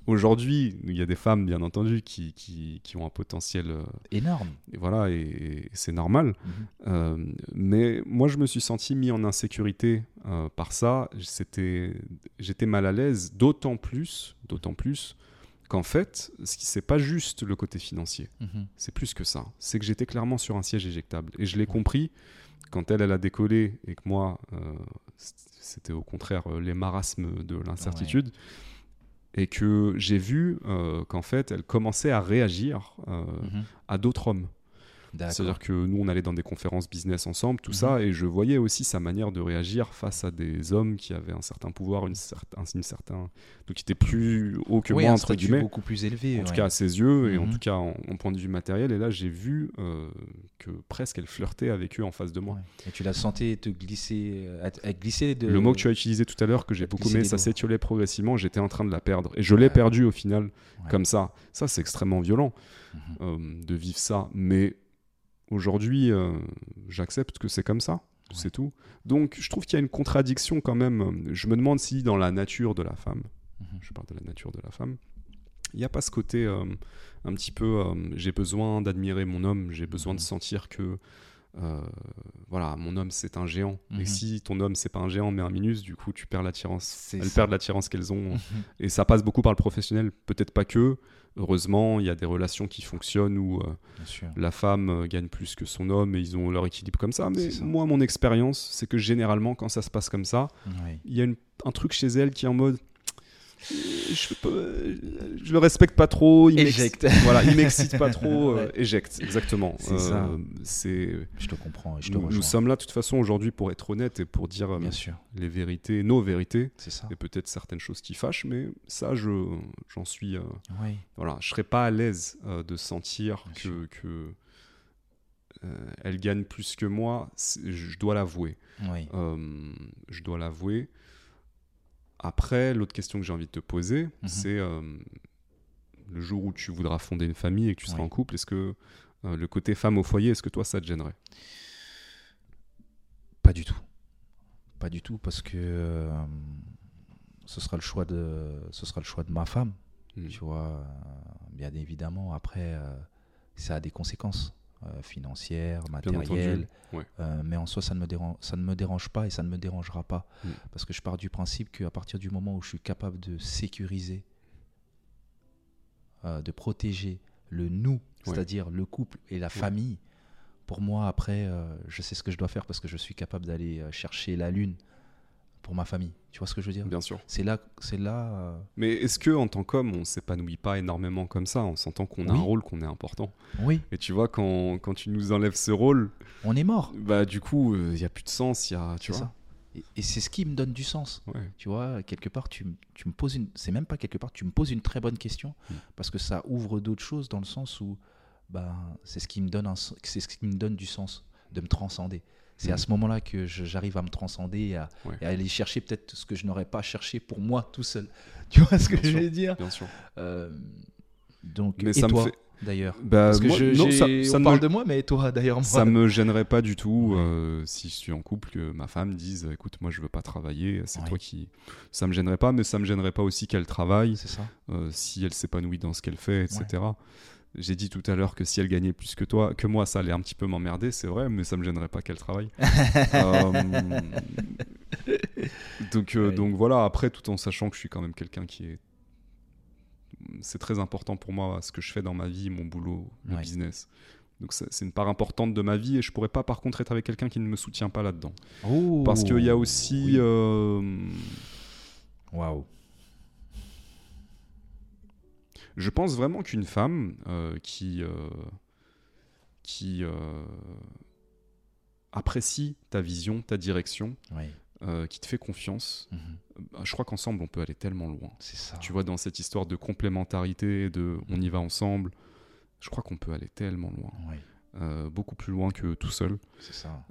Aujourd'hui, il y a des femmes, bien entendu, qui, qui, qui ont un potentiel, euh, Énorme. et voilà, et, et c'est normal. Mhm. Euh, mais moi, je me suis senti mis en insécurité euh, par ça. J'étais mal à l'aise, d'autant plus, d'autant plus qu'en fait, ce qui c'est pas juste le côté financier. Mhm. C'est plus que ça. C'est que j'étais clairement sur un siège éjectable. Et je l'ai compris quand elle, elle a décollé et que moi, c'était au contraire les marasmes de l'incertitude. Et que j'ai vu euh, qu'en fait, elle commençait à réagir euh, Mhm. à d'autres hommes. C'est-à-dire que nous, on allait dans des conférences business ensemble, tout Mhm. ça, et je voyais aussi sa manière de réagir face à des hommes qui avaient un certain pouvoir, une certain, un certain, donc qui étaient plus haut que Oui, moi un entre guillemets beaucoup plus élevé. en tout cas à ses yeux et en Mhm. tout cas en, en point de vue matériel. Et là, j'ai vu euh, que presque elle flirtait avec eux en face de moi. Ouais. Et tu la sentais te glisser, euh, à- à glisser de. Le mot que tu as utilisé tout à l'heure, que j'ai beaucoup aimé, ça s'étiolait progressivement. J'étais en train de la perdre. Et je l'ai Ouais. perdu au final, comme ça. Ça, c'est extrêmement violent Mhm. euh, de vivre ça. Mais aujourd'hui, euh, j'accepte que c'est comme ça. C'est tout. Donc, je trouve qu'il y a une contradiction quand même. Je me demande si dans la nature de la femme, Mhm. je parle de la nature de la femme, il n'y a pas ce côté euh, un petit peu, euh, j'ai besoin d'admirer mon homme, j'ai besoin de Mhm. sentir que, euh, voilà, mon homme c'est un géant. Mhm. Et si ton homme c'est pas un géant mais un minus, du coup tu perds l'attirance. Elles ça. perdent l'attirance qu'elles ont. Mhm. Et ça passe beaucoup par le professionnel, peut-être pas que. Heureusement, il y a des relations qui fonctionnent où euh, la femme euh, gagne plus que son homme et ils ont leur équilibre comme ça. Mais ça. moi, mon expérience, c'est que généralement, quand ça se passe comme ça, Oui. il y a une- un truc chez elle qui est en mode. Je, peux je le respecte pas trop. Il Éjecte. Voilà, il m'excite pas trop. euh, Ouais. éjecte, exactement. C'est ça. c'est- Je te comprends et je te Nous, sommes là, de toute façon, aujourd'hui pour être honnête et pour dire euh, sûr, les vérités, nos vérités, c'est ça. et peut-être certaines choses qui fâchent, mais ça, je, j'en suis. euh, Oui. voilà, je serais pas à l'aise euh, de sentir Bien que, euh, elle gagne plus que moi. Je dois l'avouer. Oui. Euh, je dois l'avouer. Après, l'autre question que j'ai envie de te poser, Mhm. c'est euh, le jour où tu voudras fonder une famille et que tu seras Oui. en couple, est-ce que euh, le côté femme au foyer, est-ce que toi ça te gênerait? Pas du tout. Pas du tout parce que euh, ce sera le choix de ce sera le choix de ma femme. Mm. Tu vois, bien évidemment, après, ça a des conséquences euh, matérielles. Ouais. Euh, mais en soi, ça ne, me dérange, ça ne me dérange pas et ça ne me dérangera pas. Mm. Parce que je pars du principe qu'à partir du moment où je suis capable de sécuriser, euh, de protéger le nous, Ouais. c'est-à-dire le couple et la famille, pour moi, après, je sais ce que je dois faire parce que je suis capable d'aller chercher la lune pour ma famille. Tu vois ce que je veux dire? Bien sûr. C'est là, c'est là. euh, Mais est-ce que en tant qu'homme, on s'épanouit pas énormément comme ça On s'entend qu'on a un rôle qu'on est important? Oui, Et tu vois, quand, quand tu nous enlèves ce rôle, on est mort. bah du coup, il y a plus de sens. Il y a, tu vois. ça. Et, et c'est ce qui me donne du sens. Ouais. Tu vois, quelque part, tu, tu me poses une. C'est même pas quelque part, tu me poses une très bonne question Mm. parce que ça ouvre d'autres choses dans le sens où ben, c'est ce qui me donne un, c'est ce qui me donne du sens de me transcender. C'est à ce moment-là que j'arrive à me transcender et à, Ouais. et à aller chercher peut-être ce que je n'aurais pas cherché pour moi tout seul. Tu vois ce que Bien je sûr. veux dire Bien sûr. Euh, Donc, Mais et ça me toi, fait- d'ailleurs Bah, Parce que moi, je, non, ça, ça on parle me- de moi, mais toi d'ailleurs, moi. ça me gênerait pas du tout euh, si je suis en couple que ma femme dise écoute moi je veux pas travailler c'est Ouais. toi qui ça me gênerait pas mais ça me gênerait pas aussi qu'elle travaille ça. euh, si elle s'épanouit dans ce qu'elle fait etc j'ai dit tout à l'heure que si elle gagnait plus que toi que moi ça allait un petit peu m'emmerder c'est vrai mais ça me gênerait pas qu'elle travaille Euh, donc euh, Ouais. donc voilà après tout en sachant que je suis quand même quelqu'un qui est c'est très important pour moi ce que je fais dans ma vie mon boulot le Ouais. business donc c'est une part importante de ma vie et je pourrais pas par contre être avec quelqu'un qui ne me soutient pas là-dedans. Oh, Parce qu'il y a aussi... oui. euh, Waouh. Je pense vraiment qu'une femme euh, qui, euh, qui euh, apprécie ta vision, ta direction, Oui. qui te fait confiance, Mhm. euh, je crois qu'ensemble on peut aller tellement loin. C'est ça. Tu vois, dans cette histoire de complémentarité, de on y va ensemble, je crois qu'on peut aller tellement loin. Oui, beaucoup plus loin que tout seul. c'est ça.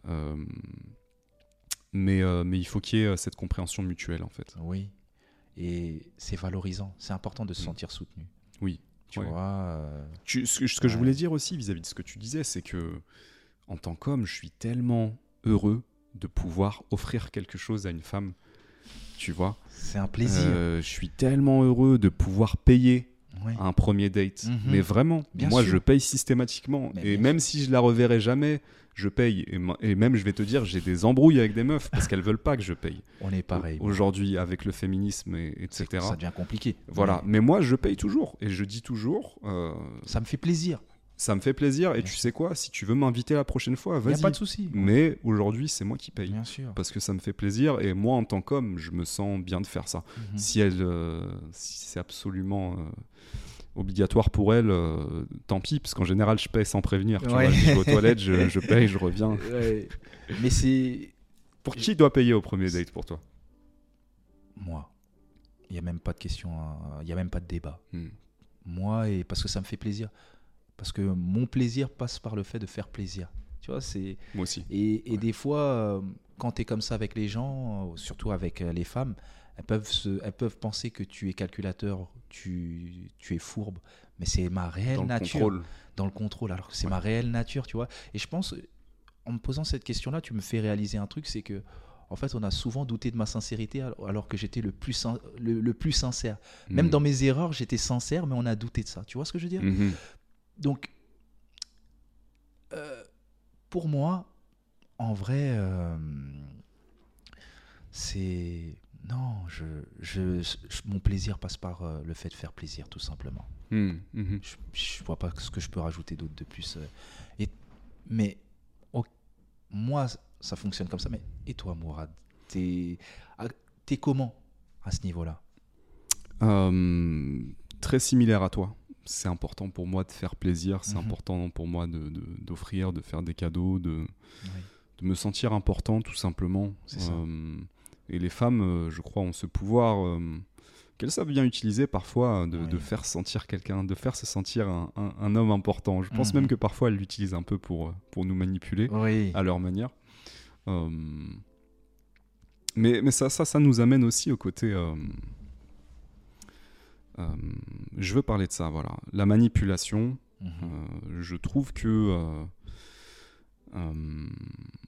Mais, mais il faut qu'il y ait cette compréhension mutuelle en fait. Oui. Et c'est valorisant. C'est important de se Mm. sentir soutenu. Oui. Tu Ouais. vois. euh, Tu- ce que, ce que je Ouais. voulais dire aussi vis-à-vis de ce que tu disais, c'est que en tant qu'homme, je suis tellement heureux de pouvoir offrir quelque chose à une femme. Tu vois, C'est un plaisir. Euh, je suis tellement heureux de pouvoir payer Ouais. un premier date. Mhm. Mais vraiment, Bien moi sûr. je paye systématiquement. Mais et même si je la reverrai jamais, je paye. Et, même, je vais te dire, j'ai des embrouilles avec des meufs parce qu'elles veulent pas que je paye. On est pareil. Aujourd'hui, avec le féminisme, et, etc. Ça devient compliqué. Voilà. Mais Mais moi, je paye toujours. Et je dis toujours, euh, ça me fait plaisir. ça me fait plaisir. Et Bien tu sûr. sais quoi? Si tu veux m'inviter la prochaine fois, Il n'y a vas-y. pas de souci. Mais aujourd'hui, c'est moi qui paye. Bien sûr. Parce que ça me fait plaisir. Et moi, en tant qu'homme, je me sens bien de faire ça. Mhm. Si elle, euh, si c'est absolument euh, obligatoire pour elle, euh, tant pis, parce qu'en général, je paye sans prévenir. Tu Ouais. vois, je vais aux toilettes, je, je paye, je reviens. Ouais. Mais c'est Pour qui doit payer au premier date pour toi? Moi. Il n'y a même pas de question. à- Il n'y a même pas de débat. Hmm. Moi, et parce que ça me fait plaisir. Parce que mon plaisir passe par le fait de faire plaisir. Tu vois, c'est. Moi aussi. Et, et Ouais. des fois, euh, quand tu es comme ça avec les gens, euh, surtout avec les femmes, elles peuvent, se, elles peuvent penser que tu es calculateur, tu, tu es fourbe. Mais c'est ma réelle Dans le nature. contrôle. Dans le contrôle, alors que c'est Ouais. ma réelle nature, tu vois. Et je pense, en me posant cette question-là, tu me fais réaliser un truc, c'est que, en fait, on a souvent douté de ma sincérité alors, que j'étais le, plus le, le plus sincère. Même Hmm. dans mes erreurs, j'étais sincère, mais on a douté de ça. Tu vois ce que je veux dire? Mhm. donc, euh, pour moi, en vrai, euh, c'est. Non, je, je, je- mon plaisir passe par euh, le fait de faire plaisir, tout simplement. Hmm. Mhm. Je, je vois pas ce que je peux rajouter d'autre de plus. euh. Et, mais oh, moi, ça fonctionne comme ça. Mais et toi, Mourad T'es t'es comment à ce niveau-là? Euh, très similaire à toi. C'est important pour moi de faire plaisir, c'est Mhm. important pour moi de- de- d'offrir, de, faire des cadeaux, de, Oui. de me sentir important tout simplement. C'est ça. Euh, et les femmes, euh, je crois, ont ce pouvoir euh, qu'elles savent bien utiliser parfois de, Oui. de faire sentir quelqu'un, de faire se sentir un, un- un homme important. Je pense Mhm. même que parfois elles l'utilisent un peu pour, pour nous manipuler Oui. à leur manière. Euh, mais mais ça, ça, ça nous amène aussi au côté. euh, euh, je veux parler de ça, voilà. La manipulation, Mhm. euh, je trouve que euh,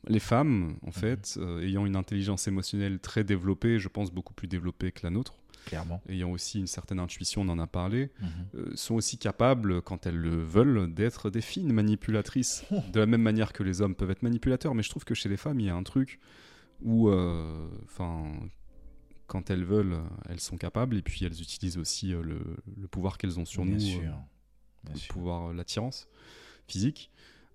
les femmes, en fait, euh, ayant une intelligence émotionnelle très développée, je pense beaucoup plus développée que la nôtre, Clairement. ayant aussi une certaine intuition, on en a parlé, Mhm. euh, sont aussi capables, quand elles le veulent, d'être des fines manipulatrices. Oh. De la même manière que les hommes peuvent être manipulateurs, mais je trouve que chez les femmes, il y a un truc où, enfin, quand elles veulent, elles sont capables, et puis elles utilisent aussi le, le pouvoir qu'elles ont sur Bien nous, sûr. Bien le sûr. pouvoir, l'attirance physique,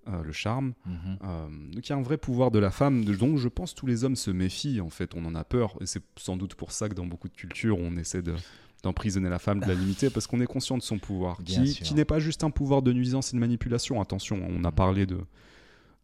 euh, le charme. Mhm. Euh, donc il y a un vrai pouvoir de la femme, dont je pense tous les hommes se méfient, en fait, on en a peur, et c'est sans doute pour ça que dans beaucoup de cultures, on essaie de d'emprisonner la femme, de la limiter, parce qu'on est conscient de son pouvoir, Bien qui, n'est pas juste un pouvoir de nuisance et de manipulation. Attention, on a Mhm. parlé de,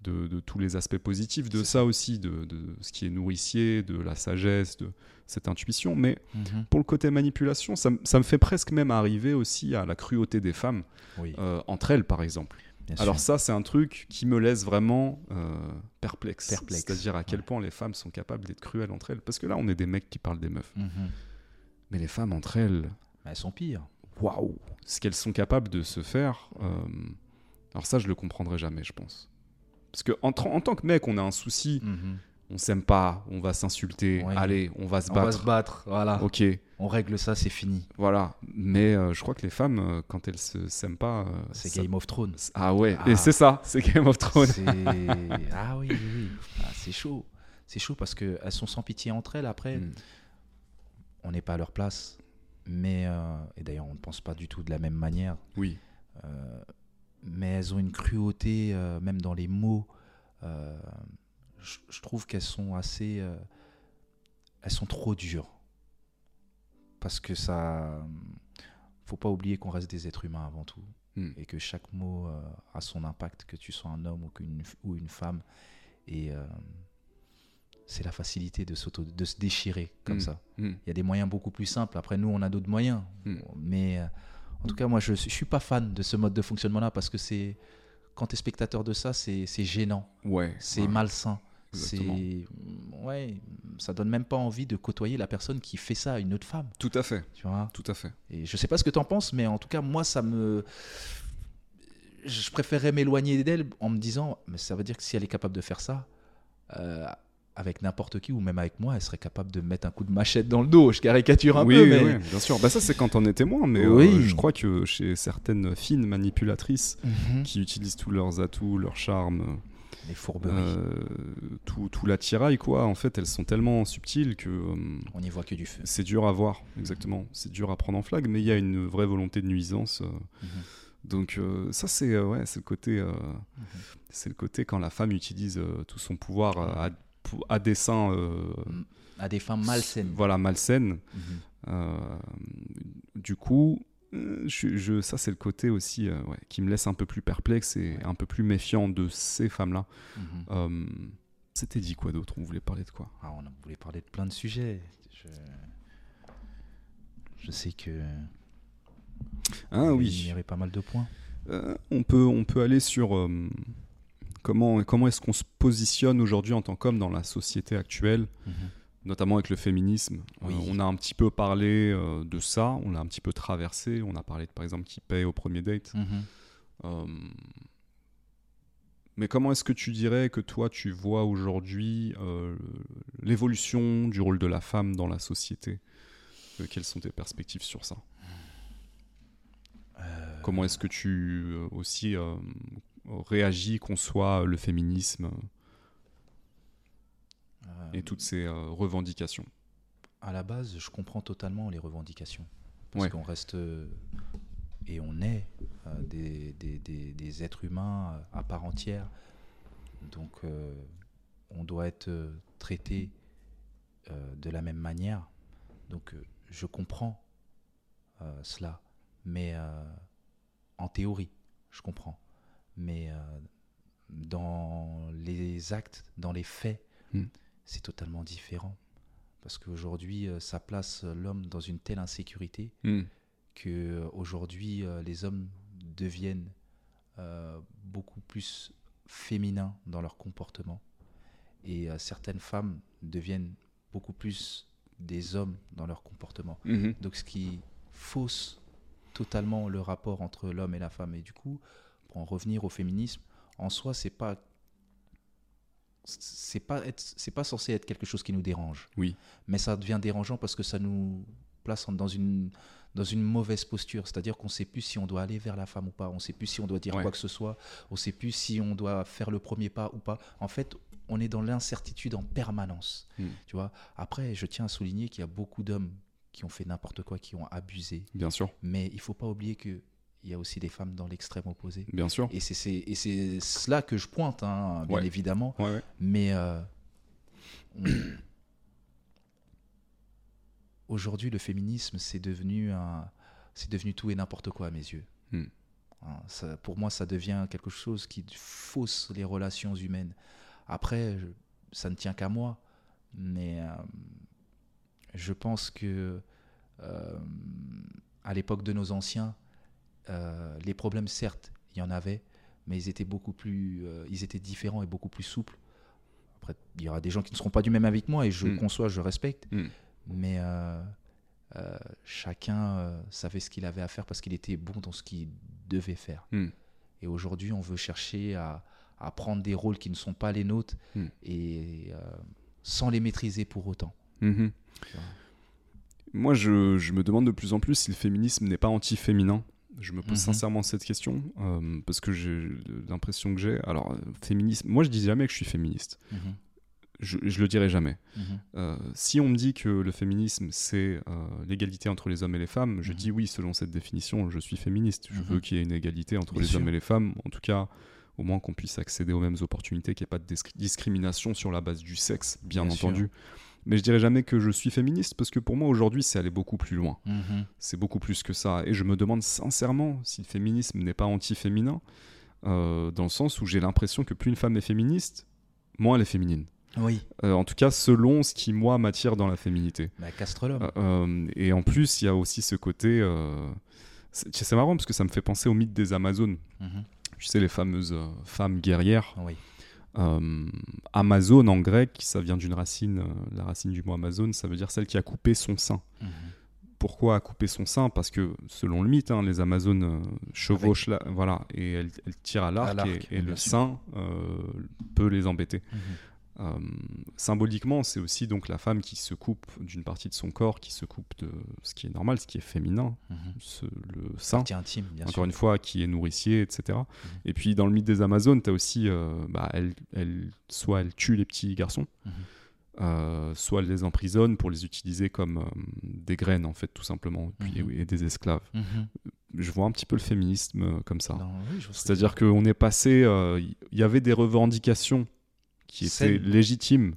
de, de tous les aspects positifs, de ça aussi, de, de ce qui est nourricier, de la sagesse, de cette intuition, mais Mhm. pour le côté manipulation, ça, me fait presque même arriver aussi à la cruauté des femmes, Oui, euh, entre elles par exemple. Bien Alors sûr. ça, c'est un truc qui me laisse vraiment euh, perplexe. Perplexe, C'est-à-dire à quel ouais. point les femmes sont capables d'être cruelles entre elles. Parce que là, on est des mecs qui parlent des meufs. Mhm. Mais les femmes entre elles, Mais elles sont pires. waouh Ce qu'elles sont capables de se faire, euh, alors ça, je le comprendrai jamais, je pense. Parce que en tant que mec, on a un souci, Mhm. On s'aime pas, on va s'insulter, Ouais. allez, on va se On va battre. se battre, voilà. Ok, On règle ça, c'est fini. voilà. Mais euh, je crois que les femmes, euh, quand elles se s'aiment pas, euh, C'est ça- Game of Thrones. Ah ouais, Ah. et c'est ça, c'est Game of Thrones. Ah oui, oui, oui. Ah, c'est chaud. C'est chaud parce qu'elles sont sans pitié entre elles. Après, Mm. on n'est pas à leur place. Mais, et d'ailleurs, on ne pense pas du tout de la même manière. Oui, mais elles ont une cruauté, même dans les mots. Euh, je, je trouve qu'elles sont assez. euh, elles sont trop dures. Parce que ça. Faut pas oublier qu'on reste des êtres humains avant tout. Mm. Et que chaque mot euh, a son impact, que tu sois un homme ou, qu'une, ou une femme. Et euh, c'est la facilité de, s'auto, de se déchirer comme Mm. ça. Mm. Il y a des moyens beaucoup plus simples. Après, nous, on a d'autres moyens. Mais euh, en tout cas, moi, je ne suis pas fan de ce mode de fonctionnement-là parce que c'est quand tu es spectateur de ça, c'est c'est gênant, ouais. c'est ouais. malsain. C'est ouais, ça donne même pas envie de côtoyer la personne qui fait ça à une autre femme, Tout à fait, tu vois? tout à fait. Et je sais pas ce que tu en penses, mais en tout cas, moi, ça me je préférerais m'éloigner d'elle en me disant, mais ça veut dire que si elle est capable de faire ça, euh, avec n'importe qui ou même avec moi, elle serait capable de me mettre un coup de machette dans le dos. Je caricature un oui, peu, oui, mais oui, bien sûr. Bah, ça, c'est quand on est témoin, mais euh, je crois que chez certaines fines manipulatrices Mhm. qui utilisent tous leurs atouts, leur charme, les fourberies, euh, tout, tout l'attirail, quoi, en fait, elles sont tellement subtiles que euh, on n'y voit que du feu. c'est dur à voir, exactement. C'est dur à prendre en flag, mais il y a une vraie volonté de nuisance. euh, Mhm. donc euh, ça, c'est euh, ouais, c'est le côté, euh, Mhm. c'est le côté quand la femme utilise tout son pouvoir à, dessein, euh, À des fins malsaines. voilà, malsaine. Mhm. Euh, du coup, je, je- ça c'est le côté aussi euh, ouais, qui me laisse un peu plus perplexe et un peu plus méfiant de ces femmes-là. Mhm. Euh, C'était dit quoi d'autre? On voulait parler de quoi? Ah, on voulait parler de plein de sujets. Je, je sais que Ah il oui. y avait pas mal de points. Euh, on, peut, on peut aller sur euh, comment, comment est-ce qu'on se positionne aujourd'hui en tant qu'homme dans la société actuelle, Mhm. Notamment avec le féminisme. Oui. Euh, on a un petit peu parlé euh, de ça, on l'a un petit peu traversé. On a parlé de, par exemple qui paye au premier date. Mhm. Euh, mais comment est-ce que tu dirais que toi tu vois aujourd'hui l'évolution du rôle de la femme dans la société? Quelles sont tes perspectives sur ça? Comment est-ce que tu aussi réagis, conçois le féminisme? Et toutes ces euh, revendications À la base, je comprends totalement les revendications. Parce Ouais. qu'on reste euh, et on est euh, des, des- des- des êtres humains euh, à part entière. Donc, euh, on doit être euh, traité euh, de la même manière. Donc, euh, je comprends euh, cela. Mais euh, en théorie, je comprends. Mais euh, dans les actes, dans les faits, Hmm. C'est totalement différent. Parce qu'aujourd'hui, euh, ça place euh, l'homme dans une telle insécurité Hmm. que euh, aujourd'hui les hommes deviennent euh, beaucoup plus féminins dans leur comportement et euh, certaines femmes deviennent beaucoup plus des hommes dans leur comportement. Mhm. Donc ce qui fausse totalement le rapport entre l'homme et la femme. Et du coup, pour en revenir au féminisme, en soi, c'est pas c'est pas c'est pas censé être quelque chose qui nous dérange. Oui. Mais ça devient dérangeant parce que ça nous place dans une, dans une mauvaise posture. C'est-à-dire qu'on ne sait plus si on doit aller vers la femme ou pas. On ne sait plus si on doit dire Ouais. quoi que ce soit. On ne sait plus si on doit faire le premier pas ou pas. En fait, on est dans l'incertitude en permanence. Mm. Tu vois? Après, je tiens à souligner qu'il y a beaucoup d'hommes qui ont fait n'importe quoi, qui ont abusé. Bien sûr, Mais il ne faut pas oublier qu'il y a aussi des femmes dans l'extrême opposé. bien sûr. Et c'est- c'est et c'est cela que je pointe, hein, bien Ouais. évidemment. Ouais, ouais. Mais euh, aujourd'hui, le féminisme, c'est devenu, un- c'est devenu tout et n'importe quoi à mes yeux. Hmm. Hein, ça- pour moi, ça devient quelque chose qui fausse les relations humaines. Après, je- ça ne tient qu'à moi, mais euh, je pense que euh, à l'époque de nos anciens, euh, les problèmes, certes, il y en avait, mais ils étaient beaucoup plus, euh, ils étaient différents et beaucoup plus souples. Après, il y aura des gens qui ne seront pas du même avec moi et je Mm. conçois, je respecte, Mm. mais euh, chacun savait ce qu'il avait à faire parce qu'il était bon dans ce qu'il devait faire. Mm. Et aujourd'hui, on veut chercher à, à prendre des rôles qui ne sont pas les nôtres et sans les maîtriser pour autant. Mhm. Moi, je, je me demande de plus en plus si le féminisme n'est pas anti-féminin. Je me pose Mhm. sincèrement cette question euh, parce que j'ai l'impression que j'ai. Alors, euh, féminisme. Moi, je dis jamais que je suis féministe. Mhm. Je, je le dirai jamais. Mhm. Euh, si on me dit que le féminisme c'est euh, l'égalité entre les hommes et les femmes, je dis oui, selon cette définition, je suis féministe. Je veux qu'il y ait une égalité entre Bien les sûr. hommes et les femmes. En tout cas, au moins qu'on puisse accéder aux mêmes opportunités, qu'il n'y ait pas de dis- discrimination sur la base du sexe, bien, Bien sûr. Mais je dirais jamais que je suis féministe parce que pour moi aujourd'hui c'est aller beaucoup plus loin. Mhm. C'est beaucoup plus que ça. Et je me demande sincèrement si le féminisme n'est pas anti-féminin, euh, dans le sens où j'ai l'impression que plus une femme est féministe, moins elle est féminine. Oui, Euh, en tout cas, selon ce qui, moi, m'attire dans la féminité. bah, l'homme. Euh, et en plus, il y a aussi ce côté. c'est marrant parce que ça me fait penser au mythe des Amazones. Mhm. Tu sais, les fameuses femmes guerrières. Oui. Euh, Amazon en grec, ça vient d'une racine, euh, la racine du mot Amazon, ça veut dire celle qui a coupé son sein. Mhm. Pourquoi a coupé son sein? Parce que selon le mythe, hein, les Amazones euh, chevauchent, la- voilà, et elles, elles tirent à l'arc, et, le sein peut les embêter. Mhm. Euh, symboliquement, c'est aussi donc la femme qui se coupe d'une partie de son corps, qui se coupe de ce qui est normal, ce qui est féminin, Mhm. ce- le sein, Partie intime, bien encore sûr. une fois, qui est nourricier, etc. Mhm. Et puis dans le mythe des Amazones, tu as aussi, euh, bah, elle, elle- soit elle tue les petits garçons, Mhm. euh, soit elle les emprisonne pour les utiliser comme des graines, en fait, tout simplement, et, puis, et des esclaves. Je vois un petit peu le féminisme comme ça. Oui, C'est-à-dire qu'on est passé, il y avait des revendications qui étaient Saines. légitimes.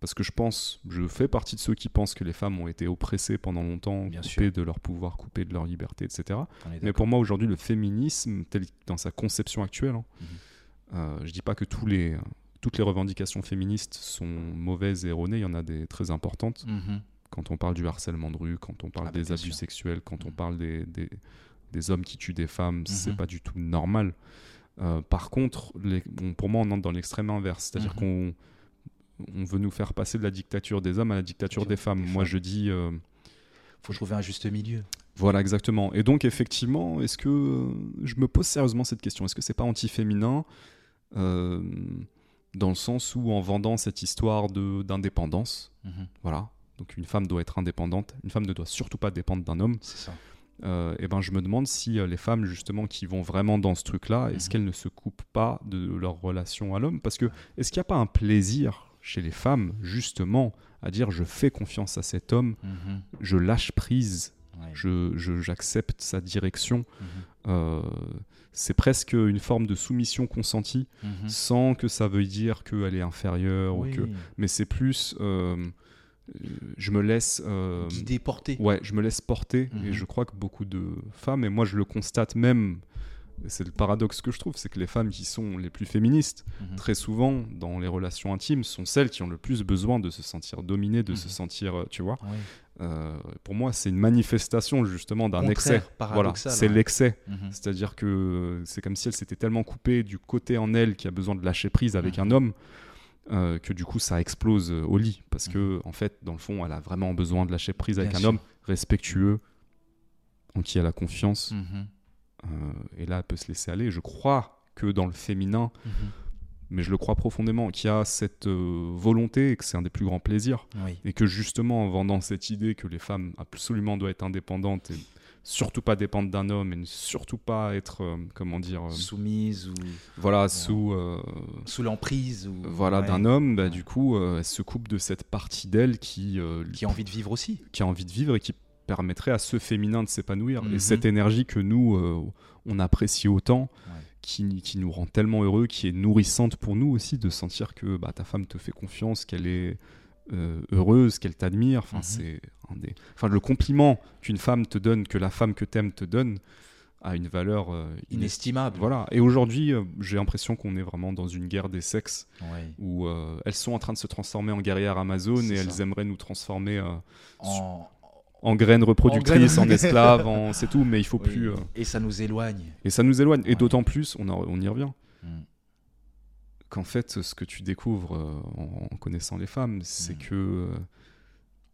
Parce que je pense, je fais partie de ceux qui pensent que les femmes ont été oppressées pendant longtemps, Bien coupées sûr. de leur pouvoir, coupées de leur liberté, etc. Mais pour moi, aujourd'hui, le féminisme, tel dans sa conception actuelle, hein, euh, je dis pas que tous les, toutes les revendications féministes sont mauvaises et erronées, il y en a des très importantes. Mhm. Quand on parle du harcèlement de rue, quand on parle Ah bah, des abus sûr. sexuels, quand on Mhm. parle des, des, des hommes qui tuent des femmes, c'est Mhm. pas du tout normal. Euh, par contre, les- bon, pour moi, on entre dans l'extrême inverse, c'est-à-dire Mhm. qu'on on veut nous faire passer de la dictature des hommes à la dictature Des des femmes. femmes. Moi, je dis, euh, faut trouver un juste milieu. voilà, exactement. Et donc, effectivement, est-ce que euh, je me pose sérieusement cette question Est-ce que c'est pas anti-féminin euh, dans le sens où en vendant cette histoire d'indépendance, Mhm. voilà, donc une femme doit être indépendante, une femme ne doit surtout pas dépendre d'un homme. C'est ça. Euh, et ben je me demande si euh, les femmes justement qui vont vraiment dans ce truc-là, est-ce Mhm. qu'elles ne se coupent pas de leur relation à l'homme? Parce que est-ce qu'il n'y a pas un plaisir chez les femmes justement à dire je fais confiance à cet homme, Mhm. je lâche prise, Ouais. je j'accepte sa direction? Mhm. Euh, c'est presque une forme de soumission consentie, sans que ça veuille dire qu'elle est inférieure Oui. ou que. Mais c'est plus, euh, je me laisse. euh, Guider, porter. Ouais, je me laisse porter Mhm. et je crois que beaucoup de femmes, et moi je le constate même, c'est le paradoxe que je trouve, c'est que les femmes qui sont les plus féministes, Mhm. très souvent dans les relations intimes, sont celles qui ont le plus besoin de se sentir dominées, de se Mhm. sentir, euh, tu vois. Euh, pour moi, c'est une manifestation justement d'un excès. Voilà, c'est ouais. l'excès. Mhm. C'est-à-dire que c'est comme si elle s'était tellement coupée du côté en elle qui a besoin de lâcher prise avec Mhm. un homme euh, que du coup ça explose euh, au lit. Parce Mhm. que en fait, dans le fond, elle a vraiment besoin de lâcher prise avec Bien un sûr. homme respectueux, en qui elle a confiance. Mhm. Euh, et là, elle peut se laisser aller. Je crois que dans le féminin, Mhm. mais je le crois profondément, qui a cette euh, volonté et que c'est un des plus grands plaisirs. Oui. Et que justement, en vendant cette idée que les femmes absolument doivent être indépendantes et surtout pas dépendre d'un homme et ne surtout pas être, euh, comment dire, euh, Soumise ou voilà, sous, euh, sous l'emprise ou voilà, ouais, d'un homme, bah, Ouais. du coup, elle se coupe de cette partie d'elle qui, qui a envie de vivre aussi. qui a envie de vivre et qui permettrait à ce féminin de s'épanouir. Mhm. Et cette énergie que nous, on apprécie autant, Ouais. qui, qui nous rend tellement heureux, qui est nourrissante pour nous aussi, de sentir que bah, ta femme te fait confiance, qu'elle est euh, heureuse, qu'elle t'admire. Enfin, Mhm. c'est un des... enfin, le compliment qu'une femme te donne, que la femme que t'aimes te donne, a une valeur euh, inestimable. Voilà. Et aujourd'hui, euh, j'ai l'impression qu'on est vraiment dans une guerre des sexes où elles sont en train de se transformer en guerrières Amazon C'est et ça. elles aimeraient nous transformer En... en graines reproductrices, en, graines. esclaves, en... c'est tout, mais il faut oui. plus. Et ça nous éloigne. Et ça nous éloigne. Et d'autant plus, on y revient, Mm. Qu'en fait, ce que tu découvres euh, en, en connaissant les femmes, c'est Mm. que euh,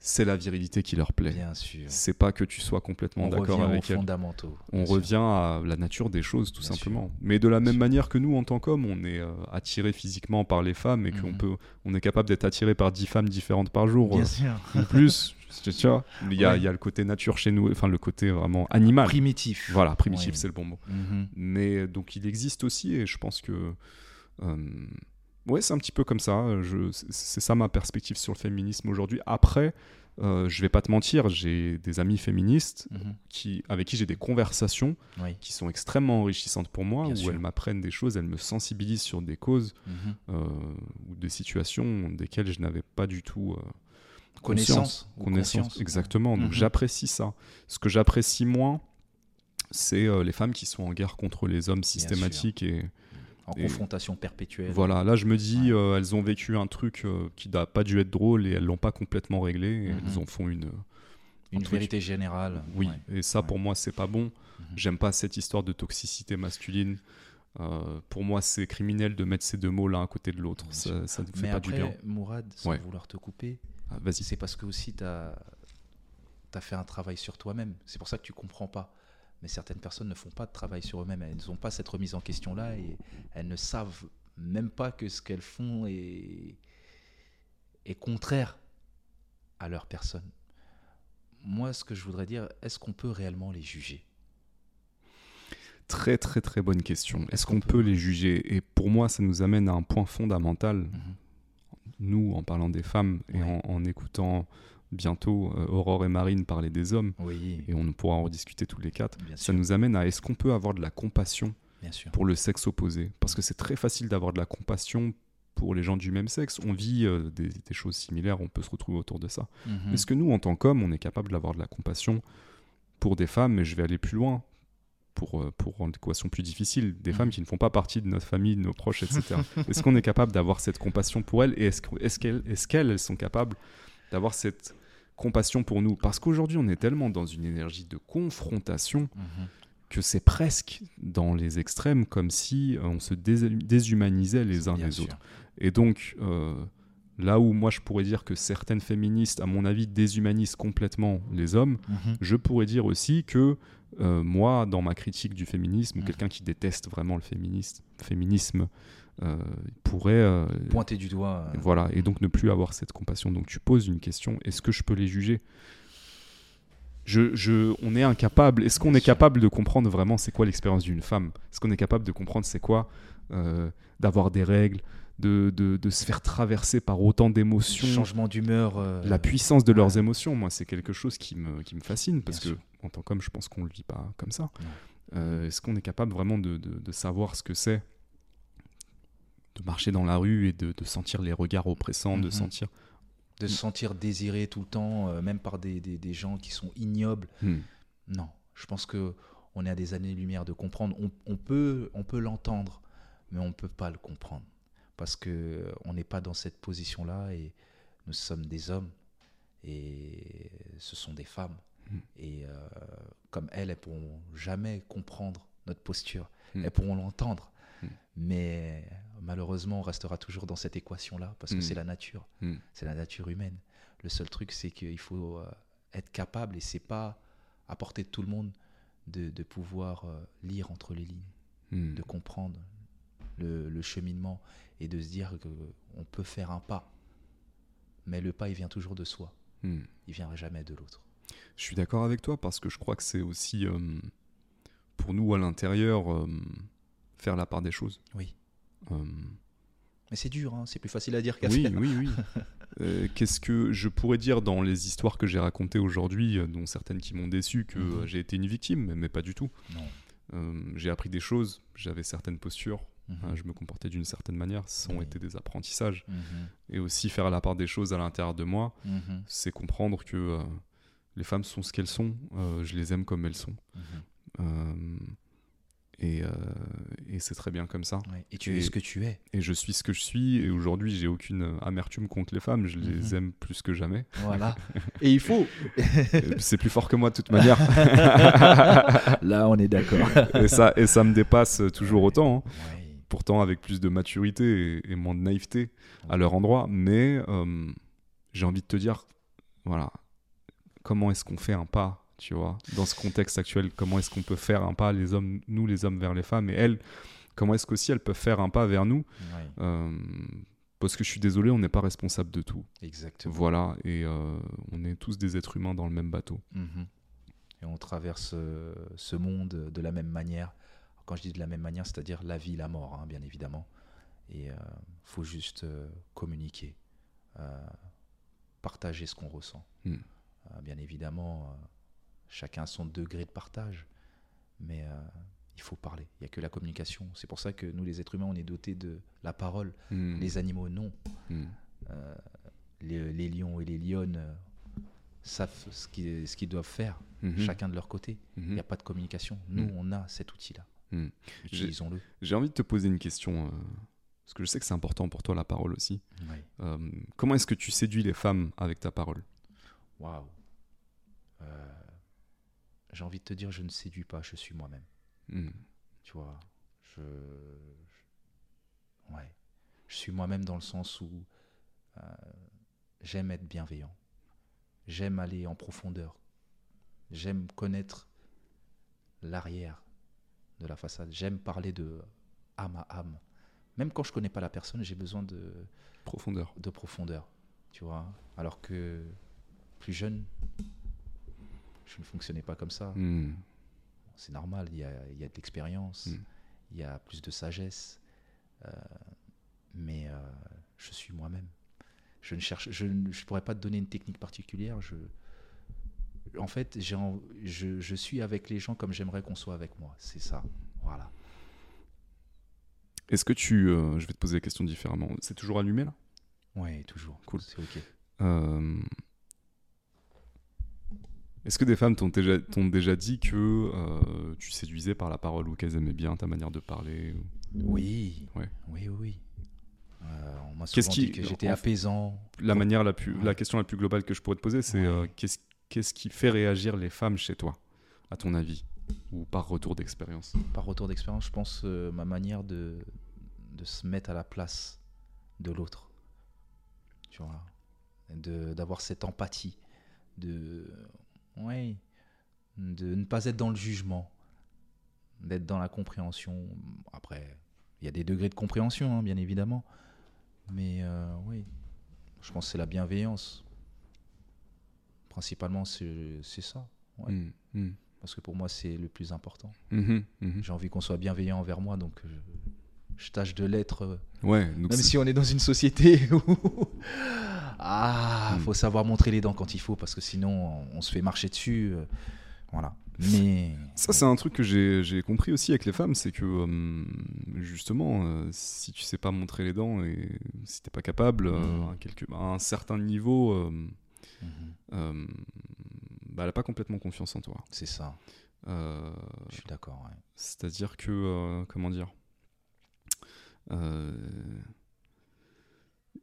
c'est la virilité qui leur plaît. Bien sûr. C'est pas que tu sois complètement On d'accord revient aux avec elles. fondamentaux. On sûr. revient à la nature des choses, tout Bien simplement. Mais de la même sûr. manière que nous, en tant qu'hommes, on est euh, attiré physiquement par les femmes et qu'on Mhm. peut, on est capable d'être attiré par dix femmes différentes par jour. Bien euh, sûr. ou plus. tu vois, il y, a, Ouais. il y a le côté nature chez nous, enfin le côté vraiment animal. Primitif. Voilà, primitif, c'est le bon mot. Mhm. Mais donc il existe aussi, et je pense que. Euh, ouais, c'est un petit peu comme ça. C'est- ça ma perspective sur le féminisme aujourd'hui. Après, euh, je vais pas te mentir, j'ai des amis féministes Mhm. qui, avec qui j'ai des conversations Oui. qui sont extrêmement enrichissantes pour moi, Bien où sûr. elles m'apprennent des choses, elles me sensibilisent sur des causes Mhm. euh, ou des situations desquelles je n'avais pas du tout. euh, Connaissance. connaissance, conscience. exactement. Donc Mhm. j'apprécie ça. Ce que j'apprécie moins, c'est les femmes qui sont en guerre contre les hommes systématiques et En Et- confrontation perpétuelle. voilà. Là, je me dis, Ouais. euh, elles ont vécu un truc euh, qui n'a pas dû être drôle et elles l'ont pas complètement réglé. Et Mhm. Elles en font une. Une truc. vérité générale. Oui. Ouais. Et ça, pour moi, c'est pas bon. Mhm. J'aime pas cette histoire de toxicité masculine. Euh, pour moi, c'est criminel de mettre ces deux mots l'un à côté de l'autre. Ça, ne fait Mais pas après, du bien. Mourad, sans Ouais. vouloir te couper, Ah, c'est parce que aussi tu as, fait un travail sur toi-même. C'est pour ça que tu comprends pas. Mais certaines personnes ne font pas de travail sur eux-mêmes. Elles n'ont pas cette remise en question-là et elles ne savent même pas que ce qu'elles font est, est contraire à leur personne. Moi, ce que je voudrais dire, est-ce qu'on peut réellement les juger? Très, très, très bonne question. Est-ce qu'on peut- peut les juger? Et pour moi, ça nous amène à un point fondamental. Mhm. Nous, en parlant des femmes et Ouais. en, en écoutant bientôt euh, Aurore et Marine parler des hommes, Oui, et on pourra en rediscuter tous les quatre, bien ça sûr. nous amène à est-ce qu'on peut avoir de la compassion Bien sûr. pour le sexe opposé? Parce que c'est très facile d'avoir de la compassion pour les gens du même sexe. On vit euh, des, des choses similaires, on peut se retrouver autour de ça. Mhm. Est-ce que nous, en tant qu'hommes, on est capable d'avoir de la compassion pour des femmes Mais je vais aller plus loin. Pour, euh, pour rendre l'équation plus difficile, des Mhm. femmes qui ne font pas partie de notre famille, de nos proches, etc. est-ce qu'on est capable d'avoir cette compassion pour elles? Et est-ce est-ce qu'elles est qu'elles elles sont capables d'avoir cette compassion pour nous Parce qu'aujourd'hui, on est tellement dans une énergie de confrontation Mhm. que c'est presque dans les extrêmes comme si euh, on se dés- déshumanisait les uns sûr. autres. Et donc, euh, là où moi je pourrais dire que certaines féministes, à mon avis, déshumanisent complètement les hommes, Mhm. je pourrais dire aussi que euh, moi, dans ma critique du féminisme, Mhm. quelqu'un qui déteste vraiment le féminisme, féminisme pourrait... euh, Pointer du doigt. euh, voilà, et donc ne plus avoir cette compassion. Donc tu poses une question, est-ce que je peux les juger? Je, je- on est incapable. Est-ce qu'on est capable de comprendre vraiment c'est quoi l'expérience d'une femme? Est-ce qu'on est capable de comprendre c'est quoi euh, d'avoir des règles, de, de- de se faire traverser par autant d'émotions, changement d'humeur. euh, la puissance de leurs émotions Moi, c'est quelque chose qui me, qui me fascine parce Bien que en tant qu'homme, je pense qu'on le vit pas comme ça. Euh, Est-ce qu'on est capable vraiment de- de savoir ce que c'est? De marcher dans la rue et de, de sentir les regards oppressants, de Mhm. sentir de se sentir désiré tout le temps, euh, même par des, des- des gens qui sont ignobles. Hmm. Non, je pense que on est à des années-lumière de comprendre. On, on peut, on peut l'entendre, mais on ne peut pas le comprendre parce que euh, on n'est pas dans cette position-là et nous sommes des hommes et ce sont des femmes. Mm. Et euh, comme elles, elles pourront jamais comprendre notre posture. Mm. Elles pourront l'entendre, Mm. mais malheureusement, on restera toujours dans cette équation-là parce que Mm. c'est la nature Mm. c'est la nature humaine. Le seul truc, c'est qu'il faut euh, être capable, et c'est pas à portée de tout le monde, de, de pouvoir euh, lire entre les lignes, Hmm. de comprendre le, le cheminement et de se dire qu'on peut faire un pas. Mais le pas, il vient toujours de soi. Hmm. Il viendra jamais de l'autre. Je suis d'accord avec toi parce que je crois que c'est aussi euh, pour nous à l'intérieur euh, faire la part des choses. Oui. Euh, Mais c'est dur, hein, c'est plus facile à dire qu'à oui, faire. oui, oui. Euh, Qu'est-ce que je pourrais dire dans les histoires que j'ai racontées aujourd'hui, euh, dont certaines qui m'ont déçu, que Mhm. j'ai été une victime, mais- mais pas du tout. Euh, j'ai appris des choses, j'avais certaines postures, Mhm. hein, je me comportais d'une certaine manière, ce ont Oui. été des apprentissages. Mhm. Et aussi faire la part des choses à l'intérieur de moi, c'est comprendre que euh, les femmes sont ce qu'elles sont, je les aime comme elles sont. Euh, et euh, et c'est très bien comme ça. Ouais. Et tu Et- es ce que tu es. Et je suis ce que je suis, et aujourd'hui j'ai aucune euh, amertume contre les femmes, je les Mhm. aime plus que jamais. Voilà. Et il faut. C'est plus fort que moi de toute manière, Là, on est d'accord. et ça, et ça me dépasse toujours autant. hein. Ouais. Pourtant avec plus de maturité et, et moins de naïveté à leur endroit, mais euh, j'ai envie de te dire, voilà, comment est-ce qu'on fait un pas, tu vois, dans ce contexte actuel, comment est-ce qu'on peut faire un pas, les hommes, nous les hommes vers les femmes, et elles, comment est-ce qu'aussi elles peuvent faire un pas vers nous, euh, parce que je suis désolé, on n'est pas responsable de tout. Exactement. Voilà, et euh, on est tous des êtres humains dans le même bateau. Mhm. Et on traverse euh, ce monde de la même manière. Quand je dis de la même manière, c'est-à-dire la vie, la mort, hein, bien évidemment. Et il faut juste communiquer, partager ce qu'on ressent. Mm. Euh, bien évidemment, chacun a son degré de partage, mais euh, il faut parler. Il n'y a que la communication. C'est pour ça que nous, les êtres humains, on est dotés de la parole. Hmm, Les animaux, non. hmm, Euh, les, les lions et les lionnes euh, savent ce qu'ils ce qu'ils doivent faire mhm, chacun de leur côté. Il n'y a pas de communication. Nous, on a cet outil-là. Utilisons-le. J'ai envie de te poser une question, euh, parce que je sais que c'est important pour toi la parole aussi. Euh, comment est-ce que tu séduis les femmes avec ta parole? Waouh. J'ai envie de te dire, je ne séduis pas, je suis moi-même. Hmm, Tu vois, je, je- ouais, je suis moi-même dans le sens où euh, j'aime être bienveillant. J'aime aller en profondeur. J'aime connaître l'arrière de la façade. J'aime parler de âme à âme. Même quand je connais pas la personne, j'ai besoin de, Profondeur. de profondeur, tu vois. Alors que plus jeune, je ne fonctionnais pas comme ça. Hmm, C'est normal, il y a, il y a de l'expérience, Mm. il y a plus de sagesse, euh, mais euh, je suis moi-même. Je ne cherche, je ne je pourrais pas te donner une technique particulière. Je, en fait, j'ai je, je suis avec les gens comme j'aimerais qu'on soit avec moi. C'est ça, voilà. Est-ce que tu... euh, je vais te poser la question différemment. C'est toujours allumé là? Ouais, toujours. Cool. C'est ok. Euh, Est-ce que des femmes t'ont déjà, dit que euh, tu séduisais par la parole ou qu'elles aimaient bien ta manière de parler ou- Oui, Ouais. oui, oui. oui. Euh, on m'a Qu'est-ce souvent qui- dit que j'étais apaisant. La, manière la, plus, Ouais. la question la plus globale que je pourrais te poser, c'est Ouais. euh, qu'est-ce, qui fait réagir les femmes chez toi, à ton avis? Ou par retour d'expérience? Par retour d'expérience, je pense euh, ma manière de, de se mettre à la place de l'autre. Tu vois, de d'avoir cette empathie, de ouais, de ne pas être dans le jugement, d'être dans la compréhension. Après, il y a des degrés de compréhension, hein, bien évidemment, mais euh, oui, je pense que c'est la bienveillance. Principalement, c'est ça, Ouais. Hmm, hmm. parce que pour moi, c'est le plus important. Mhm, mhm. J'ai envie qu'on soit bienveillant envers moi, donc euh, je tâche de l'être. euh, Ouais, donc Même si on est dans une société où. Ah, Mm. faut savoir montrer les dents quand il faut, parce que sinon on, se fait marcher dessus. euh, voilà. Mais. Ça, c'est un truc que j'ai compris aussi avec les femmes, c'est que euh, justement, euh, si tu sais pas montrer les dents et si t'es pas capable, euh, Mhm. à, quelque- à un certain niveau, Mhm, bah, elle a pas complètement confiance en toi. C'est ça, je suis d'accord. ouais. C'est-à-dire que, comment dire,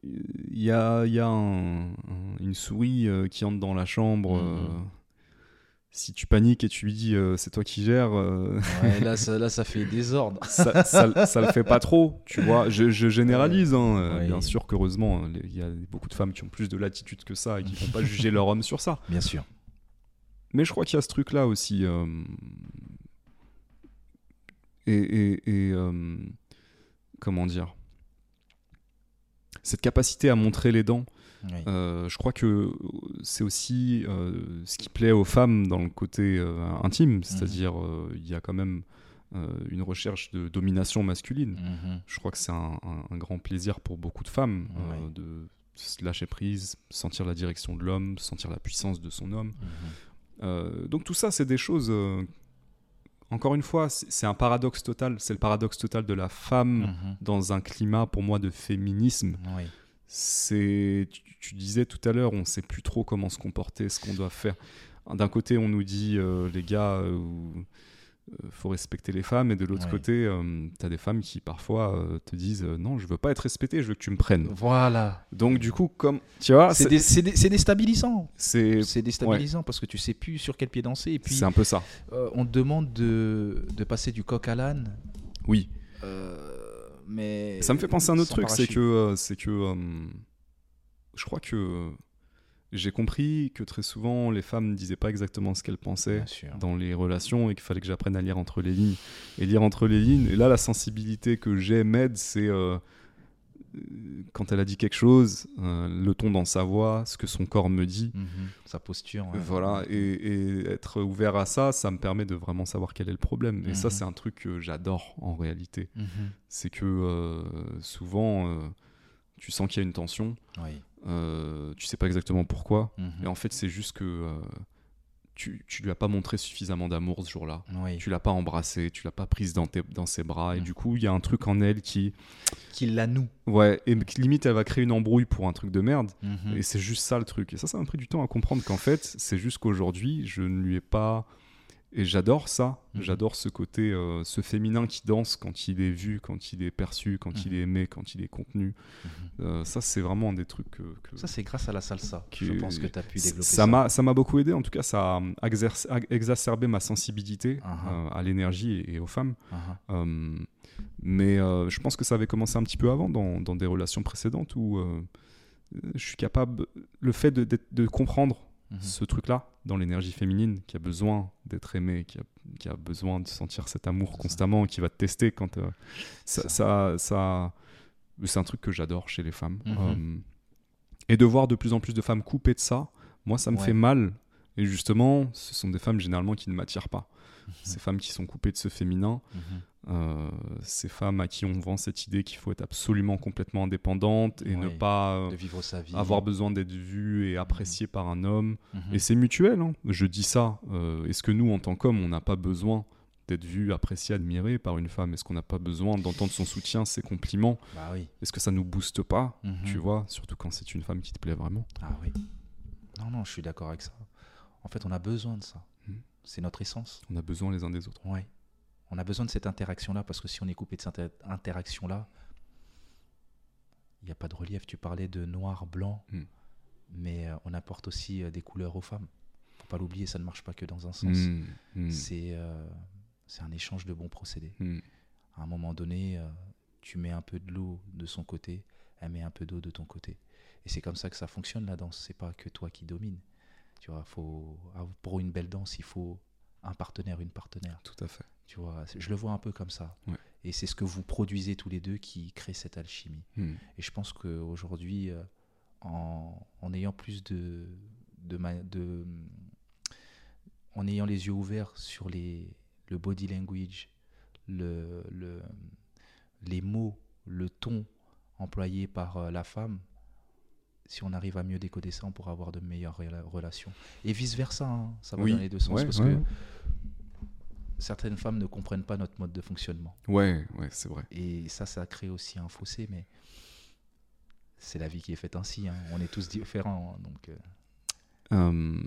il y a, il y a un- un- une souris euh, qui entre dans la chambre. Mhm. euh, si tu paniques et tu lui dis euh, c'est toi qui gères, euh, Ouais, là, ça, là, ça fait désordre. ça, ça, ça le fait pas trop, tu vois. Je, je généralise, hein, Oui. bien sûr qu'heureusement, les- il y a beaucoup de femmes qui ont plus de latitude que ça et qui vont pas juger leur homme sur ça. Bien sûr. Mais je crois qu'il y a ce truc-là aussi. euh, Et, et- et, comment dire? Cette capacité à montrer les dents, Oui. euh, je crois que c'est aussi euh, ce qui plaît aux femmes dans le côté euh, intime, c'est-à-dire euh, il y a quand même une recherche de domination masculine. Mhm. Je crois que c'est un, un- un grand plaisir pour beaucoup de femmes de se lâcher prise, sentir la direction de l'homme, sentir la puissance de son homme. Mhm. Donc tout ça, c'est des choses. Encore une fois, c'est un paradoxe total. C'est le paradoxe total de la femme Mhm. dans un climat, pour moi, de féminisme. Oui. C'est, tu, tu disais tout à l'heure, on ne sait plus trop comment se comporter, ce qu'on doit faire. D'un côté, on nous dit, euh, les gars, euh, faut respecter les femmes, et de l'autre Ouais. côté, tu as des femmes qui parfois euh, te disent, euh, non, je veux pas être respectée, je veux que tu me prennes. Voilà. Donc du coup, comme tu vois, C'est c'est dé- c'est dé- c'est déstabilisant. c'est déstabilisant parce que tu sais plus sur quel pied danser. Et puis, c'est un peu ça. euh, on te demande de, de passer du coq à l'âne. Oui. euh, mais Ça me fait penser à un autre truc, c'est que, euh, c'est que euh, je crois que j'ai compris que très souvent les femmes ne disaient pas exactement ce qu'elles pensaient dans les relations et qu'il fallait que j'apprenne à lire entre les lignes. Et lire entre les lignes, et là la sensibilité que j'ai m'aide, c'est euh, quand elle a dit quelque chose, euh, le ton dans sa voix, ce que son corps me dit. Mhm. Sa posture. ouais. Voilà, et, et être ouvert à ça, ça me permet de vraiment savoir quel est le problème. Et ça, Mhm. c'est un truc que j'adore en réalité. Mhm. C'est que euh, souvent, tu sens qu'il y a une tension, Oui. Euh, tu sais pas exactement pourquoi, Mhm. et en fait, c'est juste que euh, tu, tu lui as pas montré suffisamment d'amour ce jour-là. Oui. Tu l'as pas embrassée, tu l'as pas prise dans, tes- dans ses bras, et Mhm. du coup, il y a un truc en elle qui. Qu'il la noue. Ouais, et limite, elle va créer une embrouille pour un truc de merde. Mhm. Et c'est juste ça le truc. Et ça, ça m'a pris du temps à comprendre qu'en fait, c'est juste qu'aujourd'hui, je ne lui ai pas. Et j'adore ça. Mhm. J'adore ce côté, euh, ce féminin qui danse quand il est vu, quand il est perçu, quand il Mhm. est aimé, quand il est contenu. Mhm. Euh, ça, c'est vraiment un des trucs que. que- Ça, c'est grâce à la salsa. que- Je pense que tu as pu développer ça. ça m'a ça m'a beaucoup aidé. En tout cas, ça a a exacerbé ma sensibilité Uh-huh. euh, à l'énergie et, et aux femmes. Euh, mais je pense que ça avait commencé un petit peu avant, dans, dans des relations précédentes où je suis capable. Le fait de comprendre Mhm. ce truc-là dans l'énergie féminine qui a besoin d'être aimée, qui a, qui a besoin de sentir cet amour ça. constamment, qui va te tester quand euh, ça, Ça. ça, c'est un truc que j'adore chez les femmes. Mhm. Euh, et de voir de plus en plus de femmes coupées de ça, moi ça me Ouais. fait mal. Et justement, ce sont des femmes généralement qui ne m'attirent pas. Mhm. Ces femmes qui sont coupées de ce féminin, Mhm. euh, ces femmes à qui on vend cette idée qu'il faut être absolument complètement indépendante et ne pas euh, De vivre sa vie. avoir besoin d'être vue et appréciée par un homme. Mhm. Et c'est mutuel, hein. je dis ça. Euh, Est-ce que nous, en tant qu'hommes, on n'a pas besoin d'être vu, apprécié, admiré par une femme? Est-ce qu'on n'a pas besoin d'entendre son soutien, ses compliments? Bah oui. Est-ce que ça nous booste pas. Tu vois, surtout quand c'est une femme qui te plaît vraiment. Ah oui. Non, non, je suis d'accord avec ça. En fait, on a besoin de ça. Mhm. C'est notre essence. On a besoin les uns des autres. Ouais. On a besoin de cette interaction-là parce que si on est coupé de cette inter- interaction-là, il n'y a pas de relief. Tu parlais de noir, blanc, Mm. mais euh, on apporte aussi euh, des couleurs aux femmes. Faut pas l'oublier, ça ne marche pas que dans un sens. Mm, mm, C'est euh, c'est un échange de bons procédés. À un moment donné, euh, tu mets un peu de l'eau de son côté, elle met un peu d'eau de ton côté. Et c'est comme ça que ça fonctionne la danse. C'est pas que toi qui domine. Tu vois, faut, ah, pour une belle danse, il faut un partenaire, une partenaire. Tout à fait. Tu vois, je le vois un peu comme ça. Ouais. Et c'est ce que vous produisez tous les deux qui crée cette alchimie. Mm. Et je pense qu'aujourd'hui, euh, en, en ayant plus de, de, ma- de- En ayant les yeux ouverts sur les, le body language, le, le- les mots, le ton employé par euh, la femme, si on arrive à mieux décoder ça, on pourra avoir de meilleures rela- relations. Et vice-versa, hein, ça va Oui. dans les deux sens. Ouais, parce ouais. que certaines femmes ne comprennent pas notre mode de fonctionnement. Ouais, ouais, c'est vrai. Et ça, ça crée aussi un fossé, mais c'est la vie qui est faite ainsi. hein. On est tous différents. hein, donc, euh, Euh,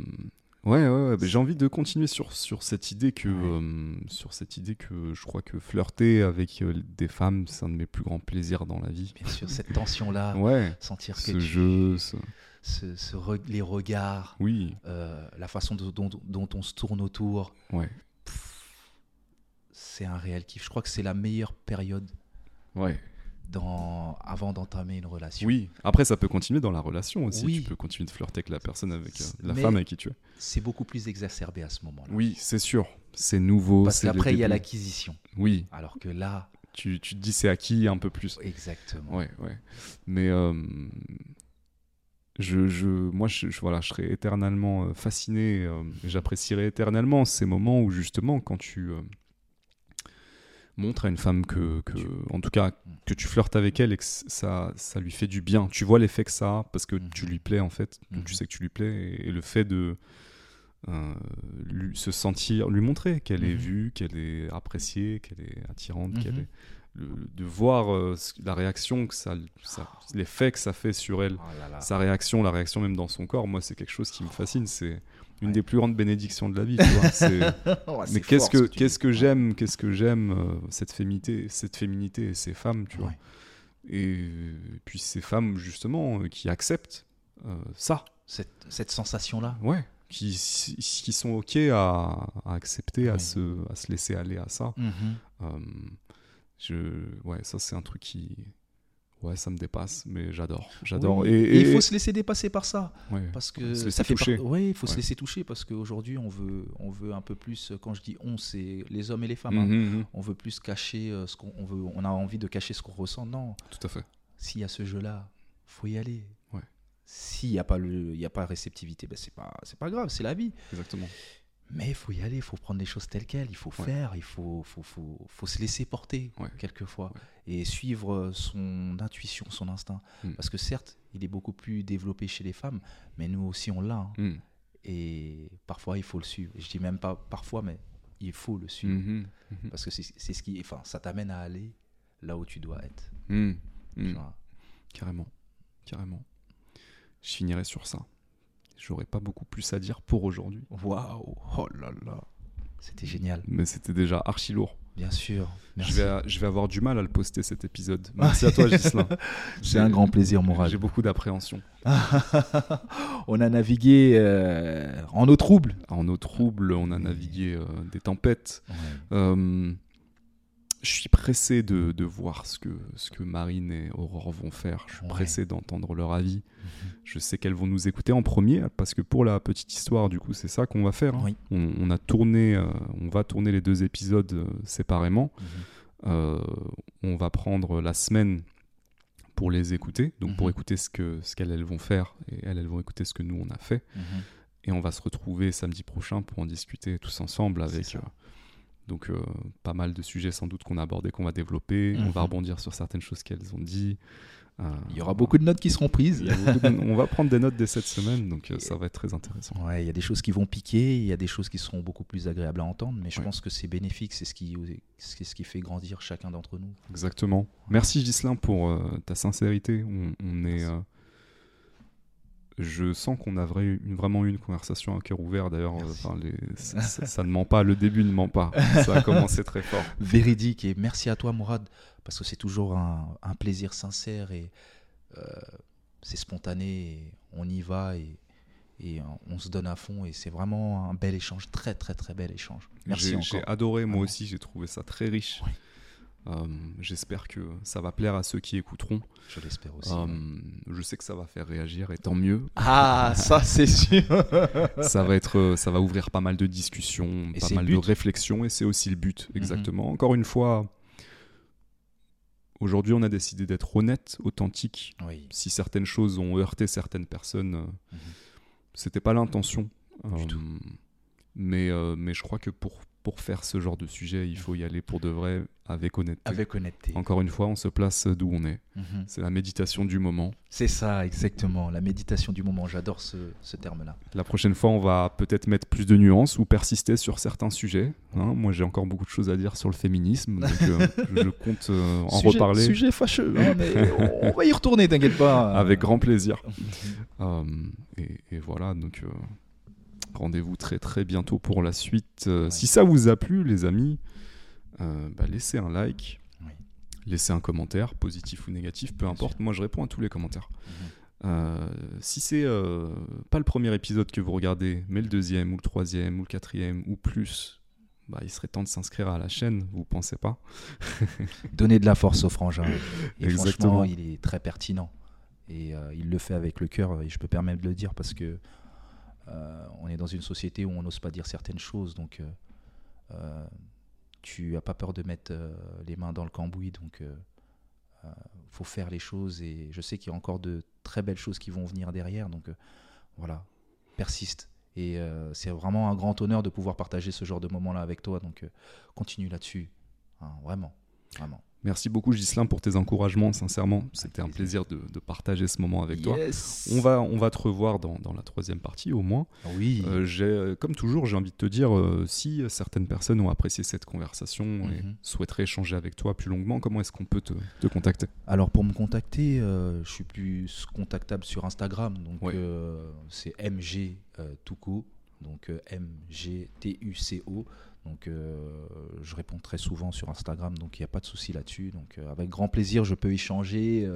ouais, ouais, ouais. j'ai envie de continuer sur, sur cette idée que Ouais. euh, sur cette idée que je crois que flirter avec euh, des femmes, c'est un de mes plus grands plaisirs dans la vie. bien sûr, cette tension-là, Ouais, sentir que ce tu- jeu, ce- ce- ce re- les regards, oui, euh, la façon dont, dont- dont on se tourne autour, ouais, c'est un réel kiff. Je crois que c'est la meilleure période ouais. Dans, avant d'entamer une relation. Oui. Après, ça peut continuer dans la relation aussi. Oui. Tu peux continuer de flirter avec la personne, avec euh, la Mais- femme avec qui tu es. C'est beaucoup plus exacerbé à ce moment-là. Oui, c'est sûr. C'est nouveau. Parce qu'après, il y a l'acquisition. Oui, Alors que là, tu, tu te dis c'est acquis un peu plus. Exactement. Ouais, ouais. Mais euh, je, je, moi, je, je- voilà, je serais éternellement euh, fasciné. euh, J'apprécierais éternellement ces moments où, justement, quand tu montres à une femme que, que- en tout cas, que tu flirtes avec elle et que ça, ça lui fait du bien. Tu vois l'effet que ça a parce que Mhm. tu lui plais, en fait. Donc, Mhm. tu sais que tu lui plais. Et, et le fait de. euh, lui, se sentir, lui montrer qu'elle est Mhm. vue, qu'elle est appréciée, qu'elle est attirante, qu'elle Mhm. est le- de voir euh, la réaction que ça, ça- l'effet que ça fait sur elle, Oh là là. sa réaction, la réaction même dans son corps, moi c'est quelque chose qui me fascine, c'est une Ouais. des plus grandes bénédictions de la vie, tu vois. Oh, Mais qu'est-ce que qu'est-ce que j'aime, qu'est-ce que j'aime euh, cette féminité, cette féminité et ces femmes, tu vois. Ouais. Et puis ces femmes justement euh, qui acceptent euh, ça, Cette, cette sensation-là. ouais, qui, qui sont ok à, à accepter, à se à se laisser aller à ça. Euh, je, ouais, ça c'est un truc qui, ouais, ça me dépasse, mais j'adore, j'adore. Oui. Et, Et il et- faut se laisser dépasser par ça. ouais. Parce que ça fait toucher. par- Ouais, il faut Ouais. se laisser toucher parce qu'aujourd'hui, on veut, on veut un peu plus. Quand je dis on, c'est les hommes et les femmes. hein. Mhm, mhm. On veut plus cacher euh, ce qu'on on veut. On a envie de cacher ce qu'on ressent. Non, Tout à fait. s'il y a ce jeu-là, faut y aller. S'il n'y a pas le, il y a pas réceptivité, ben c'est pas, c'est pas grave, c'est la vie. Exactement. Mais il faut y aller, il faut prendre les choses telles quelles, il faut Ouais. faire, il faut, faut, faut, faut se laisser porter Ouais. quelquefois Ouais. et suivre son intuition, son instinct. Mm. Parce que certes, il est beaucoup plus développé chez les femmes, mais nous aussi on l'a. hein. Mhm. Et parfois il faut le suivre. Je dis même pas parfois, mais il faut le suivre. Mhm. Parce que c'est ce qui, enfin, ça t'amène à aller là où tu dois être. Carrément, carrément. Je finirai sur ça. J'aurais pas beaucoup plus à dire pour aujourd'hui, Waouh, oh là là, c'était génial. mais c'était déjà archi lourd. Bien sûr. Je vais, je vais avoir du mal à le poster cet épisode. Merci à toi, Gislain. C'est un grand plaisir, Mourad. J'ai beaucoup d'appréhension. on a navigué euh, en eau trouble. En eau trouble, on a navigué euh, des tempêtes. Ouais. Euh, je suis pressé de, de voir ce que, ce que Marine et Aurore vont faire. Je suis Ouais. pressé d'entendre leur avis. Je sais qu'elles vont nous écouter en premier parce que pour la petite histoire, du coup, c'est ça qu'on va faire. hein. Oui. On, on a tourné, euh, on va tourner les deux épisodes euh, séparément. Mhm. Euh, on va prendre la semaine pour les écouter, donc pour Mhm. écouter ce que ce qu'elles elles vont faire et elles elles vont écouter ce que nous on a fait. Mhm. Et on va se retrouver samedi prochain pour en discuter tous ensemble avec. Donc euh, pas mal de sujets sans doute qu'on a abordés, qu'on va développer. On va Mhm. rebondir sur certaines choses qu'elles ont dit. Euh, Il y aura beaucoup de notes qui seront prises. de- on va prendre des notes dès cette semaine, donc euh, ça va être très intéressant. Ouais, il y a des choses qui vont piquer, il y a des choses qui seront beaucoup plus agréables à entendre, mais je Ouais. pense que c'est bénéfique, c'est ce qui, c'est ce qui fait grandir chacun d'entre nous. Exactement. Merci Gislain pour euh, ta sincérité. On, on est. Euh, je sens qu'on a vrai- une- vraiment eu une conversation à cœur ouvert. D'ailleurs, euh, enfin, ça, ça- ça ne ment pas. Le début ne ment pas. Ça a commencé très fort. Véridique, et merci à toi, Mourad, parce que c'est toujours un, un plaisir sincère et euh, c'est spontané, et on y va et, et on se donne à fond, et c'est vraiment un bel échange, très très très bel échange. Merci J'ai adoré, moi Vraiment. aussi. J'ai trouvé ça très riche. Ouais. Euh, J'espère que ça va plaire à ceux qui écouteront. Je l'espère aussi. Euh, je sais que ça va faire réagir, et tant mieux. Ah, ça c'est sûr. ça va être, euh, ça va ouvrir pas mal de discussions, Et pas mal de. Mhm. réflexions, et c'est aussi le but, exactement. Encore une fois, aujourd'hui, on a décidé d'être honnête, authentique. oui. Si certaines choses ont heurté certaines personnes, euh, Mhm. c'était pas l'intention. Du Euh, tout. Mais, mais je crois que pour, pour faire ce genre de sujet, il faut y aller pour de vrai, avec honnêteté. Avec honnêteté. Encore une fois, on se place d'où on est. Mhm. C'est la méditation du moment. C'est ça, exactement. La méditation du moment. J'adore ce, ce terme-là. La prochaine fois, on va peut-être mettre plus de nuances ou persister sur certains sujets. hein. Moi, j'ai encore beaucoup de choses à dire sur le féminisme, donc euh, je compte euh, en sujet, reparler Sujet fâcheux, hein, mais on va y retourner, t'inquiète pas. avec grand plaisir. Euh, et, et voilà, donc euh, rendez-vous très très bientôt pour la suite. Euh, Ouais. Si ça vous a plu, les amis, euh, bah, laissez un like, Oui. laissez un commentaire, positif ou négatif, peu Bien importe. Moi, je réponds à tous les commentaires. Mhm. Euh, si c'est pas le premier épisode que vous regardez, mais le deuxième ou le troisième ou le quatrième ou plus, bah, il serait temps de s'inscrire à la chaîne, vous pensez pas? Donner de la force au frangin. Et Exactement. franchement, il est très pertinent. Et euh, il le fait avec le cœur, et je peux permettre de le dire parce que on est dans une société où on n'ose pas dire certaines choses. Donc, euh, euh, tu as pas peur de mettre les mains dans le cambouis, donc faut faire les choses et je sais qu'il y a encore de très belles choses qui vont venir derrière, donc voilà, persiste. Et c'est vraiment un grand honneur de pouvoir partager ce genre de moment-là avec toi, donc continue là-dessus, hein, vraiment, vraiment. Merci beaucoup Gislain pour tes encouragements, sincèrement. C'était un plaisir de, partager ce moment avec toi. On va, on va te revoir dans, la troisième partie au moins. Oui. Euh, euh, comme toujours, j'ai envie de te dire, euh, si certaines personnes ont apprécié cette conversation et mhm. souhaiteraient échanger avec toi plus longuement, comment est-ce qu'on peut te, contacter? Alors pour me contacter, je suis plus contactable sur Instagram. Donc c'est MG Tuco. Donc M-G-T-U-C-O. Donc euh, je réponds très souvent sur Instagram, donc il n'y a pas de souci là-dessus. Donc euh, avec grand plaisir, je peux échanger.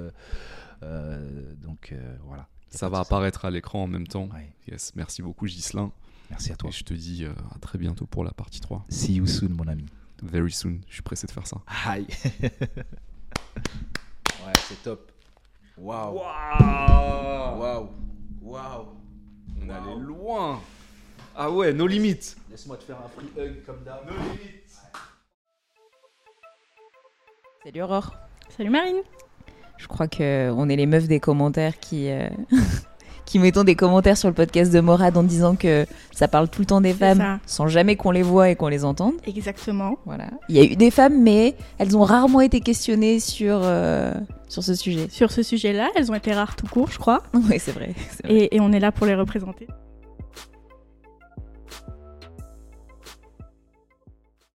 Euh, donc voilà. Ça va apparaître à l'écran en même temps. Yes. Merci beaucoup Gislin. Merci à toi. Et je te dis à très bientôt pour la partie 3. See you soon mon ami. Very soon. Je suis pressé de faire ça. Aïe. ouais, c'est top. Waouh. Waouh. Waouh. On allait loin. Ah ouais, nos limites. Laisse-moi te faire un free hug comme d'hab. Nos limites. Salut Aurore. Salut Marine. Je crois que on est les meufs des commentaires qui euh, qui mettons des commentaires sur le podcast de Morad en disant que ça parle tout le temps des femmes sans jamais qu'on les voit et qu'on les entende. Exactement. Voilà. Il y a eu des femmes, mais elles ont rarement été questionnées sur euh, sur ce sujet. Sur ce sujet-là, elles ont été rares tout court, je crois. Oui, c'est vrai. et on est là pour les représenter.